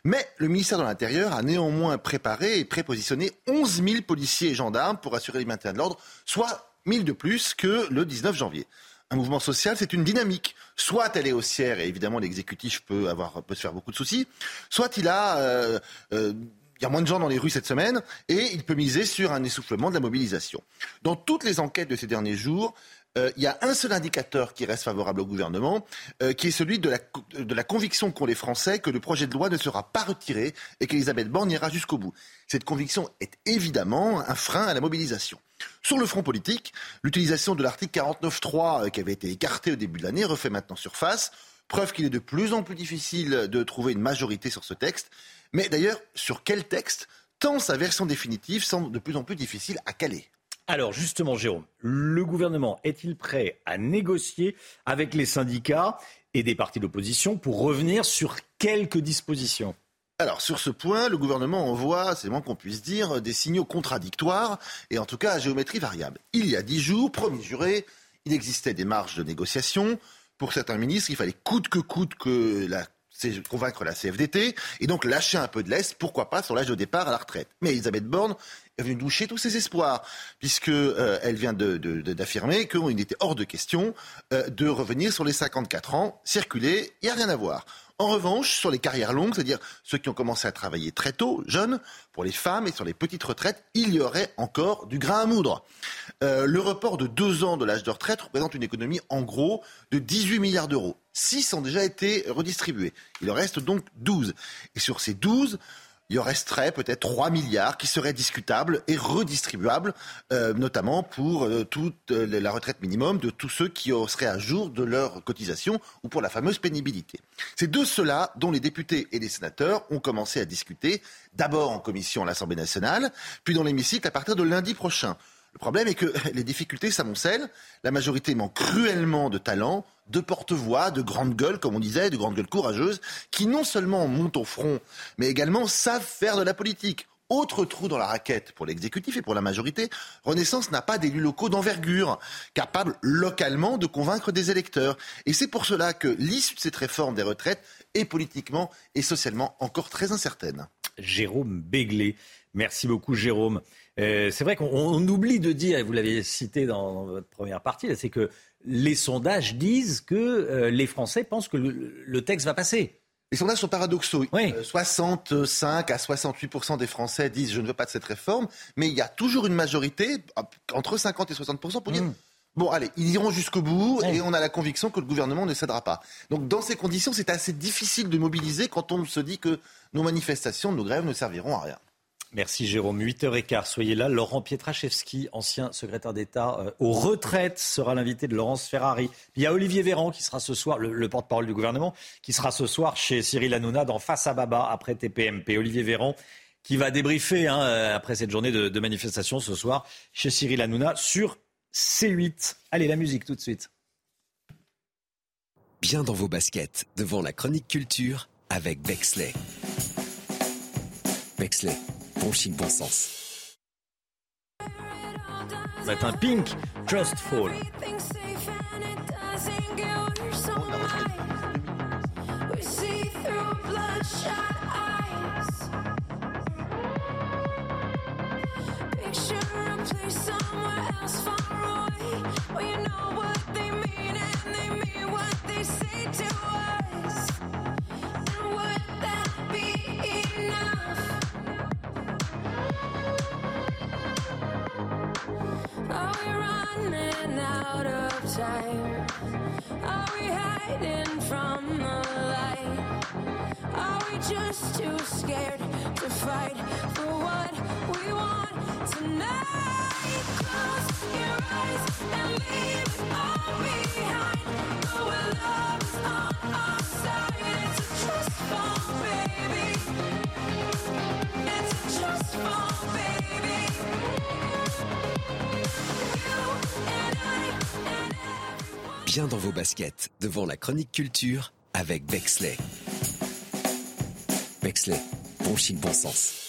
Speaker 23: Mais le ministère de l'Intérieur a néanmoins préparé et prépositionné 11 000 policiers et gendarmes pour assurer le maintien de l'ordre, soit 1000 de plus que le 19 janvier. Un mouvement social, c'est une dynamique. Soit elle est haussière, et évidemment l'exécutif peut, peut se faire beaucoup de soucis, soit il a... Euh, euh, il y a moins de gens dans les rues cette semaine et il peut miser sur un essoufflement de la mobilisation. Dans toutes les enquêtes de ces derniers jours, euh, il y a un seul indicateur qui reste favorable au gouvernement, euh, qui est celui de la, conviction qu'ont les Français que le projet de loi ne sera pas retiré et qu'Elisabeth Borne ira jusqu'au bout. Cette conviction est évidemment un frein à la mobilisation. Sur le front politique, l'utilisation de l'article 49.3 euh, qui avait été écarté au début de l'année refait maintenant surface, preuve qu'il est de plus en plus difficile de trouver une majorité sur ce texte. Mais d'ailleurs, sur quel texte Tant sa version définitive semble de plus en plus difficile à caler?
Speaker 2: Alors justement, Jérôme, le gouvernement est-il prêt à négocier avec les syndicats et des partis d'opposition pour revenir sur quelques dispositions?
Speaker 23: Alors sur ce point, le gouvernement envoie, c'est moins qu'on puisse dire, des signaux contradictoires et en tout cas à géométrie variable. Il y a dix jours, premier juré, il existait des marges de négociation. Pour certains ministres, il fallait coûte que coûte que la c'est convaincre la CFDT et donc lâcher un peu de l'Est, pourquoi pas sur l'âge de départ à la retraite. Mais Elisabeth Borne est venue doucher tous ses espoirs, puisque euh, vient d'affirmer qu'il était hors de question euh, de revenir sur les 54 ans, circuler, il n'y a rien à voir. En revanche, sur les carrières longues, c'est-à-dire ceux qui ont commencé à travailler très tôt, jeunes, pour les femmes et sur les petites retraites, il y aurait encore du grain à moudre. Euh, le report de deux ans de l'âge de retraite représente une économie en gros de 18 milliards d'euros. Six ont déjà été redistribués. Il en reste donc 12. Et sur ces 12, il en resterait peut-être 3 milliards qui seraient discutables et redistribuables, euh, notamment pour euh, toute euh, la retraite minimum de tous ceux qui seraient à jour de leur cotisation ou pour la fameuse pénibilité. C'est de cela dont les députés et les sénateurs ont commencé à discuter, d'abord en commission à l'Assemblée nationale, puis dans l'hémicycle à partir de lundi prochain. Le problème est que les difficultés s'amoncellent. La majorité manque cruellement de talent, de porte-voix, de grandes gueules, comme on disait, de grandes gueules courageuses, qui non seulement montent au front, mais également savent faire de la politique. Autre trou dans la raquette pour l'exécutif et pour la majorité, Renaissance n'a pas d'élus locaux d'envergure, capables localement de convaincre des électeurs. Et c'est pour cela que l'issue de cette réforme des retraites est politiquement et socialement encore très incertaine.
Speaker 2: Jérôme Béglé. Merci beaucoup Jérôme. Euh, c'est vrai qu'on oublie de dire, et vous l'avez cité dans, votre première partie, c'est que les sondages disent que euh, les Français pensent que le, texte va passer.
Speaker 23: Les sondages sont paradoxaux. 65 euh, à 68 des Français disent je ne veux pas de cette réforme, mais il y a toujours une majorité, entre 50 et 60 pour dire hmm. Bon, allez, ils iront jusqu'au bout et on a la conviction que le gouvernement ne cédera pas. Donc, dans ces conditions, c'est assez difficile de mobiliser quand on se dit que nos manifestations, nos grèves ne serviront à rien.
Speaker 2: Merci Jérôme. 8h15, soyez là. Laurent Pietraszewski, ancien secrétaire d'État euh, aux retraites, sera l'invité de Laurence Ferrari. il y a Olivier Véran qui sera ce soir, le, porte-parole du gouvernement, qui sera ce soir chez Cyril Hanouna dans Face à Baba après TPMP. Olivier Véran qui va débriefer hein, euh, après cette journée de, de manifestation ce soir chez Cyril Hanouna sur C8. Allez, la musique tout de suite.
Speaker 71: Bien dans vos baskets, devant la chronique culture avec Bexley. Bexley bon chic, bon sens.
Speaker 2: Un pink, Just Fall. Picture a place somewhere else far away Where you know what they mean and they mean what they say to us Are we running out of time? Are we hiding from the light? Are we just too scared to fight for what we want tonight? Close your eyes and leave it all behind. Know love is on our side. It's a trust fall, baby. It's a trust fall, baby.
Speaker 71: Bien dans vos baskets, devant la chronique culture avec Bexley. Bexley, bon chic, bon sens.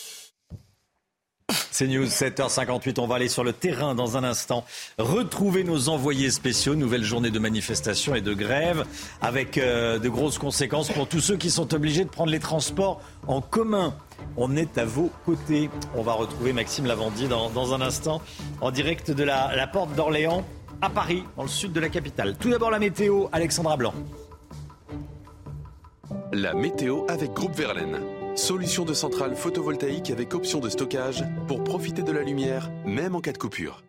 Speaker 2: C'est News 7h58, on va aller sur le terrain dans un instant. Retrouver nos envoyés spéciaux, nouvelle journée de manifestation et de grève, avec euh, de grosses conséquences pour tous ceux qui sont obligés de prendre les transports en commun. On est à vos côtés. On va retrouver Maxime Lavandier dans, un instant, en direct de la, la porte d'Orléans à Paris, dans le sud de la capitale. Tout d'abord la météo, Alexandra Blanc.
Speaker 72: La météo avec Groupe Verlaine. Solution de centrale photovoltaïque avec option de stockage pour profiter de la lumière, même en cas de coupure.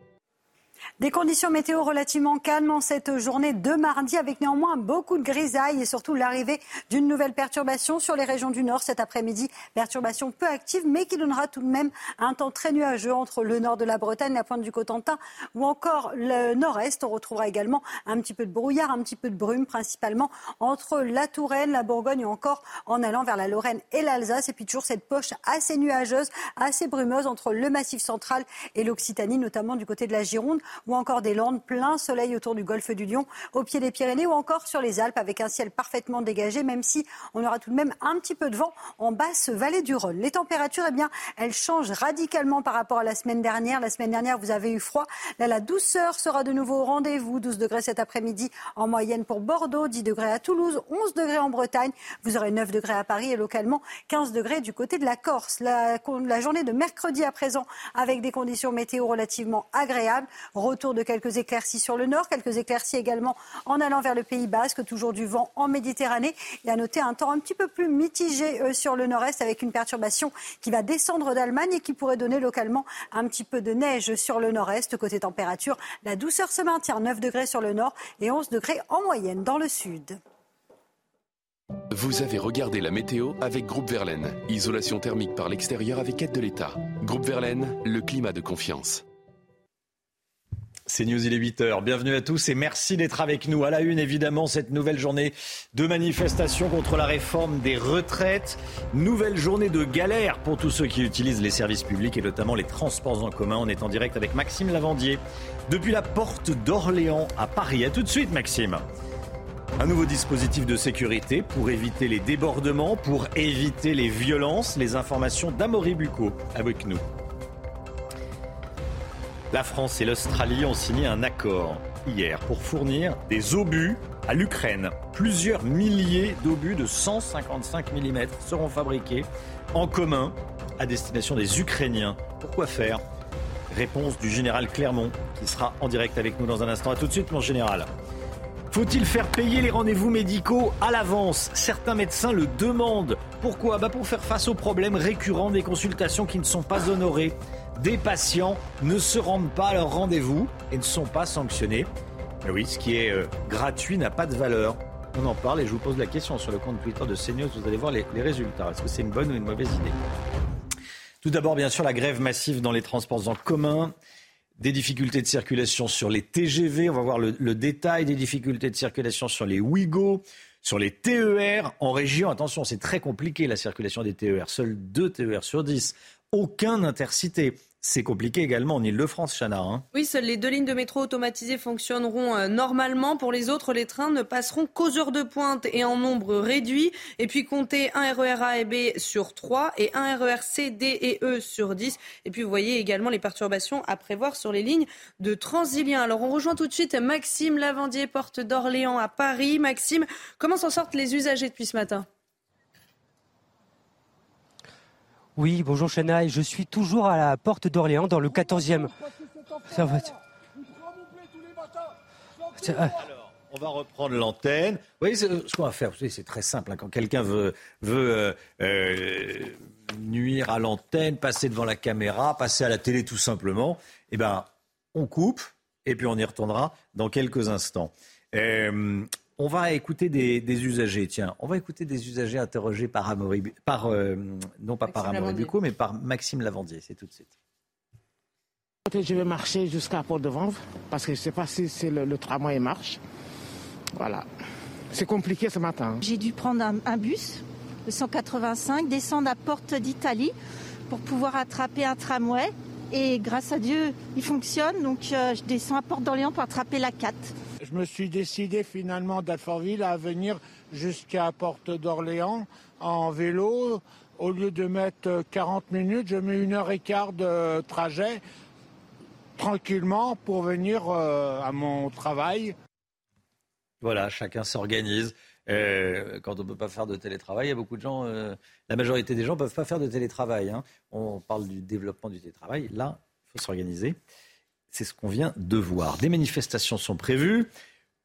Speaker 26: Des conditions météo relativement calmes en cette journée de mardi, avec néanmoins beaucoup de grisailles et surtout l'arrivée d'une nouvelle perturbation sur les régions du nord cet après-midi. Perturbation peu active, mais qui donnera tout de même un temps très nuageux entre le nord de la Bretagne, la pointe du Cotentin ou encore le nord-est. On retrouvera également un petit peu de brouillard, un petit peu de brume, principalement entre la Touraine, la Bourgogne ou encore en allant vers la Lorraine et l'Alsace. Et puis toujours cette poche assez nuageuse, assez brumeuse entre le Massif central et l'Occitanie, notamment du côté de la Gironde ou encore des Landes, plein soleil autour du golfe du Lion, au pied des Pyrénées ou encore sur les Alpes avec un ciel parfaitement dégagé, même si on aura tout de même un petit peu de vent en basse vallée du Rhône. Les températures, eh bien, elles changent radicalement par rapport à la semaine dernière. La semaine dernière, vous avez eu froid. Là, la douceur sera de nouveau au rendez-vous. 12 degrés cet après-midi en moyenne pour Bordeaux, 10 degrés à Toulouse, 11 degrés en Bretagne. Vous aurez 9 degrés à Paris et localement 15 degrés du côté de la Corse. La, la journée de mercredi à présent avec des conditions météo relativement agréables retour de quelques éclaircies sur le nord, quelques éclaircies également en allant vers le Pays Basque, toujours du vent en Méditerranée. Et à noter un temps un petit peu plus mitigé euh, sur le nord-est avec une perturbation qui va descendre d'Allemagne et qui pourrait donner localement un petit peu de neige sur le nord-est. Côté température, la douceur se maintient 9 degrés sur le nord et 11 degrés en moyenne dans le sud.
Speaker 72: Vous avez regardé la météo avec Groupe Verlaine. Isolation thermique par l'extérieur avec aide de l'État. Groupe Verlaine, le climat de confiance.
Speaker 2: C'est News, il est 8h. Bienvenue à tous et merci d'être avec nous. À la une, évidemment, cette nouvelle journée de manifestation contre la réforme des retraites. Nouvelle journée de galère pour tous ceux qui utilisent les services publics et notamment les transports en commun. On est en direct avec Maxime Lavandier depuis la porte d'Orléans à Paris. A tout de suite, Maxime. Un nouveau dispositif de sécurité pour éviter les débordements, pour éviter les violences. Les informations d'Amory Bucco avec nous. La France et l'Australie ont signé un accord hier pour fournir des obus à l'Ukraine. Plusieurs milliers d'obus de 155 mm seront fabriqués en commun à destination des Ukrainiens. Pourquoi faire? Réponse du général Clermont qui sera en direct avec nous dans un instant. A tout de suite mon général. Faut-il faire payer les rendez-vous médicaux à l'avance? Certains médecins le demandent. Pourquoi? Bah Pour faire face aux problèmes récurrents des consultations qui ne sont pas honorées des patients ne se rendent pas à leur rendez-vous et ne sont pas sanctionnés. Mais oui, ce qui est euh, gratuit n'a pas de valeur. On en parle et je vous pose la question sur le compte Twitter de CNews. Vous allez voir les, les résultats. Est-ce que c'est une bonne ou une mauvaise idée? Tout d'abord, bien sûr, la grève massive dans les transports en commun. Des difficultés de circulation sur les TGV, on va voir le, le détail des difficultés de circulation sur les Ouigo, sur les TER en région. Attention, c'est très compliqué la circulation des TER. Seuls deux TER sur dix. Aucun intercité. C'est compliqué également en Ile-de-France, Chana. Hein.
Speaker 3: Oui, seules les deux lignes de métro automatisées fonctionneront euh, normalement. Pour les autres, les trains ne passeront qu'aux heures de pointe et en nombre réduit. Et puis comptez un RER A et B sur 3 et un RER C, D et E sur 10. Et puis vous voyez également les perturbations à prévoir sur les lignes de Transilien. Alors on rejoint tout de suite Maxime Lavandier, porte d'Orléans à Paris. Maxime, comment s'en sortent les usagers depuis ce matin?
Speaker 4: Oui, bonjour Chana, je suis toujours à la porte d'Orléans dans le 14e. Ça va.
Speaker 2: Alors, on va reprendre l'antenne. Vous voyez, ce ce qu'on va faire, c'est très simple. hein. Quand quelqu'un veut, veut euh, euh, nuire à l'antenne, passer devant la caméra, passer à la télé tout simplement, eh ben, on coupe et puis on y retournera dans quelques instants. Euh, on va écouter des, des usagers. Tiens, on va écouter des usagers interrogés par Amaury, par euh, non pas par
Speaker 72: Maxime
Speaker 2: Amaury
Speaker 72: Lavandier.
Speaker 2: Bucco, mais par Maxime Lavandier. C'est tout de suite.
Speaker 72: Je vais marcher jusqu'à Port-de-Vanves parce que je ne sais pas si c'est le, le tramway marche. Voilà. C'est compliqué ce matin.
Speaker 73: J'ai dû prendre un, un bus, le 185, descendre à Porte d'Italie pour pouvoir attraper un tramway. Et grâce à Dieu, il fonctionne. Donc euh, je descends à Porte d'Orléans pour attraper la 4.
Speaker 72: Je me suis décidé finalement d'Alfortville à venir jusqu'à Porte d'Orléans en vélo. Au lieu de mettre 40 minutes, je mets une heure et quart de trajet tranquillement pour venir euh, à mon travail.
Speaker 2: Voilà, chacun s'organise. Euh, quand on ne peut pas faire de télétravail, il y a beaucoup de gens, euh, la majorité des gens ne peuvent pas faire de télétravail. hein. On parle du développement du télétravail. Là, il faut s'organiser. C'est ce qu'on vient de voir. Des manifestations sont prévues.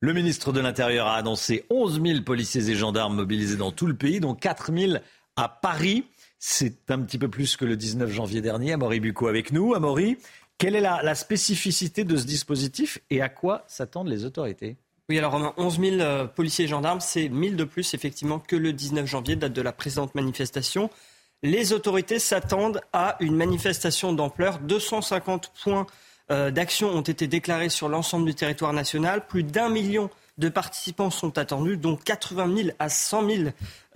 Speaker 2: Le ministre de l'Intérieur a annoncé 11 000 policiers et gendarmes mobilisés dans tout le pays, dont 4 000 à Paris. C'est un petit peu plus que le 19 janvier dernier. Amaury Bucco avec nous. Amaury, quelle est la, spécificité de ce dispositif et à quoi s'attendent les autorités?
Speaker 5: Oui, alors Romain, 11 000 euh, policiers et gendarmes, c'est 1000 de plus effectivement que le 19 janvier, date de la précédente manifestation. Les autorités s'attendent à une manifestation d'ampleur. 250 points euh, d'action ont été déclarés sur l'ensemble du territoire national. Plus d'un million de participants sont attendus, dont 80 000 à 100 000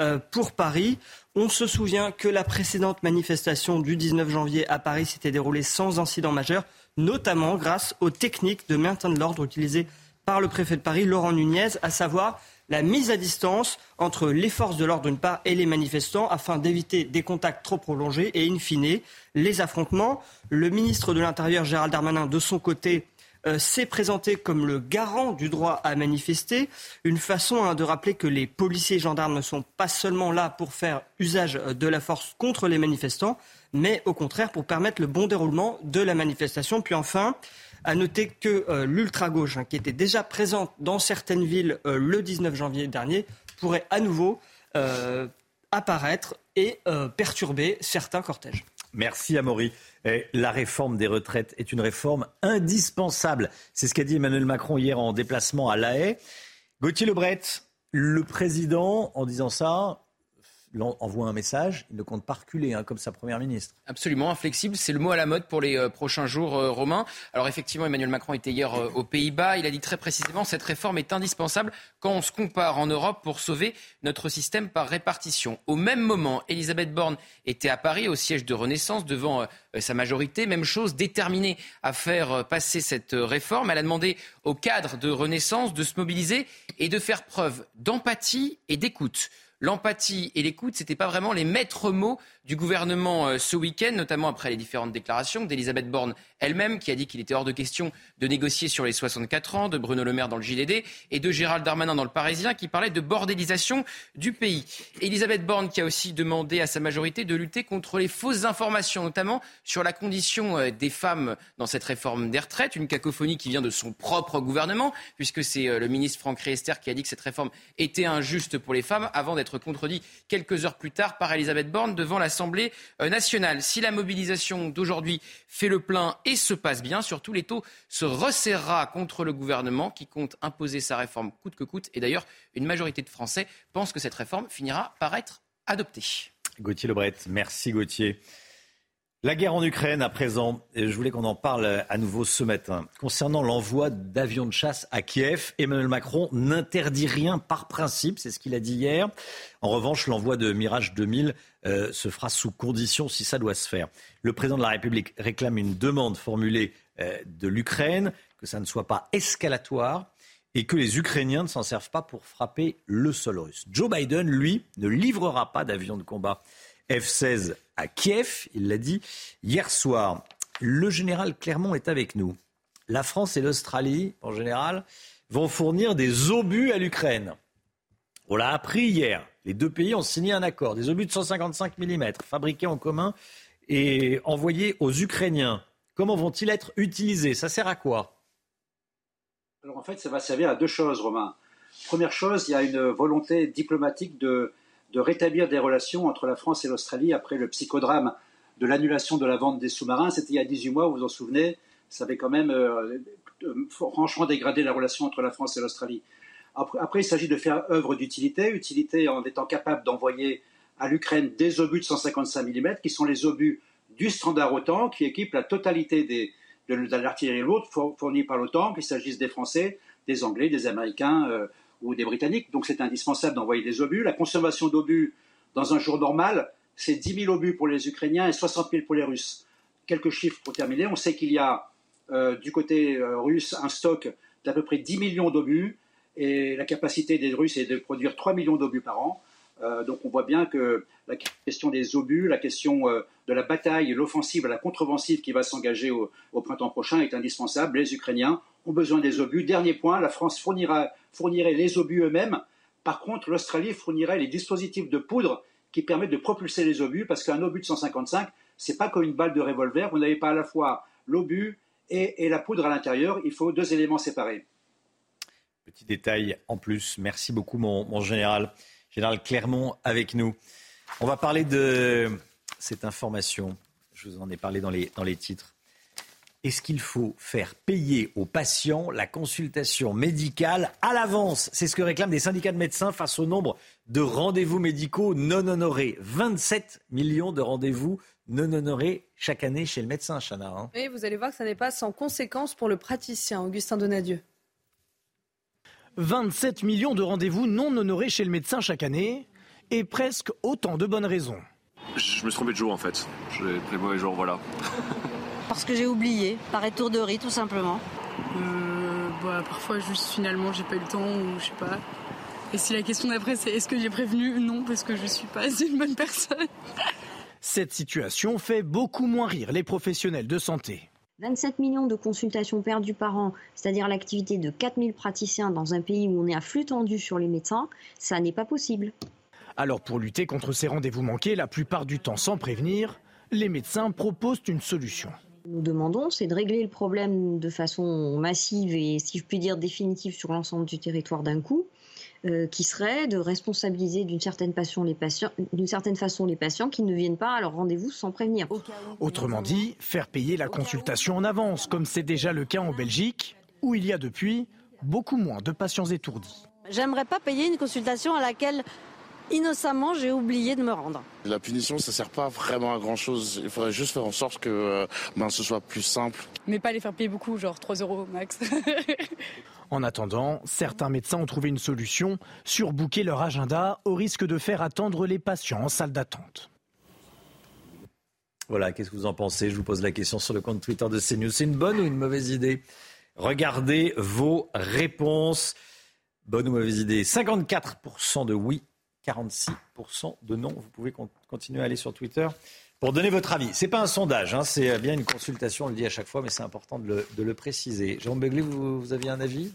Speaker 5: euh, pour Paris. On se souvient que la précédente manifestation du 19 janvier à Paris s'était déroulée sans incident majeur, notamment grâce aux techniques de maintien de l'ordre utilisées par le préfet de Paris, Laurent Nunez, à savoir la mise à distance entre les forces de l'ordre d'une part et les manifestants afin d'éviter des contacts trop prolongés et in fine les affrontements. Le ministre de l'Intérieur Gérald Darmanin, de son côté, euh, s'est présenté comme le garant du droit à manifester, une façon hein, de rappeler que les policiers et gendarmes ne sont pas seulement là pour faire usage euh, de la force contre les manifestants, mais au contraire pour permettre le bon déroulement de la manifestation. Puis enfin, à noter que euh, l'ultra-gauche, hein, qui était déjà présente dans certaines villes euh, le 19 janvier dernier, pourrait à nouveau apparaître et perturber certains cortèges.
Speaker 2: Merci Amaury. Eh, La réforme des retraites est une réforme indispensable. C'est ce qu'a dit Emmanuel Macron hier en déplacement à La Haye. Gauthier Lebret, le président, en disant ça, envoie un message. Il ne compte pas reculer, hein, comme sa première ministre.
Speaker 6: Absolument, inflexible, c'est le mot à la mode pour les euh, prochains jours euh, romains. Alors effectivement, Emmanuel Macron était hier euh, aux Pays-Bas. Il a dit très précisément cette réforme est indispensable quand on se compare en Europe pour sauver notre système par répartition. Au même moment, Elisabeth Borne était à Paris, au siège de Renaissance, devant euh, sa majorité. Même chose, déterminée à faire passer cette réforme. Elle a demandé aux cadres de Renaissance de se mobiliser et de faire preuve d'empathie et d'écoute. L'empathie et l'écoute, c'était pas vraiment les maîtres mots du gouvernement euh, ce week-end, notamment après les différentes déclarations d'Elisabeth Borne elle-même, qui a dit qu'il était hors de question de négocier sur les 64 ans, de Bruno Le Maire dans le JDD et de Gérald Darmanin dans le Parisien, qui parlait de bordélisation du pays. Elisabeth Borne qui a aussi demandé à sa majorité de lutter contre les fausses informations, notamment sur la condition euh, des femmes dans cette réforme des retraites, une cacophonie qui vient de son propre gouvernement, puisque c'est euh, le ministre Franck Riester qui a dit que cette réforme était injuste pour les femmes, avant d'être contredit quelques heures plus tard par Elisabeth Borne devant l'Assemblée euh, nationale. Si la mobilisation d'aujourd'hui fait le plein et se passe bien, surtout l'étau se resserrera contre le gouvernement qui compte imposer sa réforme coûte que coûte. Et d'ailleurs, une majorité de Français pense que cette réforme finira par être adoptée.
Speaker 2: Gauthier merci Gauthier. La guerre en Ukraine à présent, et je voulais qu'on en parle à nouveau ce matin. Concernant l'envoi d'avions de chasse à Kiev, Emmanuel Macron n'interdit rien par principe, c'est ce qu'il a dit hier. En revanche, l'envoi de Mirage 2000 euh, se fera sous condition si ça doit se faire. Le président de la République réclame une demande formulée euh, de l'Ukraine, que ça ne soit pas escalatoire et que les Ukrainiens ne s'en servent pas pour frapper le sol russe. Joe Biden, lui, ne livrera pas d'avions de combat F-16 à Kiev, il l'a dit hier soir. Le général Clermont est avec nous. La France et l'Australie, en général, vont fournir des obus à l'Ukraine. On l'a appris hier. Les deux pays ont signé un accord. Des obus de 155 mm fabriqués en commun et envoyés aux Ukrainiens. Comment vont-ils être utilisés? Ça sert à quoi?
Speaker 22: Alors en fait, ça va servir à deux choses, Romain. Première chose, il y a une volonté diplomatique de de rétablir des relations entre la France et l'Australie après le psychodrame de l'annulation de la vente des sous-marins. C'était il y a 18 mois, vous vous en souvenez. Ça avait quand même euh, franchement dégradé la relation entre la France et l'Australie. Après, il s'agit de faire œuvre d'utilité, utilité en étant capable d'envoyer à l'Ukraine des obus de 155 mm, qui sont les obus du standard OTAN, qui équipent la totalité des, de, l'artillerie lourde fournie par l'OTAN, qu'il s'agisse des Français, des Anglais, des Américains, euh, ou des Britanniques. Donc c'est indispensable d'envoyer des obus. La consommation d'obus dans un jour normal, c'est 10 000 obus pour les Ukrainiens et 60 000 pour les Russes. Quelques chiffres pour terminer. On sait qu'il y a euh, du côté euh, russe un stock d'à peu près 10 millions d'obus et la capacité des Russes est de produire 3 millions d'obus par an. Euh, donc on voit bien que la question des obus, la question de la bataille, l'offensive, la contre-offensive qui va s'engager au, au, printemps prochain est indispensable. Les Ukrainiens ont besoin des obus. Dernier point, la France fournira fournirait les obus eux-mêmes. Par contre, l'Australie fournirait les dispositifs de poudre qui permettent de propulser les obus, parce qu'un obus de 155, c'est pas comme une balle de revolver. Vous n'avez pas à la fois l'obus et, la poudre à l'intérieur. Il faut deux éléments séparés.
Speaker 2: Petit détail en plus. Merci beaucoup, mon, général. Général Clermont avec nous. On va parler de cette information. Je vous en ai parlé dans les, dans les titres. Est-ce qu'il faut faire payer aux patients la consultation médicale à l'avance? C'est ce que réclament des syndicats de médecins face au nombre de rendez-vous médicaux non honorés. 27 millions de rendez-vous non honorés chaque année chez le médecin, Chana. Hein.
Speaker 3: Oui, vous allez voir que ça n'est pas sans conséquence pour le praticien, Augustin Donadieu.
Speaker 7: 27 millions de rendez-vous non honorés chez le médecin chaque année et presque autant de bonnes raisons.
Speaker 74: Je me suis trompé de jour en fait. J'ai pris le mauvais jour, voilà.
Speaker 9: Parce que j'ai oublié, par étourderie tout simplement.
Speaker 72: Euh, bah, parfois juste finalement j'ai pas eu le temps ou je sais pas. Et si la question d'après c'est est-ce que j'ai prévenu Non, parce que je suis pas une bonne personne.
Speaker 7: Cette situation fait beaucoup moins rire les professionnels de santé.
Speaker 9: 27 millions de consultations perdues par an, c'est-à-dire l'activité de 4000 praticiens dans un pays où on est à flux tendu sur les médecins, ça n'est pas possible.
Speaker 7: Alors pour lutter contre ces rendez-vous manqués, la plupart du temps sans prévenir, les médecins proposent une solution
Speaker 9: nous demandons, c'est de régler le problème de façon massive et, si je puis dire, définitive sur l'ensemble du territoire d'un coup. Euh, qui serait de responsabiliser d'une certaine, façon les patients, d'une certaine façon les patients qui ne viennent pas à leur rendez-vous sans prévenir.
Speaker 7: Autrement dit, faire payer la consultation en avance, comme c'est déjà le cas en Belgique, où il y a depuis beaucoup moins de patients étourdis.
Speaker 9: J'aimerais pas payer une consultation à laquelle innocemment, j'ai oublié de me rendre.
Speaker 75: La punition, ça sert pas vraiment à grand chose. Il faudrait juste faire en sorte que euh, ben, ce soit plus simple.
Speaker 72: Mais pas les faire payer beaucoup, genre 3 euros max.
Speaker 7: en attendant, certains médecins ont trouvé une solution, surbooker leur agenda au risque de faire attendre les patients en salle d'attente.
Speaker 2: Voilà, qu'est-ce que vous en pensez? Je vous pose la question sur le compte Twitter de CNews. C'est une bonne ou une mauvaise idée? Regardez vos réponses. Bonne ou mauvaise idée? 54% de oui, 46% de non. Vous pouvez continuer à aller sur Twitter pour donner votre avis. Ce n'est pas un sondage, hein, c'est bien une consultation, on le dit à chaque fois, mais c'est important de le, préciser. Jean Begley, vous, aviez un avis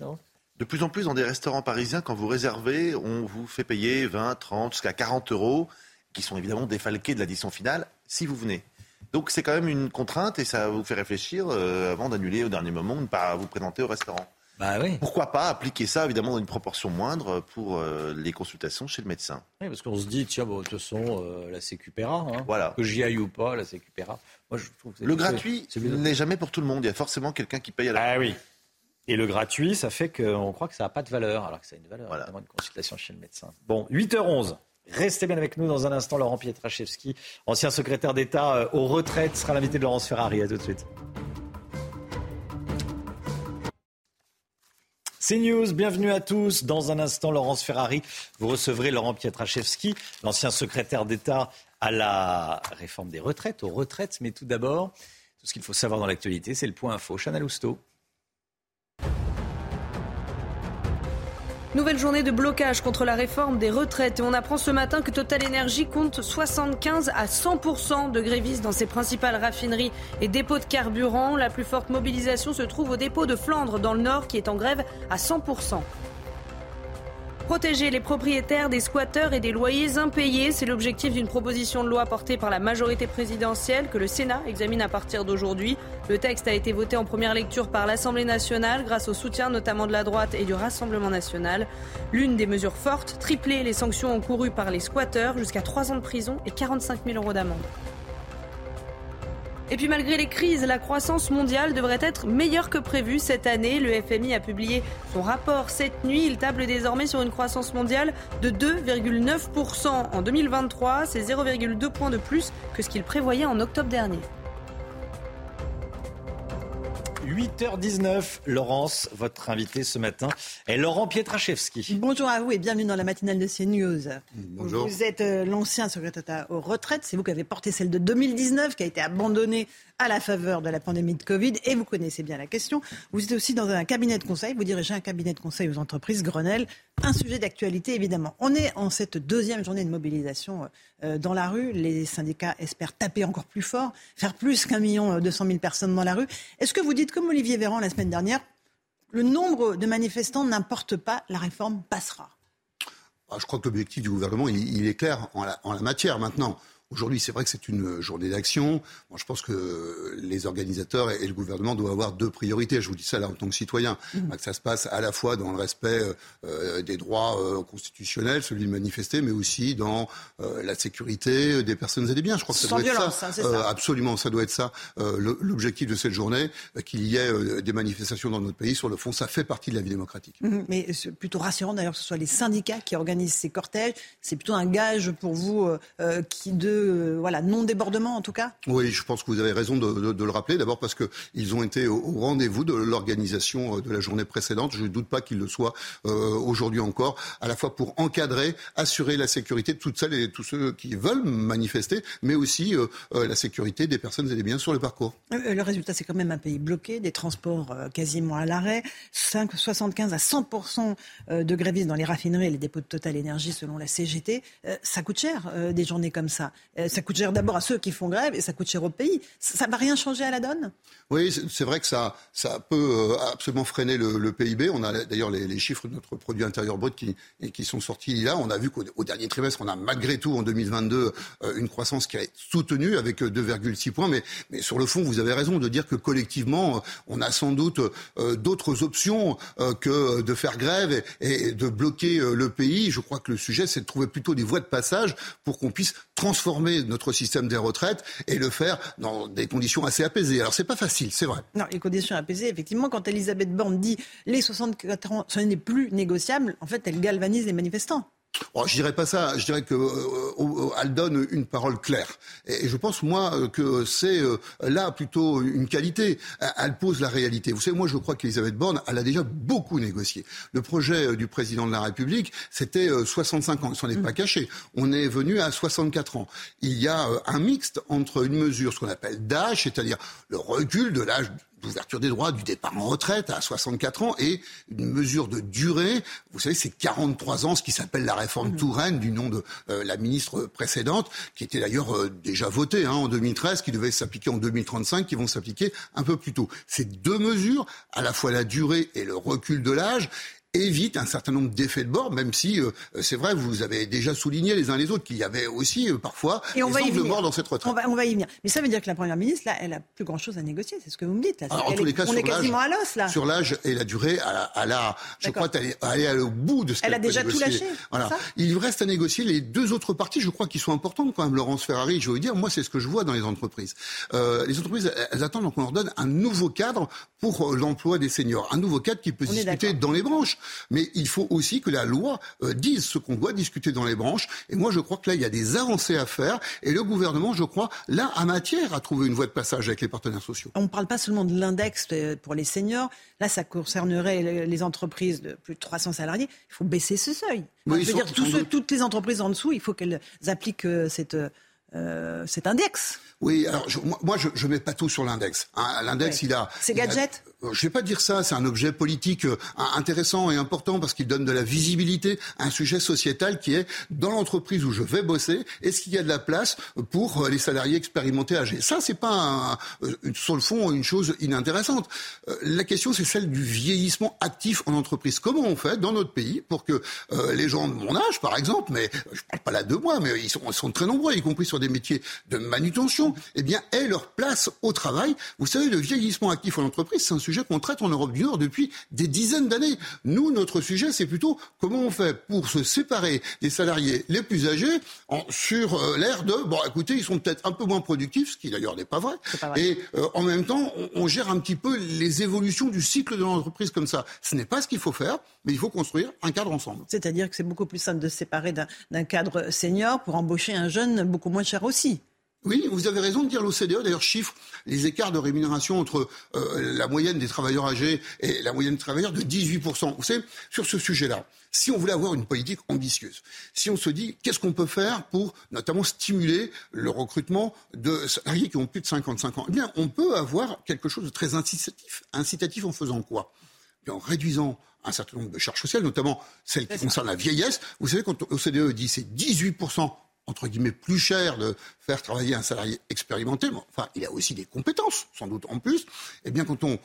Speaker 23: de plus en plus dans des restaurants parisiens, quand vous réservez, on vous fait payer 20, 30, jusqu'à 40 euros, qui sont évidemment défalqués de l'addition finale, si vous venez. Donc c'est quand même une contrainte et ça vous fait réfléchir euh, avant d'annuler au dernier moment, de ne pas vous présenter au restaurant.
Speaker 2: Bah oui.
Speaker 23: Pourquoi pas appliquer ça, évidemment, dans une proportion moindre pour euh, les consultations chez le médecin
Speaker 2: Oui, parce qu'on se dit, tiens, bon, de toute façon, euh, la Sécupéra, hein,
Speaker 23: voilà.
Speaker 2: que j'y aille ou pas, la Sécupéra.
Speaker 23: Moi, je trouve le gratuit n'est jamais pour tout le monde. Il y a forcément quelqu'un qui paye à la
Speaker 2: Ah oui. Et le gratuit, ça fait qu'on croit que ça n'a pas de valeur, alors que ça a une valeur, voilà. une consultation chez le médecin. Bon, 8h11. Restez bien avec nous dans un instant. Laurent Pietraszewski, ancien secrétaire d'État euh, aux retraites, sera l'invité de Laurence Ferrari. À tout de suite. C'est News, bienvenue à tous. Dans un instant, Laurence Ferrari, vous recevrez Laurent Pietraszewski, l'ancien secrétaire d'État à la réforme des retraites, aux retraites. Mais tout d'abord, tout ce qu'il faut savoir dans l'actualité, c'est le point info. Chana Lousteau.
Speaker 3: Nouvelle journée de blocage contre la réforme des retraites et on apprend ce matin que Total Energy compte 75 à 100% de grévistes dans ses principales raffineries et dépôts de carburant. La plus forte mobilisation se trouve au dépôt de Flandre dans le nord qui est en grève à 100%. Protéger les propriétaires des squatteurs et des loyers impayés, c'est l'objectif d'une proposition de loi portée par la majorité présidentielle que le Sénat examine à partir d'aujourd'hui. Le texte a été voté en première lecture par l'Assemblée nationale grâce au soutien notamment de la droite et du Rassemblement national. L'une des mesures fortes, tripler les sanctions encourues par les squatteurs jusqu'à 3 ans de prison et 45 000 euros d'amende. Et puis malgré les crises, la croissance mondiale devrait être meilleure que prévu cette année. Le FMI a publié son rapport cette nuit. Il table désormais sur une croissance mondiale de 2,9% en 2023. C'est 0,2 points de plus que ce qu'il prévoyait en octobre dernier.
Speaker 2: 8h19, Laurence, votre invité ce matin est Laurent Pietraszewski.
Speaker 76: Bonjour à vous et bienvenue dans la matinale de CNews.
Speaker 2: Bonjour.
Speaker 76: Vous êtes euh, l'ancien secrétaire d'État aux retraites, c'est vous qui avez porté celle de 2019 qui a été abandonnée à la faveur de la pandémie de Covid et vous connaissez bien la question. Vous êtes aussi dans un cabinet de conseil, vous dirigez un cabinet de conseil aux entreprises Grenelle, un sujet d'actualité évidemment. On est en cette deuxième journée de mobilisation euh, dans la rue. Les syndicats espèrent taper encore plus fort, faire plus qu'un million deux cent mille personnes dans la rue. Est-ce que vous dites comme Olivier Véran la semaine dernière, le nombre de manifestants n'importe pas, la réforme passera?
Speaker 77: Ah, Je crois que l'objectif du gouvernement, il, est clair en la, en la matière maintenant. Aujourd'hui, c'est vrai que c'est une journée d'action. Je pense que les organisateurs et le gouvernement doivent avoir deux priorités. Je vous dis ça là en tant que citoyen.
Speaker 76: Mhm.
Speaker 77: Que ça se passe à la fois dans le respect euh, des droits euh, constitutionnels, celui de manifester, mais aussi dans euh, la sécurité des personnes et des biens. Je crois que ça
Speaker 76: Sans
Speaker 77: doit
Speaker 76: violence,
Speaker 77: être ça.
Speaker 76: hein, c'est ça.
Speaker 77: absolument, ça doit être ça. Euh, L'objectif de cette journée, euh, qu'il y ait euh, des manifestations dans notre pays. Sur le fond, ça fait partie de la vie démocratique.
Speaker 76: Mhm, Mais c'est plutôt rassurant d'ailleurs que ce soit les syndicats qui organisent ces cortèges. C'est plutôt un gage pour vous euh, euh, qui de euh, voilà non-débordement en tout cas
Speaker 77: Oui, je pense que vous avez raison de, de- de le rappeler. D'abord parce qu'ils ont été au, au rendez-vous de l'organisation euh, de la journée précédente. Je ne doute pas qu'ils le soient euh, aujourd'hui encore, à la fois pour encadrer, assurer la sécurité de toutes celles et tous ceux qui veulent manifester, mais aussi euh, la sécurité des personnes et des biens sur le parcours.
Speaker 76: Le résultat, c'est quand même un pays bloqué, des transports quasiment à l'arrêt, 5, 75 à 100 euh, de grévistes dans les raffineries et les dépôts de Total Énergie selon la CGT. Ça coûte cher, des journées comme ça. Euh, Ça coûte cher d'abord à ceux qui font grève et ça coûte cher au pays. Ça ne va rien changer à la donne?
Speaker 77: Oui, c'est vrai que ça, peut euh, absolument freiner le, PIB. On a d'ailleurs les, chiffres de notre produit intérieur brut qui, sont sortis là. On a vu qu'au au dernier trimestre, on a malgré tout en 2022 euh, une croissance qui est soutenue avec euh, 2,6 points. Mais, sur le fond, vous avez raison de dire que collectivement, on a sans doute d'autres options que de faire grève et, de bloquer le pays. Je crois que le sujet, c'est de trouver plutôt des voies de passage pour qu'on puisse transformer notre système des retraites et le faire dans des conditions assez apaisées. Alors c'est pas facile, c'est vrai.
Speaker 76: Non, les conditions apaisées, effectivement, quand Elisabeth Borne dit les 64 ans, ce n'est plus négociable, en fait, elle galvanise les manifestants.
Speaker 77: Oh, je dirais pas ça. Je dirais que euh, euh, elle donne une parole claire. Et, je pense moi que c'est euh, là plutôt une qualité. Elle- pose la réalité. Vous savez, moi je crois qu'Elisabeth Borne, elle a déjà beaucoup négocié. Le projet du président de la République, c'était euh, 65 ans. Il s'en est pas caché. On est venu à 64 ans. Il y a un mixte entre une mesure, ce qu'on appelle d'âge, c'est-à-dire le recul de l'âge d'ouverture des droits, du départ en retraite à 64 ans et une mesure de durée. Vous savez, c'est 43 ans, ce qui s'appelle la réforme Touraine du nom de euh, la ministre précédente, qui était d'ailleurs euh, déjà votée hein, en 2013, qui devait s'appliquer en 2035, qui vont s'appliquer un peu plus tôt. Ces deux mesures, à la fois la durée et le recul de l'âge, évite un certain nombre d'effets de bord, même si euh, c'est vrai, vous avez déjà souligné les uns les autres qu'il y avait aussi euh, parfois
Speaker 76: Et on
Speaker 77: des
Speaker 76: va
Speaker 77: angles morts dans cette retraite.
Speaker 76: On va, on va y venir. Mais ça veut dire que la première ministre, là, elle a plus grand chose à négocier. C'est ce que vous me dites. Là.
Speaker 77: Alors, en
Speaker 76: Elle
Speaker 77: tous
Speaker 76: est-
Speaker 77: les cas,
Speaker 76: on est quasiment à l'os, là.
Speaker 77: sur l'âge et la durée, elle a, elle a- je crois, qu'elle est allée au bout de ce
Speaker 76: Elle
Speaker 77: qu'elle
Speaker 76: a
Speaker 77: peut
Speaker 76: déjà tout lâché,
Speaker 77: Voilà. Il lui reste à négocier les deux autres parties, je crois, qui sont importantes quand même. Laurence Ferrari, je vous dire, moi, c'est ce que je vois dans les entreprises. Euh, les entreprises, elles- attendent qu'on leur donne un nouveau cadre pour euh, l'emploi des seniors, un nouveau cadre qui peut se
Speaker 76: On est
Speaker 77: discuter dans les branches. Mais il faut aussi que la loi euh, dise ce qu'on doit discuter dans les branches. Et moi, je crois que là, il y a des avancées à faire. Et le gouvernement, je crois, là, a matière à trouver une voie de passage avec les partenaires sociaux.
Speaker 76: On ne parle pas seulement de l'index euh, pour les seniors. Là, ça concernerait les entreprises de plus de 300 salariés. Il faut baisser ce seuil. je veux dire, toutes les entreprises en dessous, il faut qu'elles appliquent cette, euh, cet index.
Speaker 77: Oui, alors moi, je ne mets pas tout sur l'index. Hein. l'index, il a.
Speaker 76: C'est gadget
Speaker 77: euh, je ne vais pas dire ça, c'est un objet politique euh, intéressant et important parce qu'il donne de la visibilité à un sujet sociétal qui est dans l'entreprise où je vais bosser, est-ce qu'il y a de la place pour euh, les salariés expérimentés âgés? Ça, c'est pas sur le fond une chose inintéressante. La question, c'est celle du vieillissement actif en entreprise. Comment on fait dans notre pays pour que les gens de mon âge, par exemple, mais je parle pas là de moi, mais ils sont, ils sont très nombreux, y compris sur des métiers de manutention, eh bien, aient leur place au travail. Vous savez, le vieillissement actif en entreprise, c'est un sujet qu'on traite en Europe du Nord depuis des dizaines d'années. Nous, notre sujet, c'est plutôt comment on fait pour se séparer des salariés les plus âgés en, sur euh, l'air de, bon, écoutez, ils sont peut-être un peu moins productifs, ce qui d'ailleurs n'est pas vrai. Et euh, en même temps, on, on, gère un petit peu les évolutions du cycle de l'entreprise comme ça. Ce n'est pas ce qu'il faut faire, mais il faut construire un cadre ensemble.
Speaker 76: C'est-à-dire que c'est beaucoup plus simple de se séparer d'un cadre senior pour embaucher un jeune beaucoup moins cher aussi.
Speaker 77: Oui, vous avez raison de dire l'OCDE, d'ailleurs, chiffre les écarts de rémunération entre euh, la moyenne des travailleurs âgés et la moyenne des travailleurs de 18%. Vous savez, sur ce sujet-là, si on voulait avoir une politique ambitieuse, si on se dit qu'est-ce qu'on peut faire pour notamment stimuler le recrutement de salariés qui ont plus de 55 ans, eh bien, on peut avoir quelque chose de très incitatif. Incitatif en faisant quoi? Eh En réduisant un certain nombre de charges sociales, notamment celles qui concernent la vieillesse. Vous savez, quand l'OCDE dit c'est 18% entre guillemets, plus cher de faire travailler un salarié expérimenté, mais enfin, il a aussi des compétences, sans doute en plus, eh bien, quand on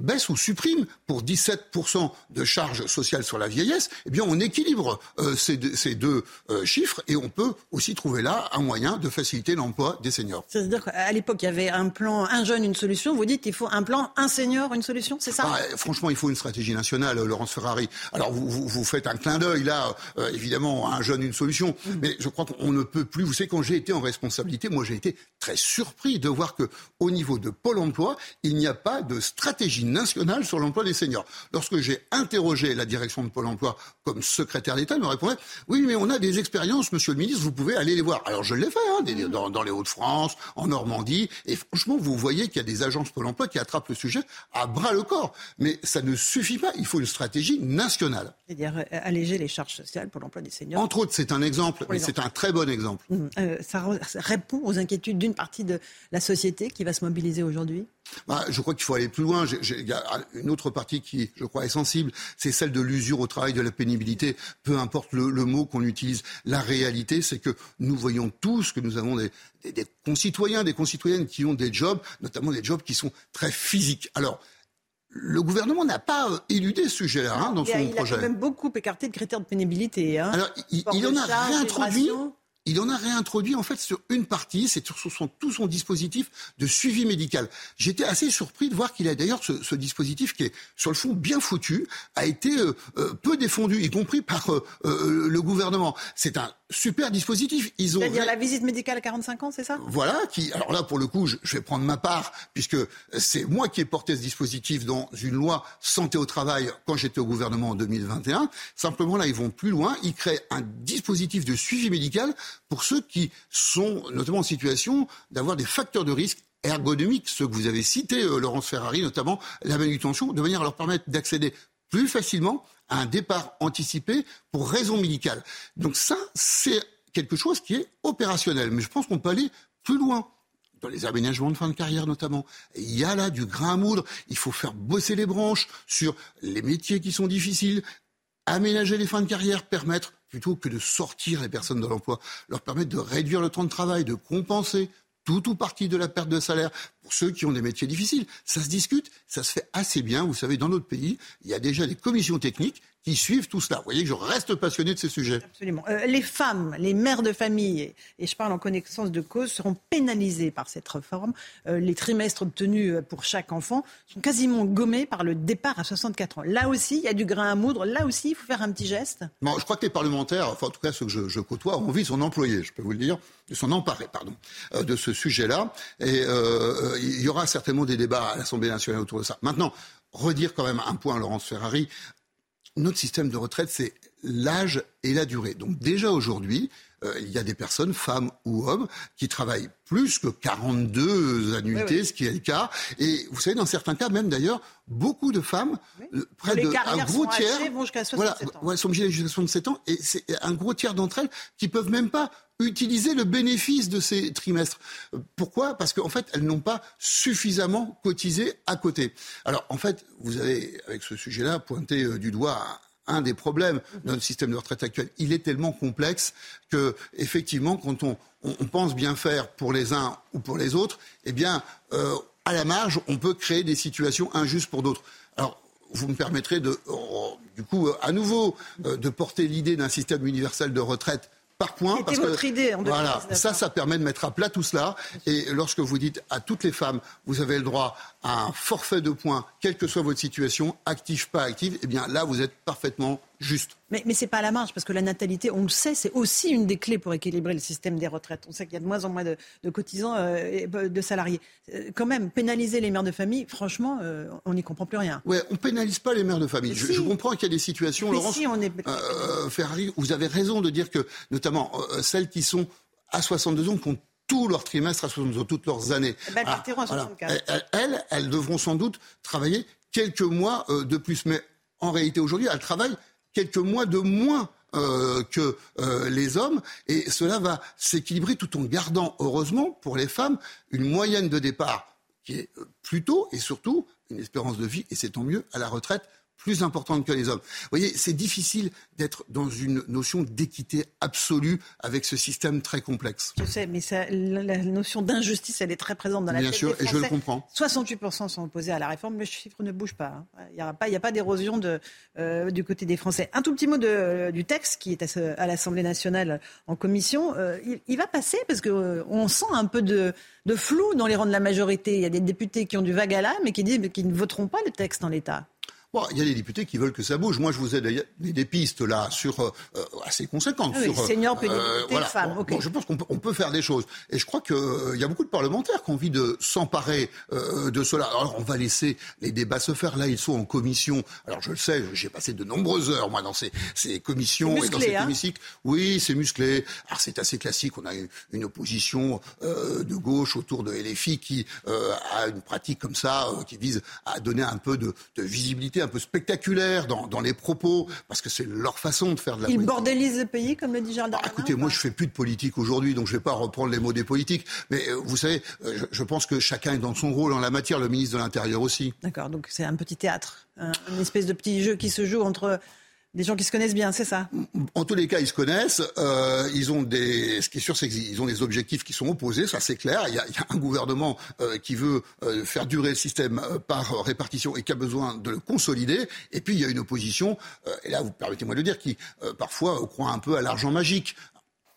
Speaker 77: baisse ou supprime pour 17% de charges sociales sur la vieillesse, eh bien on équilibre euh, ces deux, ces deux euh, chiffres et on peut aussi trouver là un moyen de faciliter l'emploi des seniors.
Speaker 76: C'est-à-dire qu'à l'époque, il y avait un plan un jeune, une solution. Vous dites qu'il faut un plan un senior, une solution, c'est ça?
Speaker 77: Ah, Franchement, il faut une stratégie nationale, Laurence Ferrari. Alors vous, vous, vous faites un clin d'œil là, euh, évidemment, un jeune, une solution. Mm. Mais je crois qu'on ne peut plus. Vous savez, quand j'ai été en responsabilité, moi j'ai été très surpris de voir que au niveau de Pôle Emploi, il n'y a pas de stratégie nationale sur l'emploi des seniors. Lorsque j'ai interrogé la direction de Pôle emploi comme secrétaire d'État, elle me répondait Oui, mais on a des expériences, monsieur le ministre, vous pouvez aller les voir. Alors je l'ai fait, hein, dans, dans, les Hauts-de-France, en Normandie, et franchement, vous voyez qu'il y a des agences Pôle emploi qui attrapent le sujet à bras le corps. Mais ça ne suffit pas, il faut une stratégie nationale.
Speaker 76: C'est-à-dire euh, alléger les charges sociales pour l'emploi des seniors.
Speaker 77: Entre autres, c'est un exemple, mais c'est un très bon exemple.
Speaker 76: Mmh, euh, ça répond aux inquiétudes d'une partie de la société qui va se mobiliser aujourd'hui?
Speaker 77: Bah, je crois qu'il faut aller plus loin. Il y a une autre partie qui, je crois, est sensible, c'est celle de l'usure au travail, de la pénibilité. Peu importe le, mot qu'on utilise, la réalité, c'est que nous voyons tous que nous avons des, concitoyens, des concitoyennes qui ont des jobs, notamment des jobs qui sont très physiques. Alors, le gouvernement n'a pas euh, éludé ce sujet-là hein, dans son projet.
Speaker 76: Il a quand même beaucoup écarté de critères de pénibilité. Hein.
Speaker 77: Alors, il, il en a réintroduit il en a réintroduit en fait sur une partie, c'est sur son, tout son dispositif de suivi médical. J'étais assez surpris de voir qu'il a d'ailleurs ce, dispositif qui est sur le fond bien foutu, a été euh, euh, peu défendu, y compris par euh, le gouvernement. C'est un super dispositif.
Speaker 76: Ils ont C'est-à-dire la visite médicale à 45 ans, c'est ça?
Speaker 77: Voilà. Qui, alors là, pour le coup, je, je vais prendre ma part puisque c'est moi qui ai porté ce dispositif dans une loi santé au travail quand j'étais au gouvernement en 2021. Simplement là, ils vont plus loin. Ils créent un dispositif de suivi médical pour ceux qui sont notamment en situation d'avoir des facteurs de risque ergonomiques, ceux que vous avez cités, euh, Laurence Ferrari, notamment la manutention, de manière à leur permettre d'accéder plus facilement un départ anticipé pour raison médicale. Donc ça, c'est quelque chose qui est opérationnel. Mais je pense qu'on peut aller plus loin dans les aménagements de fin de carrière notamment. il y a là du grain à moudre. Il faut faire bosser les branches sur les métiers qui sont difficiles, aménager les fins de carrière, permettre plutôt que de sortir les personnes de l'emploi, leur permettre de réduire le temps de travail, de compenser tout ou partie de la perte de salaire pour ceux qui ont des métiers difficiles. Ça se discute, ça se fait assez bien. Vous savez, dans notre pays, il y a déjà des commissions techniques qui suivent tout cela. Vous voyez que je reste passionné de ces sujets.
Speaker 76: Absolument. Euh, les femmes, les mères de famille, et, je parle en connaissance de cause, seront pénalisées par cette réforme. Euh, les trimestres obtenus euh, pour chaque enfant sont quasiment gommés par le départ à 64 ans. Là aussi, il y a du grain à moudre. Là aussi, il faut faire un petit geste.
Speaker 77: Bon, je crois que les parlementaires, enfin en tout cas ceux que je, je côtoie, ont envie de s'en employer, je peux vous le dire, de s'en emparer, pardon, de ce sujet-là. Et il y aura certainement des débats à l'Assemblée nationale autour de ça. Maintenant, redire quand même un point, Laurence Ferrari notre système de retraite, c'est l'âge et la durée. Donc déjà aujourd'hui, euh, il y a des personnes, femmes ou hommes, qui travaillent plus que 42 annuités, ce qui est le cas. Et vous savez, dans certains cas, même d'ailleurs, beaucoup de femmes, euh, près
Speaker 76: Les
Speaker 77: de un gros
Speaker 76: sont
Speaker 77: tiers,
Speaker 76: vont jusqu'à
Speaker 77: voilà,
Speaker 76: 67 ans.
Speaker 77: ouais, sont obligées jusqu'à 67 ans, et c'est un gros tiers d'entre elles qui peuvent même pas utiliser le bénéfice de ces trimestres. Euh, Pourquoi? Parce qu'en fait, elles n'ont pas suffisamment cotisé à côté. Alors, en fait, vous avez, avec ce sujet-là, pointé euh, du doigt un des problèmes de notre système de retraite actuel. Il est tellement complexe que, effectivement, quand on, on- pense bien faire pour les uns ou pour les autres, eh bien, euh, à la marge, on peut créer des situations injustes pour d'autres. Alors, vous me permettrez de, oh, du coup, à nouveau, euh, de porter l'idée d'un système universel de retraite par point.
Speaker 76: C'était
Speaker 77: parce que,
Speaker 76: votre idée en
Speaker 77: Voilà,
Speaker 76: 2019,
Speaker 77: ça, ça permet de mettre à plat tout cela. Et lorsque vous dites à toutes les femmes, vous avez le droit un forfait de points, quelle que soit votre situation, active, pas active, eh bien là, vous êtes parfaitement juste.
Speaker 76: Mais, mais c'est pas à la marge, parce que la natalité, on le sait, c'est aussi une des clés pour équilibrer le système des retraites. On sait qu'il y a de moins en moins de, de cotisants, euh, et de salariés. Euh, quand même, pénaliser les mères de famille, franchement, euh, on n'y comprend plus rien.
Speaker 77: Ouais, on pénalise pas les mères de famille. Je,
Speaker 76: si.
Speaker 77: je comprends qu'il y a des situations,
Speaker 76: Mais
Speaker 77: Laurence.
Speaker 76: si, on est-
Speaker 77: euh, Ferrari, vous avez raison de dire que, notamment, euh, celles qui sont à 62 ans, qui ont tout leur trimestre à 62 ans, toutes leurs années.
Speaker 76: Eh ben, elles
Speaker 77: Ah,
Speaker 76: partiront à
Speaker 77: voilà.
Speaker 76: 64.
Speaker 77: Elles, elles, elles devront sans doute travailler quelques mois euh, de plus. Mais en réalité, aujourd'hui, elles travaillent quelques mois de moins euh, que euh, les hommes et cela va s'équilibrer tout en gardant, heureusement, pour les femmes, une moyenne de départ qui est plus tôt et surtout une espérance de vie, et c'est tant mieux, à la retraite plus importante que les hommes. Vous voyez, c'est difficile d'être dans une notion d'équité absolue avec ce système très complexe.
Speaker 76: Je sais, mais ça, la, notion d'injustice, elle est très présente dans la
Speaker 77: Bien
Speaker 76: tête
Speaker 77: sûr,
Speaker 76: des
Speaker 77: et je le comprends.
Speaker 76: 68% sont opposés à la réforme, le chiffre ne bouge pas. hein. Il n'y a pas, d'érosion euh, du côté des Français. Un tout petit mot de, du texte qui est à, ce- à l'Assemblée nationale en commission. Euh, il, il va passer parce que euh, on sent un peu de, de flou dans les rangs de la majorité. Il y a des députés qui ont du vague à l'âme et qui disent qu'ils ne voteront pas le texte en l'état.
Speaker 77: Bon, il y a des députés qui veulent que ça bouge. Moi, je vous ai des, des pistes là sur euh, euh, assez conséquentes.
Speaker 76: Ah oui,
Speaker 77: sur, euh,
Speaker 76: seniors, pénibilité, femmes,
Speaker 77: Bon,
Speaker 76: ok.
Speaker 77: bon, je pense qu'on peut, on peut faire des choses. Et je crois qu'il y a beaucoup de parlementaires qui ont envie de s'emparer euh, de cela. Alors, on va laisser les débats se faire. Là, ils sont en commission. Alors, je le sais, j'ai passé de nombreuses heures, moi, dans ces, ces commissions et dans cet
Speaker 76: hein
Speaker 77: hémicycle. Oui, c'est musclé. Alors, c'est assez classique. On a une, une opposition euh, de gauche autour de LFI qui euh, a une pratique comme ça, euh, qui vise à donner un peu de, de visibilité, un peu spectaculaire dans, dans les propos, parce que c'est leur façon de faire de la
Speaker 76: Ils
Speaker 77: politique.
Speaker 76: bordélisent le pays, comme le dit Gérald Darmanin.
Speaker 77: Écoutez, moi je fais plus de politique aujourd'hui, donc je vais pas reprendre les mots des politiques. Mais euh, vous savez, euh, je, je pense que chacun est dans son rôle en la matière, le ministre de l'Intérieur aussi.
Speaker 76: D'accord, donc c'est un petit théâtre, un, une espèce de petit jeu qui se joue entre des gens qui se connaissent bien, c'est ça?
Speaker 77: En tous les cas, ils se connaissent. Euh, ils ont des. Ce qui est sûr, c'est qu'ils ont des objectifs qui sont opposés. Ça, c'est clair. Il y a, un gouvernement euh, qui veut euh, faire durer le système par répartition et qui a besoin de le consolider. Et puis, il y a une opposition. et là, vous permettez-moi de le dire, qui parfois croit un peu à l'argent magique.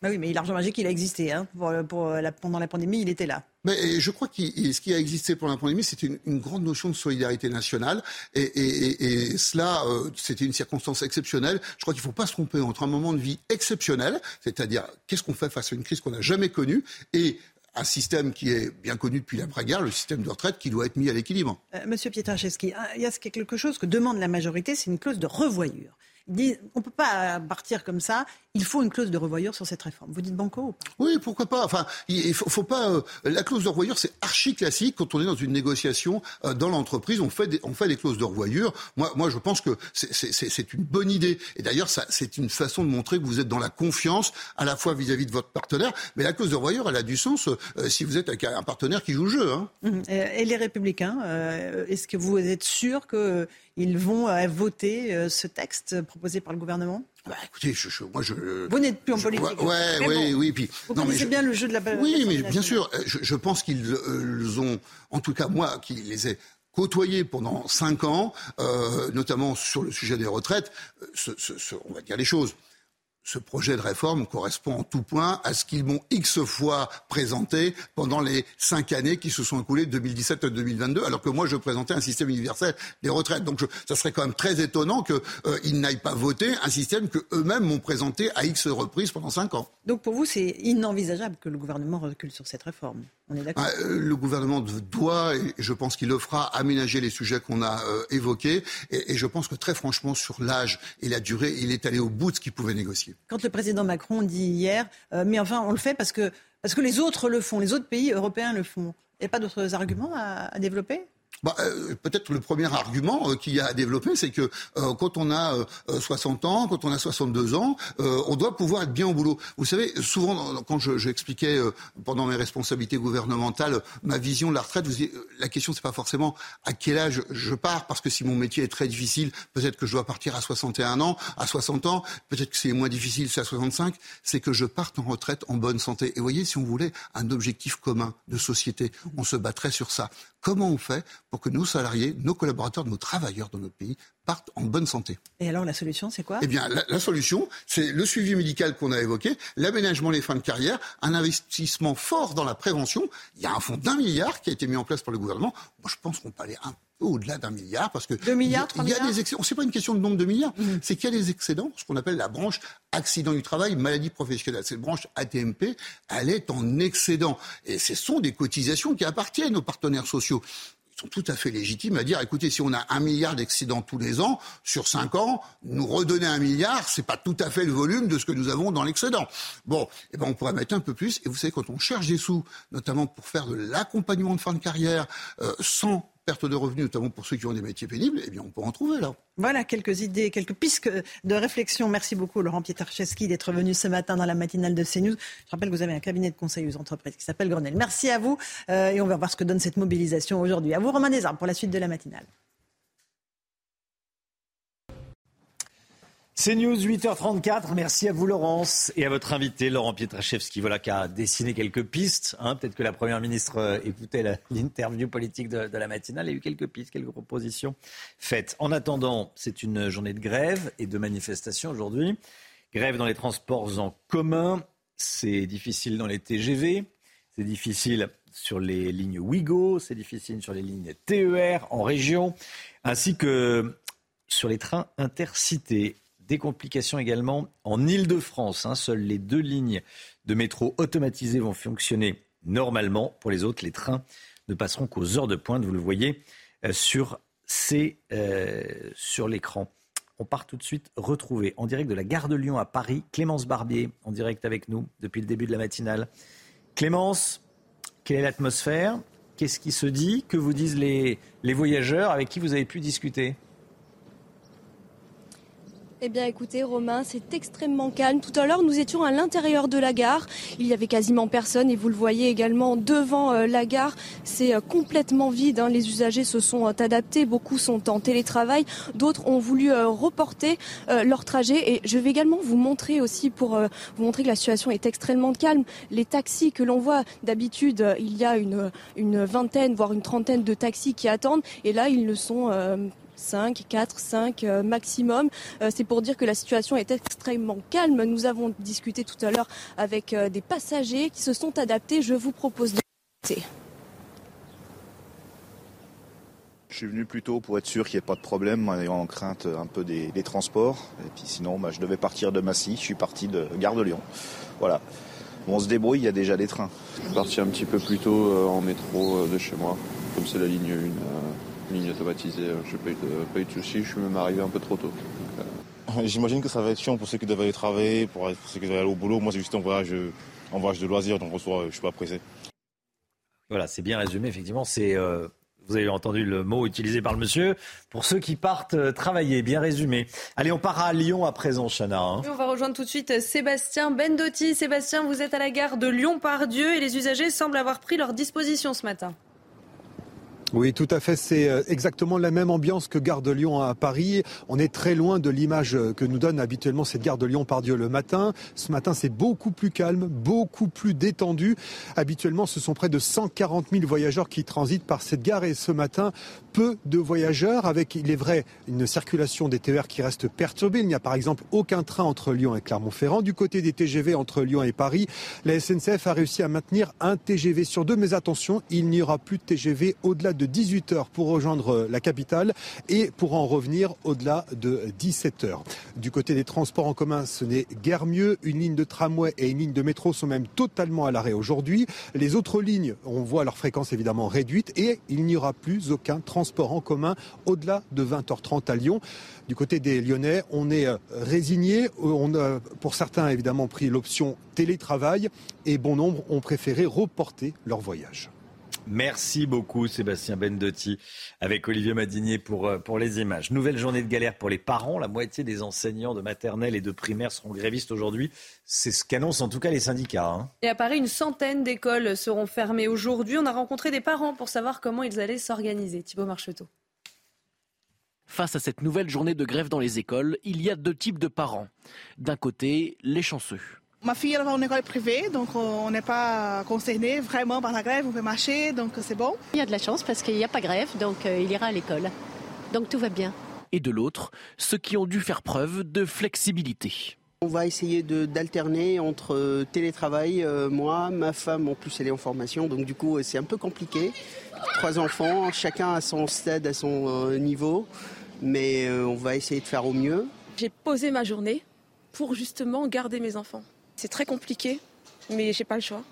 Speaker 76: Bah oui, mais l'argent magique, il a existé. Hein. Pour, pour la, pendant la pandémie, il était là.
Speaker 77: Mais je crois que ce qui a existé pendant la pandémie, c'était une, une, grande notion de solidarité nationale. Et, et, et, et cela, euh, c'était une circonstance exceptionnelle. Je crois qu'il ne faut pas se tromper entre un moment de vie exceptionnel, c'est-à-dire qu'est-ce qu'on fait face à une crise qu'on n'a jamais connue, et un système qui est bien connu depuis l'après-guerre, le système de retraite qui doit être mis à l'équilibre.
Speaker 76: Euh, Monsieur Pietraszewski, il y a quelque chose que demande la majorité, c'est une clause de revoyure. Disent, on ne peut pas partir comme ça, il faut une clause de revoyure sur cette réforme. Vous dites banco ou pas
Speaker 77: Oui, pourquoi pas. Enfin, il faut, faut pas. Euh, la clause de revoyure, c'est archi classique quand on est dans une négociation euh, dans l'entreprise. On fait des, on fait des clauses de revoyure. Moi, moi, je pense que c'est une bonne idée. Et d'ailleurs, c'est une façon de montrer que vous êtes dans la confiance à la fois vis-à-vis -vis de votre partenaire. Mais la clause de revoyure, elle a du sens euh, si vous êtes avec un partenaire qui joue le jeu. Hein.
Speaker 76: Mmh. Et les Républicains, euh, est-ce que vous êtes sûr que ils vont euh, voter euh, ce texte proposé par le gouvernement?
Speaker 77: Bah, écoutez, je, je, moi je.
Speaker 76: Vous n'êtes plus en
Speaker 77: je,
Speaker 76: politique.
Speaker 77: Ouais, ouais oui,
Speaker 76: bon,
Speaker 77: oui. Puis,
Speaker 76: vous
Speaker 77: non,
Speaker 76: connaissez
Speaker 77: mais je,
Speaker 76: bien le jeu de la.
Speaker 77: Oui, mais bien sûr, je, je pense qu'ils euh, ont, en tout cas moi, qui les ai côtoyés pendant cinq ans, euh, notamment sur le sujet des retraites, ce, ce, ce, on va dire les choses. Ce projet de réforme correspond en tout point à ce qu'ils m'ont X fois présenté pendant les cinq années qui se sont écoulées de 2017 à 2022, alors que moi je présentais un système universel des retraites. Donc je, ça serait quand même très étonnant qu'ils euh, n'aillent pas voter un système que eux-mêmes m'ont présenté à X reprises pendant cinq ans.
Speaker 76: Donc pour vous, c'est inenvisageable que le gouvernement recule sur cette réforme? On est d'accord?
Speaker 77: Ah, euh, Le gouvernement doit, et je pense qu'il le fera, aménager les sujets qu'on a euh, évoqués. Et, et je pense que très franchement, sur l'âge et la durée, il est allé au bout de ce qu'il pouvait négocier.
Speaker 76: Quand le président Macron dit hier, euh, mais enfin, on le fait parce que, parce que les autres le font, les autres pays européens le font. Il n'y a pas d'autres arguments à développer?
Speaker 77: Bah, euh, Peut-être le premier argument euh, qu'il y a à développer, c'est que euh, quand on a 60 ans, quand on a 62 ans, on doit pouvoir être bien au boulot. Vous savez, souvent, quand j'expliquais je, pendant mes responsabilités gouvernementales ma vision de la retraite, vous, la question, c'est pas forcément à quel âge je pars, parce que si mon métier est très difficile, peut-être que je dois partir à 61 ans, à 60 ans, peut-être que c'est moins difficile, c'est à 65, c'est que je parte en retraite en bonne santé. Et vous voyez, si on voulait un objectif commun de société, on se battrait sur ça. Comment on fait pour que nos salariés, nos collaborateurs, nos travailleurs dans notre pays partent en bonne santé.
Speaker 76: Et alors la solution, c'est quoi?
Speaker 77: Eh bien, la, solution, c'est le suivi médical qu'on a évoqué, l'aménagement des fins de carrière, un investissement fort dans la prévention. Il y a un fonds d'un milliard qui a été mis en place par le gouvernement. Moi, je pense qu'on peut aller un peu au-delà d'un milliard parce que
Speaker 76: Deux milliards,
Speaker 77: il y a, des excédents. C'est pas une question de nombre de milliards,
Speaker 76: Mmh.
Speaker 77: c'est qu'il y a des excédents, ce qu'on appelle la branche accident du travail, maladie professionnelle. Cette branche ATMP, elle est en excédent et ce sont des cotisations qui appartiennent aux partenaires sociaux tout à fait légitimes à dire écoutez, si on a un milliard d'excédents tous les ans, sur cinq ans, nous redonner un milliard, c'est pas tout à fait le volume de ce que nous avons dans l'excédent. Bon, eh ben on pourrait mettre un peu plus. Et vous savez, quand on cherche des sous, notamment pour faire de l'accompagnement de fin de carrière, euh, sans perte de revenus, notamment pour ceux qui ont des métiers pénibles, eh bien on peut en trouver là.
Speaker 76: Voilà quelques idées, quelques pistes de réflexion. Merci beaucoup Laurent Pietraszewski d'être venu ce matin dans la matinale de CNews. Je rappelle que vous avez un cabinet de conseil aux entreprises qui s'appelle Grenelle. Merci à vous euh, et on va voir ce que donne cette mobilisation aujourd'hui. À vous Romain Desarmes pour la suite de la matinale.
Speaker 2: C'est News 8h34. Merci à vous, Laurence, et à votre invité, Laurent Pietraszewski, voilà, qui a dessiné quelques pistes. Hein. Peut-être que la Première ministre euh, écoutait l'interview politique de, la matinale. Y a eu quelques pistes, quelques propositions faites. En attendant, c'est une journée de grève et de manifestation aujourd'hui. Grève dans les transports en commun. C'est difficile dans les TGV. C'est difficile sur les lignes Ouigo. C'est difficile sur les lignes TER en région. Ainsi que sur les trains intercités. Des complications également en Ile-de-France. hein. Seules les deux lignes de métro automatisées vont fonctionner normalement. Pour les autres, les trains ne passeront qu'aux heures de pointe. Vous le voyez euh, euh, sur l'écran. On part tout de suite retrouver en direct de la gare de Lyon à Paris Clémence Barbier, en direct avec nous depuis le début de la matinale. Clémence, quelle est l'atmosphère? Qu'est-ce qui se dit? Que vous disent les voyageurs avec qui vous avez pu discuter?
Speaker 17: Eh bien écoutez Romain, c'est extrêmement calme. Tout à l'heure nous étions à l'intérieur de la gare. Il y avait quasiment personne et vous le voyez également devant euh, la gare. C'est euh, complètement vide. hein. Les usagers se sont euh, adaptés. Beaucoup sont en télétravail. D'autres ont voulu reporter leur trajet. Et je vais également vous montrer aussi pour vous montrer que la situation est extrêmement calme. Les taxis que l'on voit d'habitude, il y a une, une vingtaine, voire une trentaine de taxis qui attendent. Et là, ils ne sont 5, 4, 5 euh, maximum. Euh, c'est pour dire que la situation est extrêmement calme. Nous avons discuté tout à l'heure avec euh, des passagers qui se sont adaptés. Je vous propose de.
Speaker 60: Je suis venu plus tôt pour être sûr qu'il n'y ait pas de problème, en ayant en crainte un peu des, des transports. Et puis sinon, bah, je devais partir de Massy, je suis parti de Gare de Lyon. Voilà. Bon, on se débrouille, il y a déjà des trains.
Speaker 78: Je suis parti un petit peu plus tôt euh, en métro euh, de chez moi. Comme c'est la ligne 1, euh, ligne automatisée, euh, j'ai pas eu de, pas eu de soucis. Je suis même arrivé un peu trop tôt. Donc, euh,
Speaker 79: J'imagine que ça va être chiant pour ceux qui doivent aller travailler, pour, pour ceux qui doivent aller au boulot. Moi, c'est juste un voyage, euh, un voyage de loisir, donc en soi, je suis pas pressé.
Speaker 2: Voilà, c'est bien résumé. Effectivement, c'est. euh, vous avez entendu le mot utilisé par le monsieur. Pour ceux qui partent euh, travailler, bien résumé. Allez, on part à Lyon à présent, Chana. hein.
Speaker 3: Oui, on va rejoindre tout de suite Sébastien Bendotti. Sébastien, vous êtes à la gare de Lyon-Pardieu et les usagers semblent avoir pris leur disposition ce matin.
Speaker 44: Oui, tout à fait. C'est euh, exactement la même ambiance que Gare de Lyon à Paris. On est très loin de l'image euh, que nous donne habituellement cette Gare de Lyon par Dieu le matin. Ce matin, c'est beaucoup plus calme, beaucoup plus détendu. Habituellement, ce sont près de 140 000 voyageurs qui transitent par cette gare et ce matin, peu de voyageurs, avec, il est vrai, une circulation des TER qui reste perturbée. Il n'y a par exemple aucun train entre Lyon et Clermont-Ferrand. Du côté des TGV entre Lyon et Paris, la SNCF a réussi à maintenir un TGV sur deux. Mais attention, il n'y aura plus de TGV au-delà de 18 heures pour rejoindre la capitale et pour en revenir au-delà de 17 heures. Du côté des transports en commun, ce n'est guère mieux. Une ligne de tramway et une ligne de métro sont même totalement à l'arrêt aujourd'hui. Les autres lignes, on voit leur fréquence évidemment réduite et il n'y aura plus aucun transport en commun au-delà de 20h30 à Lyon. Du côté des Lyonnais, on est euh, résigné. On a, pour certains, évidemment, pris l'option télétravail et bon nombre ont préféré reporter leur voyage.
Speaker 2: Merci beaucoup Sébastien Bendotti avec Olivier Madinier pour, euh, pour les images. Nouvelle journée de galère pour les parents. La moitié des enseignants de maternelle et de primaire seront grévistes aujourd'hui. C'est ce qu'annoncent en tout cas les syndicats. Hein.
Speaker 3: Et à Paris, une centaine d'écoles seront fermées aujourd'hui. On a rencontré des parents pour savoir comment ils allaient s'organiser. Thibaut Marcheteau.
Speaker 56: Face à cette nouvelle journée de grève dans les écoles, il y a deux types de parents. D'un côté, les chanceux.
Speaker 80: Ma fille elle va en école privée, donc on n'est pas concerné vraiment par la grève, on peut marcher, donc c'est bon.
Speaker 81: Il y a de la chance parce qu'il n'y a pas grève, donc euh, il ira à l'école. Donc tout va bien.
Speaker 56: Et de l'autre, ceux qui ont dû faire preuve de flexibilité.
Speaker 82: On va essayer d'alterner entre euh, télétravail, euh, moi, ma femme, en plus elle est en formation, donc du coup c'est un peu compliqué. Trois enfants, chacun à son stade, à son niveau, mais on va essayer de faire au mieux.
Speaker 83: J'ai posé ma journée pour justement garder mes enfants. C'est très compliqué, mais j'ai pas le choix.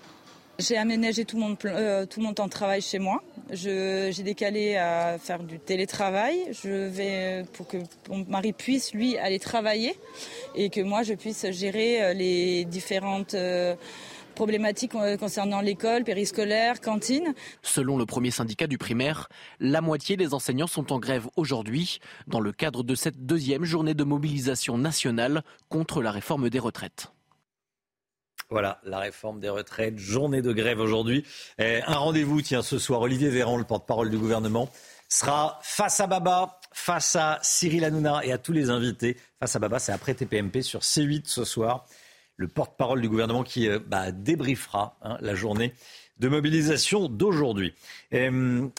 Speaker 84: J'ai aménagé tout mon, euh, tout mon temps de travail chez moi. J'ai décalé à faire du télétravail. Je vais pour que mon mari puisse lui aller travailler et que moi je puisse gérer euh, les différentes euh, problématiques concernant l'école, périscolaire, cantine.
Speaker 56: Selon le premier syndicat du primaire, la moitié des enseignants sont en grève aujourd'hui dans le cadre de cette deuxième journée de mobilisation nationale contre la réforme des retraites.
Speaker 2: Voilà, la réforme des retraites, journée de grève aujourd'hui. Un rendez-vous, tiens, ce soir, Olivier Véran, le porte-parole du gouvernement, sera face à Baba, face à Cyril Hanouna et à tous les invités. Face à Baba, c'est après TPMP sur C8 ce soir. Le porte-parole du gouvernement qui euh, bah, débriefera hein, la journée de mobilisation d'aujourd'hui.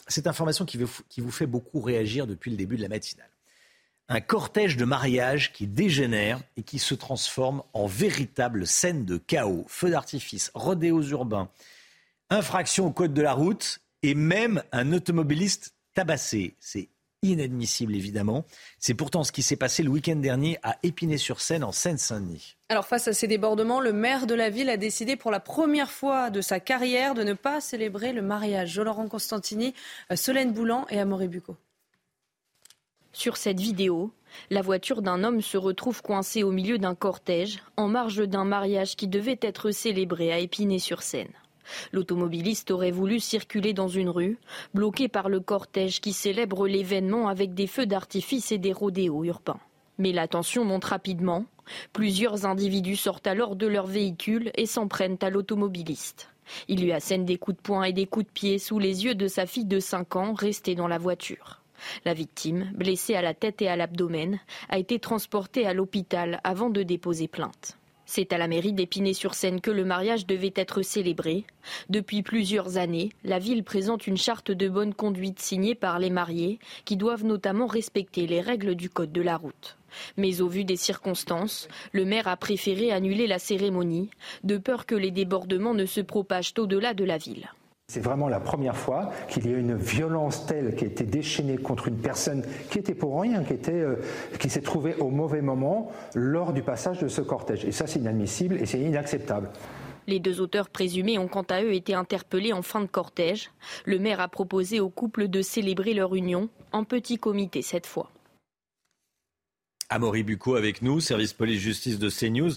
Speaker 2: Cette information qui vous fait beaucoup réagir depuis le début de la matinale un cortège de mariage qui dégénère et qui se transforme en véritable scène de chaos. Feux d'artifice, rodéos urbains, infraction au code de la route et même un automobiliste tabassé. C'est inadmissible évidemment. C'est pourtant ce qui s'est passé le week-end dernier à Épinay-sur-Seine en Seine-Saint-Denis.
Speaker 3: Alors face à ces débordements, le maire de la ville a décidé pour la première fois de sa carrière de ne pas célébrer le mariage. Laurent Constantini, Solène Boulan et Amaury Bucco.
Speaker 27: Sur cette vidéo, la voiture d'un homme se retrouve coincée au milieu d'un cortège, en marge d'un mariage qui devait être célébré à Épinay-sur-Seine. L'automobiliste aurait voulu circuler dans une rue, bloqué par le cortège qui célèbre l'événement avec des feux d'artifice et des rodéos urbains. Mais la tension monte rapidement. Plusieurs individus sortent alors de leur véhicule et s'en prennent à l'automobiliste. Il lui assène des coups de poing et des coups de pied sous les yeux de sa fille de 5 ans restée dans la voiture. La victime, blessée à la tête et à l'abdomen, a été transportée à l'hôpital avant de déposer plainte. C'est à la mairie d'Épinay-sur-Seine que le mariage devait être célébré. Depuis plusieurs années, la ville présente une charte de bonne conduite signée par les mariés, qui doivent notamment respecter les règles du code de la route. Mais au vu des circonstances, le maire a préféré annuler la cérémonie, de peur que les débordements ne se propagent au-delà de la ville.
Speaker 28: C'est vraiment la première fois qu'il y a une violence telle qui a été déchaînée contre une personne qui était pour rien, qui, était, euh, qui s'est trouvée au mauvais moment lors du passage de ce cortège. Et ça, c'est inadmissible et c'est inacceptable.
Speaker 27: Les deux auteurs présumés ont quant à eux été interpellés en fin de cortège. Le maire a proposé au couple de célébrer leur union en petit comité cette fois.
Speaker 2: Amaury Bucco avec nous, service police-justice de CNews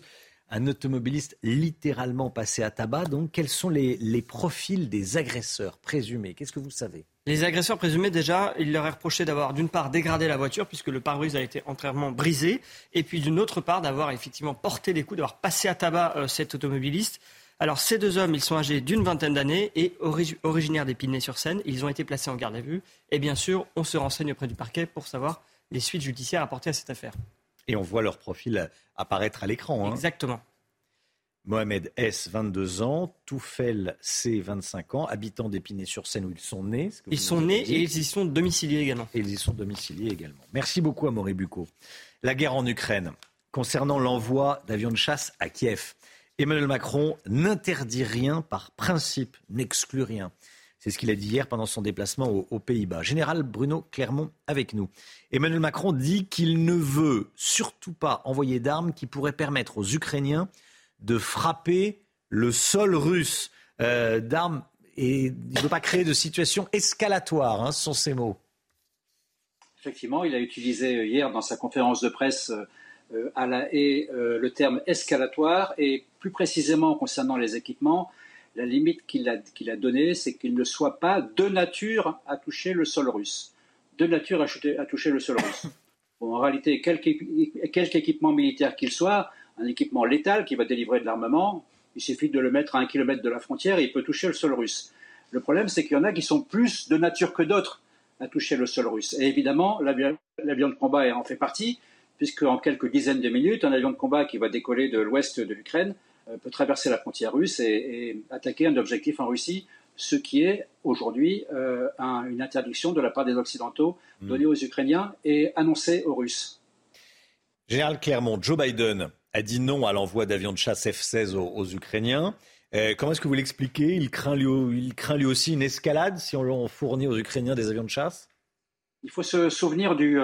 Speaker 2: un automobiliste littéralement passé à tabac. Donc, quels sont les, profils des agresseurs présumés? Qu'est-ce que vous savez?
Speaker 5: Les agresseurs présumés, déjà, il leur est reproché d'avoir d'une part dégradé la voiture puisque le pare-brise a été entièrement brisé, et puis d'une autre part d'avoir effectivement porté les coups, d'avoir passé à tabac euh, cet automobiliste. Alors ces deux hommes, ils sont âgés d'une vingtaine d'années et originaires d'Épinay-sur-Seine. Ils ont été placés en garde à vue. Et bien sûr, on se renseigne auprès du parquet pour savoir les suites judiciaires apportées à cette affaire.
Speaker 2: Et on voit leur profil apparaître à l'écran.
Speaker 5: Hein. Exactement.
Speaker 2: Mohamed S, 22 ans, Toufel C, 25 ans, habitant d'Épinay-sur-Seine où ils sont nés.
Speaker 5: Ils sont nés et ils y sont domiciliés également.
Speaker 2: Et ils y sont domiciliés également. Merci beaucoup, Amaury Bucco. La guerre en Ukraine, concernant l'envoi d'avions de chasse à Kiev. Emmanuel Macron n'interdit rien par principe, n'exclut rien. C'est ce qu'il a dit hier pendant son déplacement aux, Pays-Bas. Général Bruno Clermont avec nous. Emmanuel Macron dit qu'il ne veut surtout pas envoyer d'armes qui pourraient permettre aux Ukrainiens de frapper le sol russe euh, d'armes et il ne veut pas créer de situation escalatoire, hein, ce sont ses mots.
Speaker 22: Effectivement, il a utilisé hier dans sa conférence de presse euh, à la le terme escalatoire et plus précisément concernant les équipements, la limite qu'il a, qu'il a donnée, c'est qu'il ne soit pas de nature à toucher le sol russe. De nature à, toucher le sol russe. en réalité, quelque, quelque équipement militaire qu'il soit, un équipement létal qui va délivrer de l'armement, il suffit de le mettre à un kilomètre de la frontière et il peut toucher le sol russe. Le problème, c'est qu'il y en a qui sont plus de nature que d'autres à toucher le sol russe. Et évidemment, l'avion de combat en fait partie, puisque en quelques dizaines de minutes, un avion de combat qui va décoller de l'ouest de l'Ukraine peut traverser la frontière russe et, attaquer un objectif en Russie, ce qui est aujourd'hui euh, une interdiction de la part des Occidentaux hmm. donnée aux Ukrainiens et annoncée aux Russes.
Speaker 2: Général Clermont, Joe Biden a dit non à l'envoi d'avions de chasse F-16 aux, Ukrainiens. Euh, comment est-ce que vous l'expliquez? Il craint, lui, il craint lui aussi une escalade si on fournit aux Ukrainiens des avions de chasse?
Speaker 22: Il faut se souvenir du,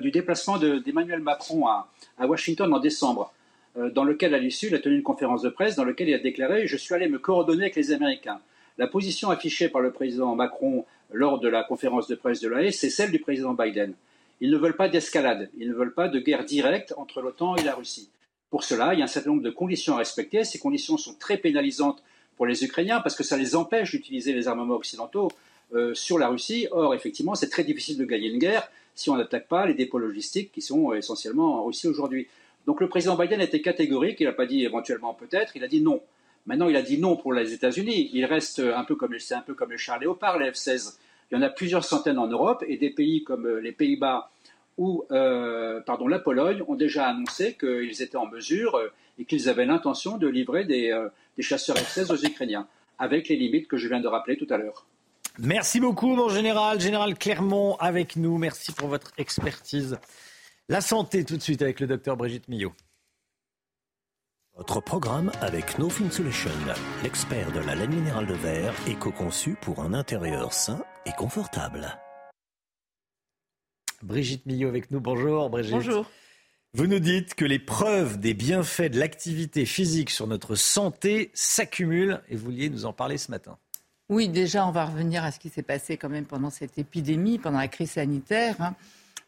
Speaker 22: du déplacement d'Emmanuel Macron à, à, Washington en décembre. Euh, dans lequel, à l'issue, il a tenu une conférence de presse dans laquelle il a déclaré Je suis allé me coordonner avec les Américains. La position affichée par le président Macron lors de la conférence de presse de l'AE, c'est celle du président Biden. Ils ne veulent pas d'escalade, ils ne veulent pas de guerre directe entre l'OTAN et la Russie. Pour cela, il y a un certain nombre de conditions à respecter. Ces conditions sont très pénalisantes pour les Ukrainiens parce que ça les empêche d'utiliser les armements occidentaux euh, sur la Russie. Or, effectivement, c'est très difficile de gagner une guerre si on n'attaque pas les dépôts logistiques qui sont essentiellement en Russie aujourd'hui. Donc le président Biden était catégorique, il n'a pas dit éventuellement peut-être, il a dit non. Maintenant, il a dit non pour les États-Unis. Il reste un peu comme c'est un peu comme léopard, les F-16. Il y en a plusieurs centaines en Europe et des pays comme euh, les Pays-Bas ou euh, la Pologne ont déjà annoncé qu'ils étaient en mesure euh, et qu'ils avaient l'intention de livrer des chasseurs F-16 aux Ukrainiens, avec les limites que je viens de rappeler tout à l'heure.
Speaker 2: Merci beaucoup, mon général, général Clermont, avec nous. Merci pour votre expertise. La santé tout de suite avec le docteur Brigitte Millot.
Speaker 85: Votre programme avec No Fin Solution, l'expert de la laine minérale de verre, éco-conçu pour un intérieur sain et confortable.
Speaker 2: Brigitte Millot avec nous. Bonjour Brigitte.
Speaker 86: Bonjour.
Speaker 2: Vous nous dites que les preuves des bienfaits de l'activité physique sur notre santé s'accumulent et vous vouliez nous en parler ce matin.
Speaker 87: Oui, déjà, on va revenir à ce qui s'est passé quand même pendant cette épidémie, pendant la crise sanitaire. Hein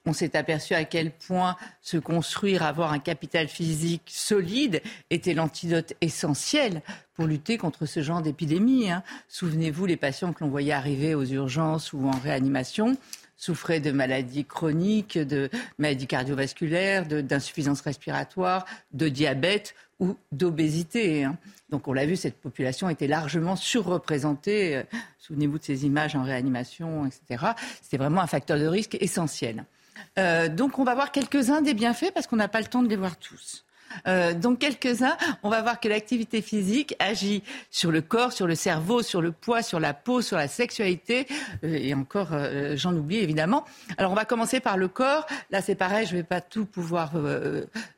Speaker 87: on s'est aperçu à quel point se construire, avoir un capital physique solide était l'antidote essentiel pour lutter contre ce genre d'épidémie. Hein. Souvenez-vous, les patients que l'on voyait arriver aux urgences ou en réanimation souffraient de maladies chroniques, de maladies cardiovasculaires, d'insuffisance respiratoire, de diabète ou d'obésité. Hein. Donc on l'a vu, cette population était largement surreprésentée. Euh, souvenez-vous de ces images en réanimation, etc. C'était vraiment un facteur de risque essentiel. Euh, donc on va voir quelques-uns des bienfaits parce qu'on n'a pas le temps de les voir tous. Euh, donc quelques-uns, on va voir que l'activité physique agit sur le corps, sur le cerveau, sur le poids, sur la peau, sur la sexualité, euh, et encore, j'en oublie évidemment. Alors on va commencer par le corps. Là c'est pareil, je ne vais pas tout pouvoir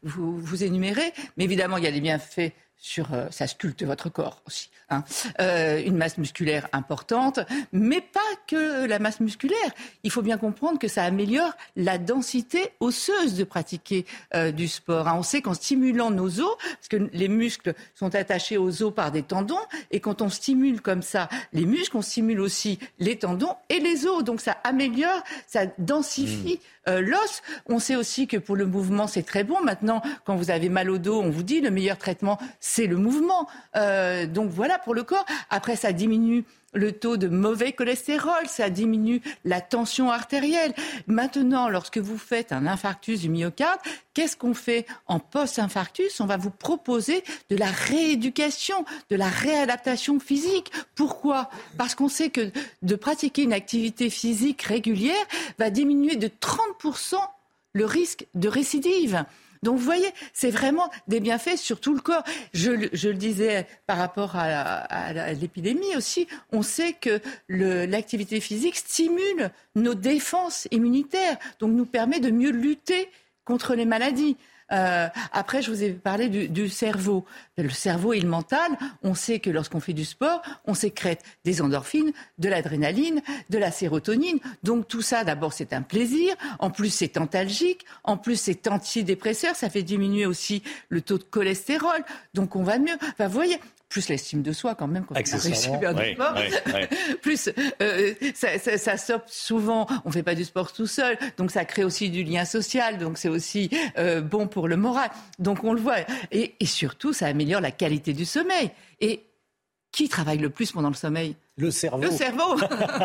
Speaker 87: vous, vous, énumérer, mais évidemment il y a des bienfaits sur, ça sculpte votre corps aussi. Hein. Euh, une masse musculaire importante, mais pas que la masse musculaire. Il faut bien comprendre que ça améliore la densité osseuse de pratiquer euh, du sport. Hein. On sait qu'en stimulant nos os, parce que les muscles sont attachés aux os par des tendons, et quand on stimule comme ça les muscles, on stimule aussi les tendons et les os. Donc ça améliore, ça densifie mmh. Euh, l'os. On sait aussi que pour le mouvement, c'est très bon. Maintenant, quand vous avez mal au dos, on vous dit le meilleur traitement, c'est le mouvement. donc voilà pour le corps. Après, ça diminue le taux de mauvais cholestérol, ça diminue la tension artérielle. Maintenant, lorsque vous faites un infarctus du myocarde, qu'est-ce qu'on fait en post-infarctus? On va vous proposer de la rééducation, de la réadaptation physique. Pourquoi? Parce qu'on sait que de pratiquer une activité physique régulière va diminuer de 30% le risque de récidive. Donc vous voyez, c'est vraiment des bienfaits sur tout le corps. Je, le disais par rapport à, l'épidémie aussi, on sait que l'activité physique stimule nos défenses immunitaires, donc nous permet de mieux lutter contre les maladies. Euh, après, je vous ai parlé du, cerveau. Le cerveau et le mental, on sait que lorsqu'on fait du sport, on sécrète des endorphines, de l'adrénaline, de la sérotonine. Donc tout ça, d'abord, c'est un plaisir. En plus, c'est antalgique. En plus, c'est antidépresseur. Ça fait diminuer aussi le taux de cholestérol. Donc on va mieux. Enfin, vous voyez, plus l'estime de soi quand même quand on arrive super du sport. plus euh, ça, ça, ça stoppe souvent. On fait pas du sport tout seul, donc ça crée aussi du lien social. Donc c'est aussi euh, bon pour le moral. Donc on le voit et, et surtout ça améliore la qualité du sommeil. Et qui travaille le plus pendant le sommeil
Speaker 2: le cerveau.
Speaker 87: Le cerveau.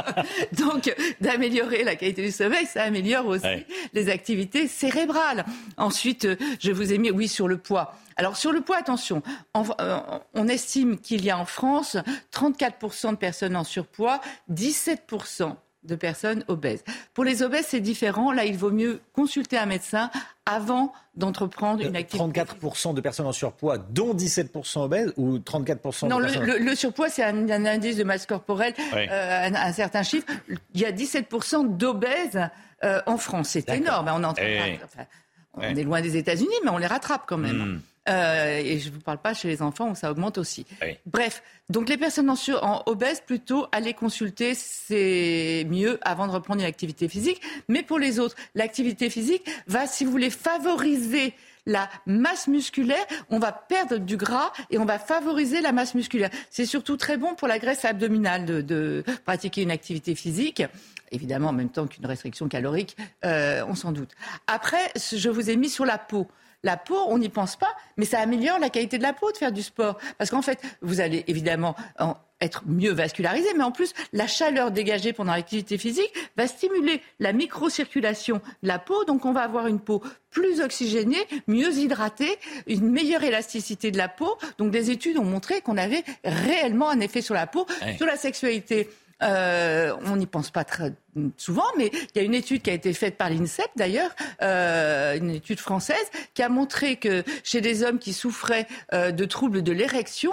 Speaker 87: Donc, d'améliorer la qualité du sommeil, ça améliore aussi les activités cérébrales. Ensuite, je vous ai mis, oui, sur le poids. Alors, sur le poids, attention, euh, on estime qu'il y a en France 34% de personnes en surpoids, 17% de personnes obèses. Pour les obèses, c'est différent. Là, il vaut mieux consulter un médecin avant d'entreprendre une activité.
Speaker 2: 34% de personnes en surpoids, dont 17% obèses ou 34%
Speaker 87: Non,
Speaker 2: de
Speaker 87: personnes... le, le, surpoids, c'est un, indice de masse corporelle, euh, un, certain chiffre. Il y a 17% d'obèses euh, en France. C'est énorme. On, eh on est loin des États-Unis, mais on les rattrape quand même. Hmm. Euh, et je ne vous parle pas chez les enfants où ça augmente aussi. Bref, donc les personnes en, en obèses, plutôt, aller consulter, c'est mieux avant de reprendre une activité physique. Mais pour les autres, l'activité physique va, si vous voulez, favoriser la masse musculaire, on va perdre du gras et on va favoriser la masse musculaire. C'est surtout très bon pour la graisse abdominale de, pratiquer une activité physique évidemment en même temps qu'une restriction calorique, euh, on s'en doute. Après, je vous ai mis sur la peau. La peau, on n'y pense pas, mais ça améliore la qualité de la peau de faire du sport. Parce qu'en fait, vous allez évidemment être mieux vascularisé, mais en plus, la chaleur dégagée pendant l'activité physique va stimuler la microcirculation de la peau, donc on va avoir une peau plus oxygénée, mieux hydratée, une meilleure élasticité de la peau. Donc des études ont montré qu'on avait réellement un effet sur la peau, sur la sexualité. Euh, on n'y pense pas très souvent, mais il y a une étude qui a été faite par l'INSEP d'ailleurs, euh, une étude française, qui a montré que chez des hommes qui souffraient euh, de troubles de l'érection,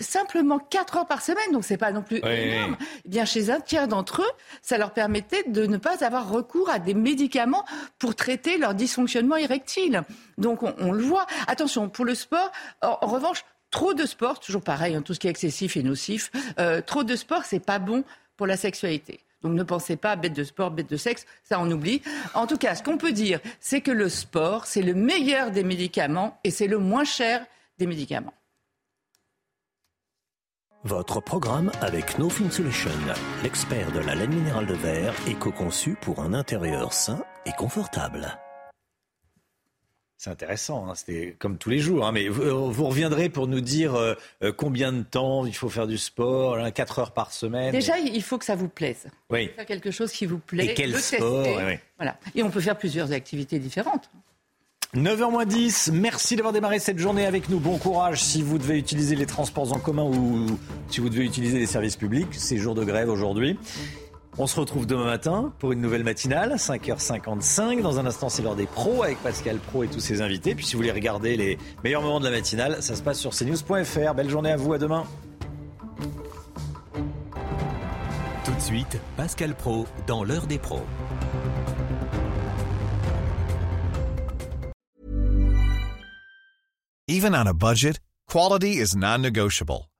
Speaker 87: simplement 4 heures par semaine, donc c'est pas non plus énorme, eh bien chez un tiers d'entre eux, ça leur permettait de ne pas avoir recours à des médicaments pour traiter leur dysfonctionnement érectile. Donc on, le voit. Attention, pour le sport, en revanche, Trop de sport, toujours pareil, hein, tout ce qui est excessif et nocif, euh, trop de sport, c'est pas bon pour la sexualité. Donc ne pensez pas bête de sport, bête de sexe, ça on oublie. En tout cas, ce qu'on peut dire, c'est que le sport, c'est le meilleur des médicaments et c'est le moins cher des médicaments.
Speaker 88: Votre programme avec No Fin Solution, l'expert de la laine minérale de verre, éco-conçu pour un intérieur sain et confortable.
Speaker 2: C'est intéressant, hein, c'était comme tous les jours. Hein, mais vous, reviendrez pour nous dire euh, euh, combien de temps il faut faire du sport, 4 heures par semaine.
Speaker 87: Déjà, il faut que ça vous plaise.
Speaker 2: Oui.
Speaker 87: Faire quelque chose qui vous plaît.
Speaker 2: Et quel sport
Speaker 87: Voilà. Et on peut faire plusieurs activités différentes.
Speaker 2: 9h 10, merci d'avoir démarré cette journée avec nous. Bon courage si vous devez utiliser les transports en commun ou si vous devez utiliser les services publics. C'est jour de grève aujourd'hui. On se retrouve demain matin pour une nouvelle matinale, 5h55. Dans un instant, c'est l'heure des pros avec Pascal Pro et tous ses invités. Puis si vous voulez regarder les meilleurs moments de la matinale, ça se passe sur cnews.fr. Belle journée à vous, à demain.
Speaker 88: Tout de suite, Pascal Pro dans l'heure des pros.
Speaker 85: Even on a budget, quality is non-negotiable.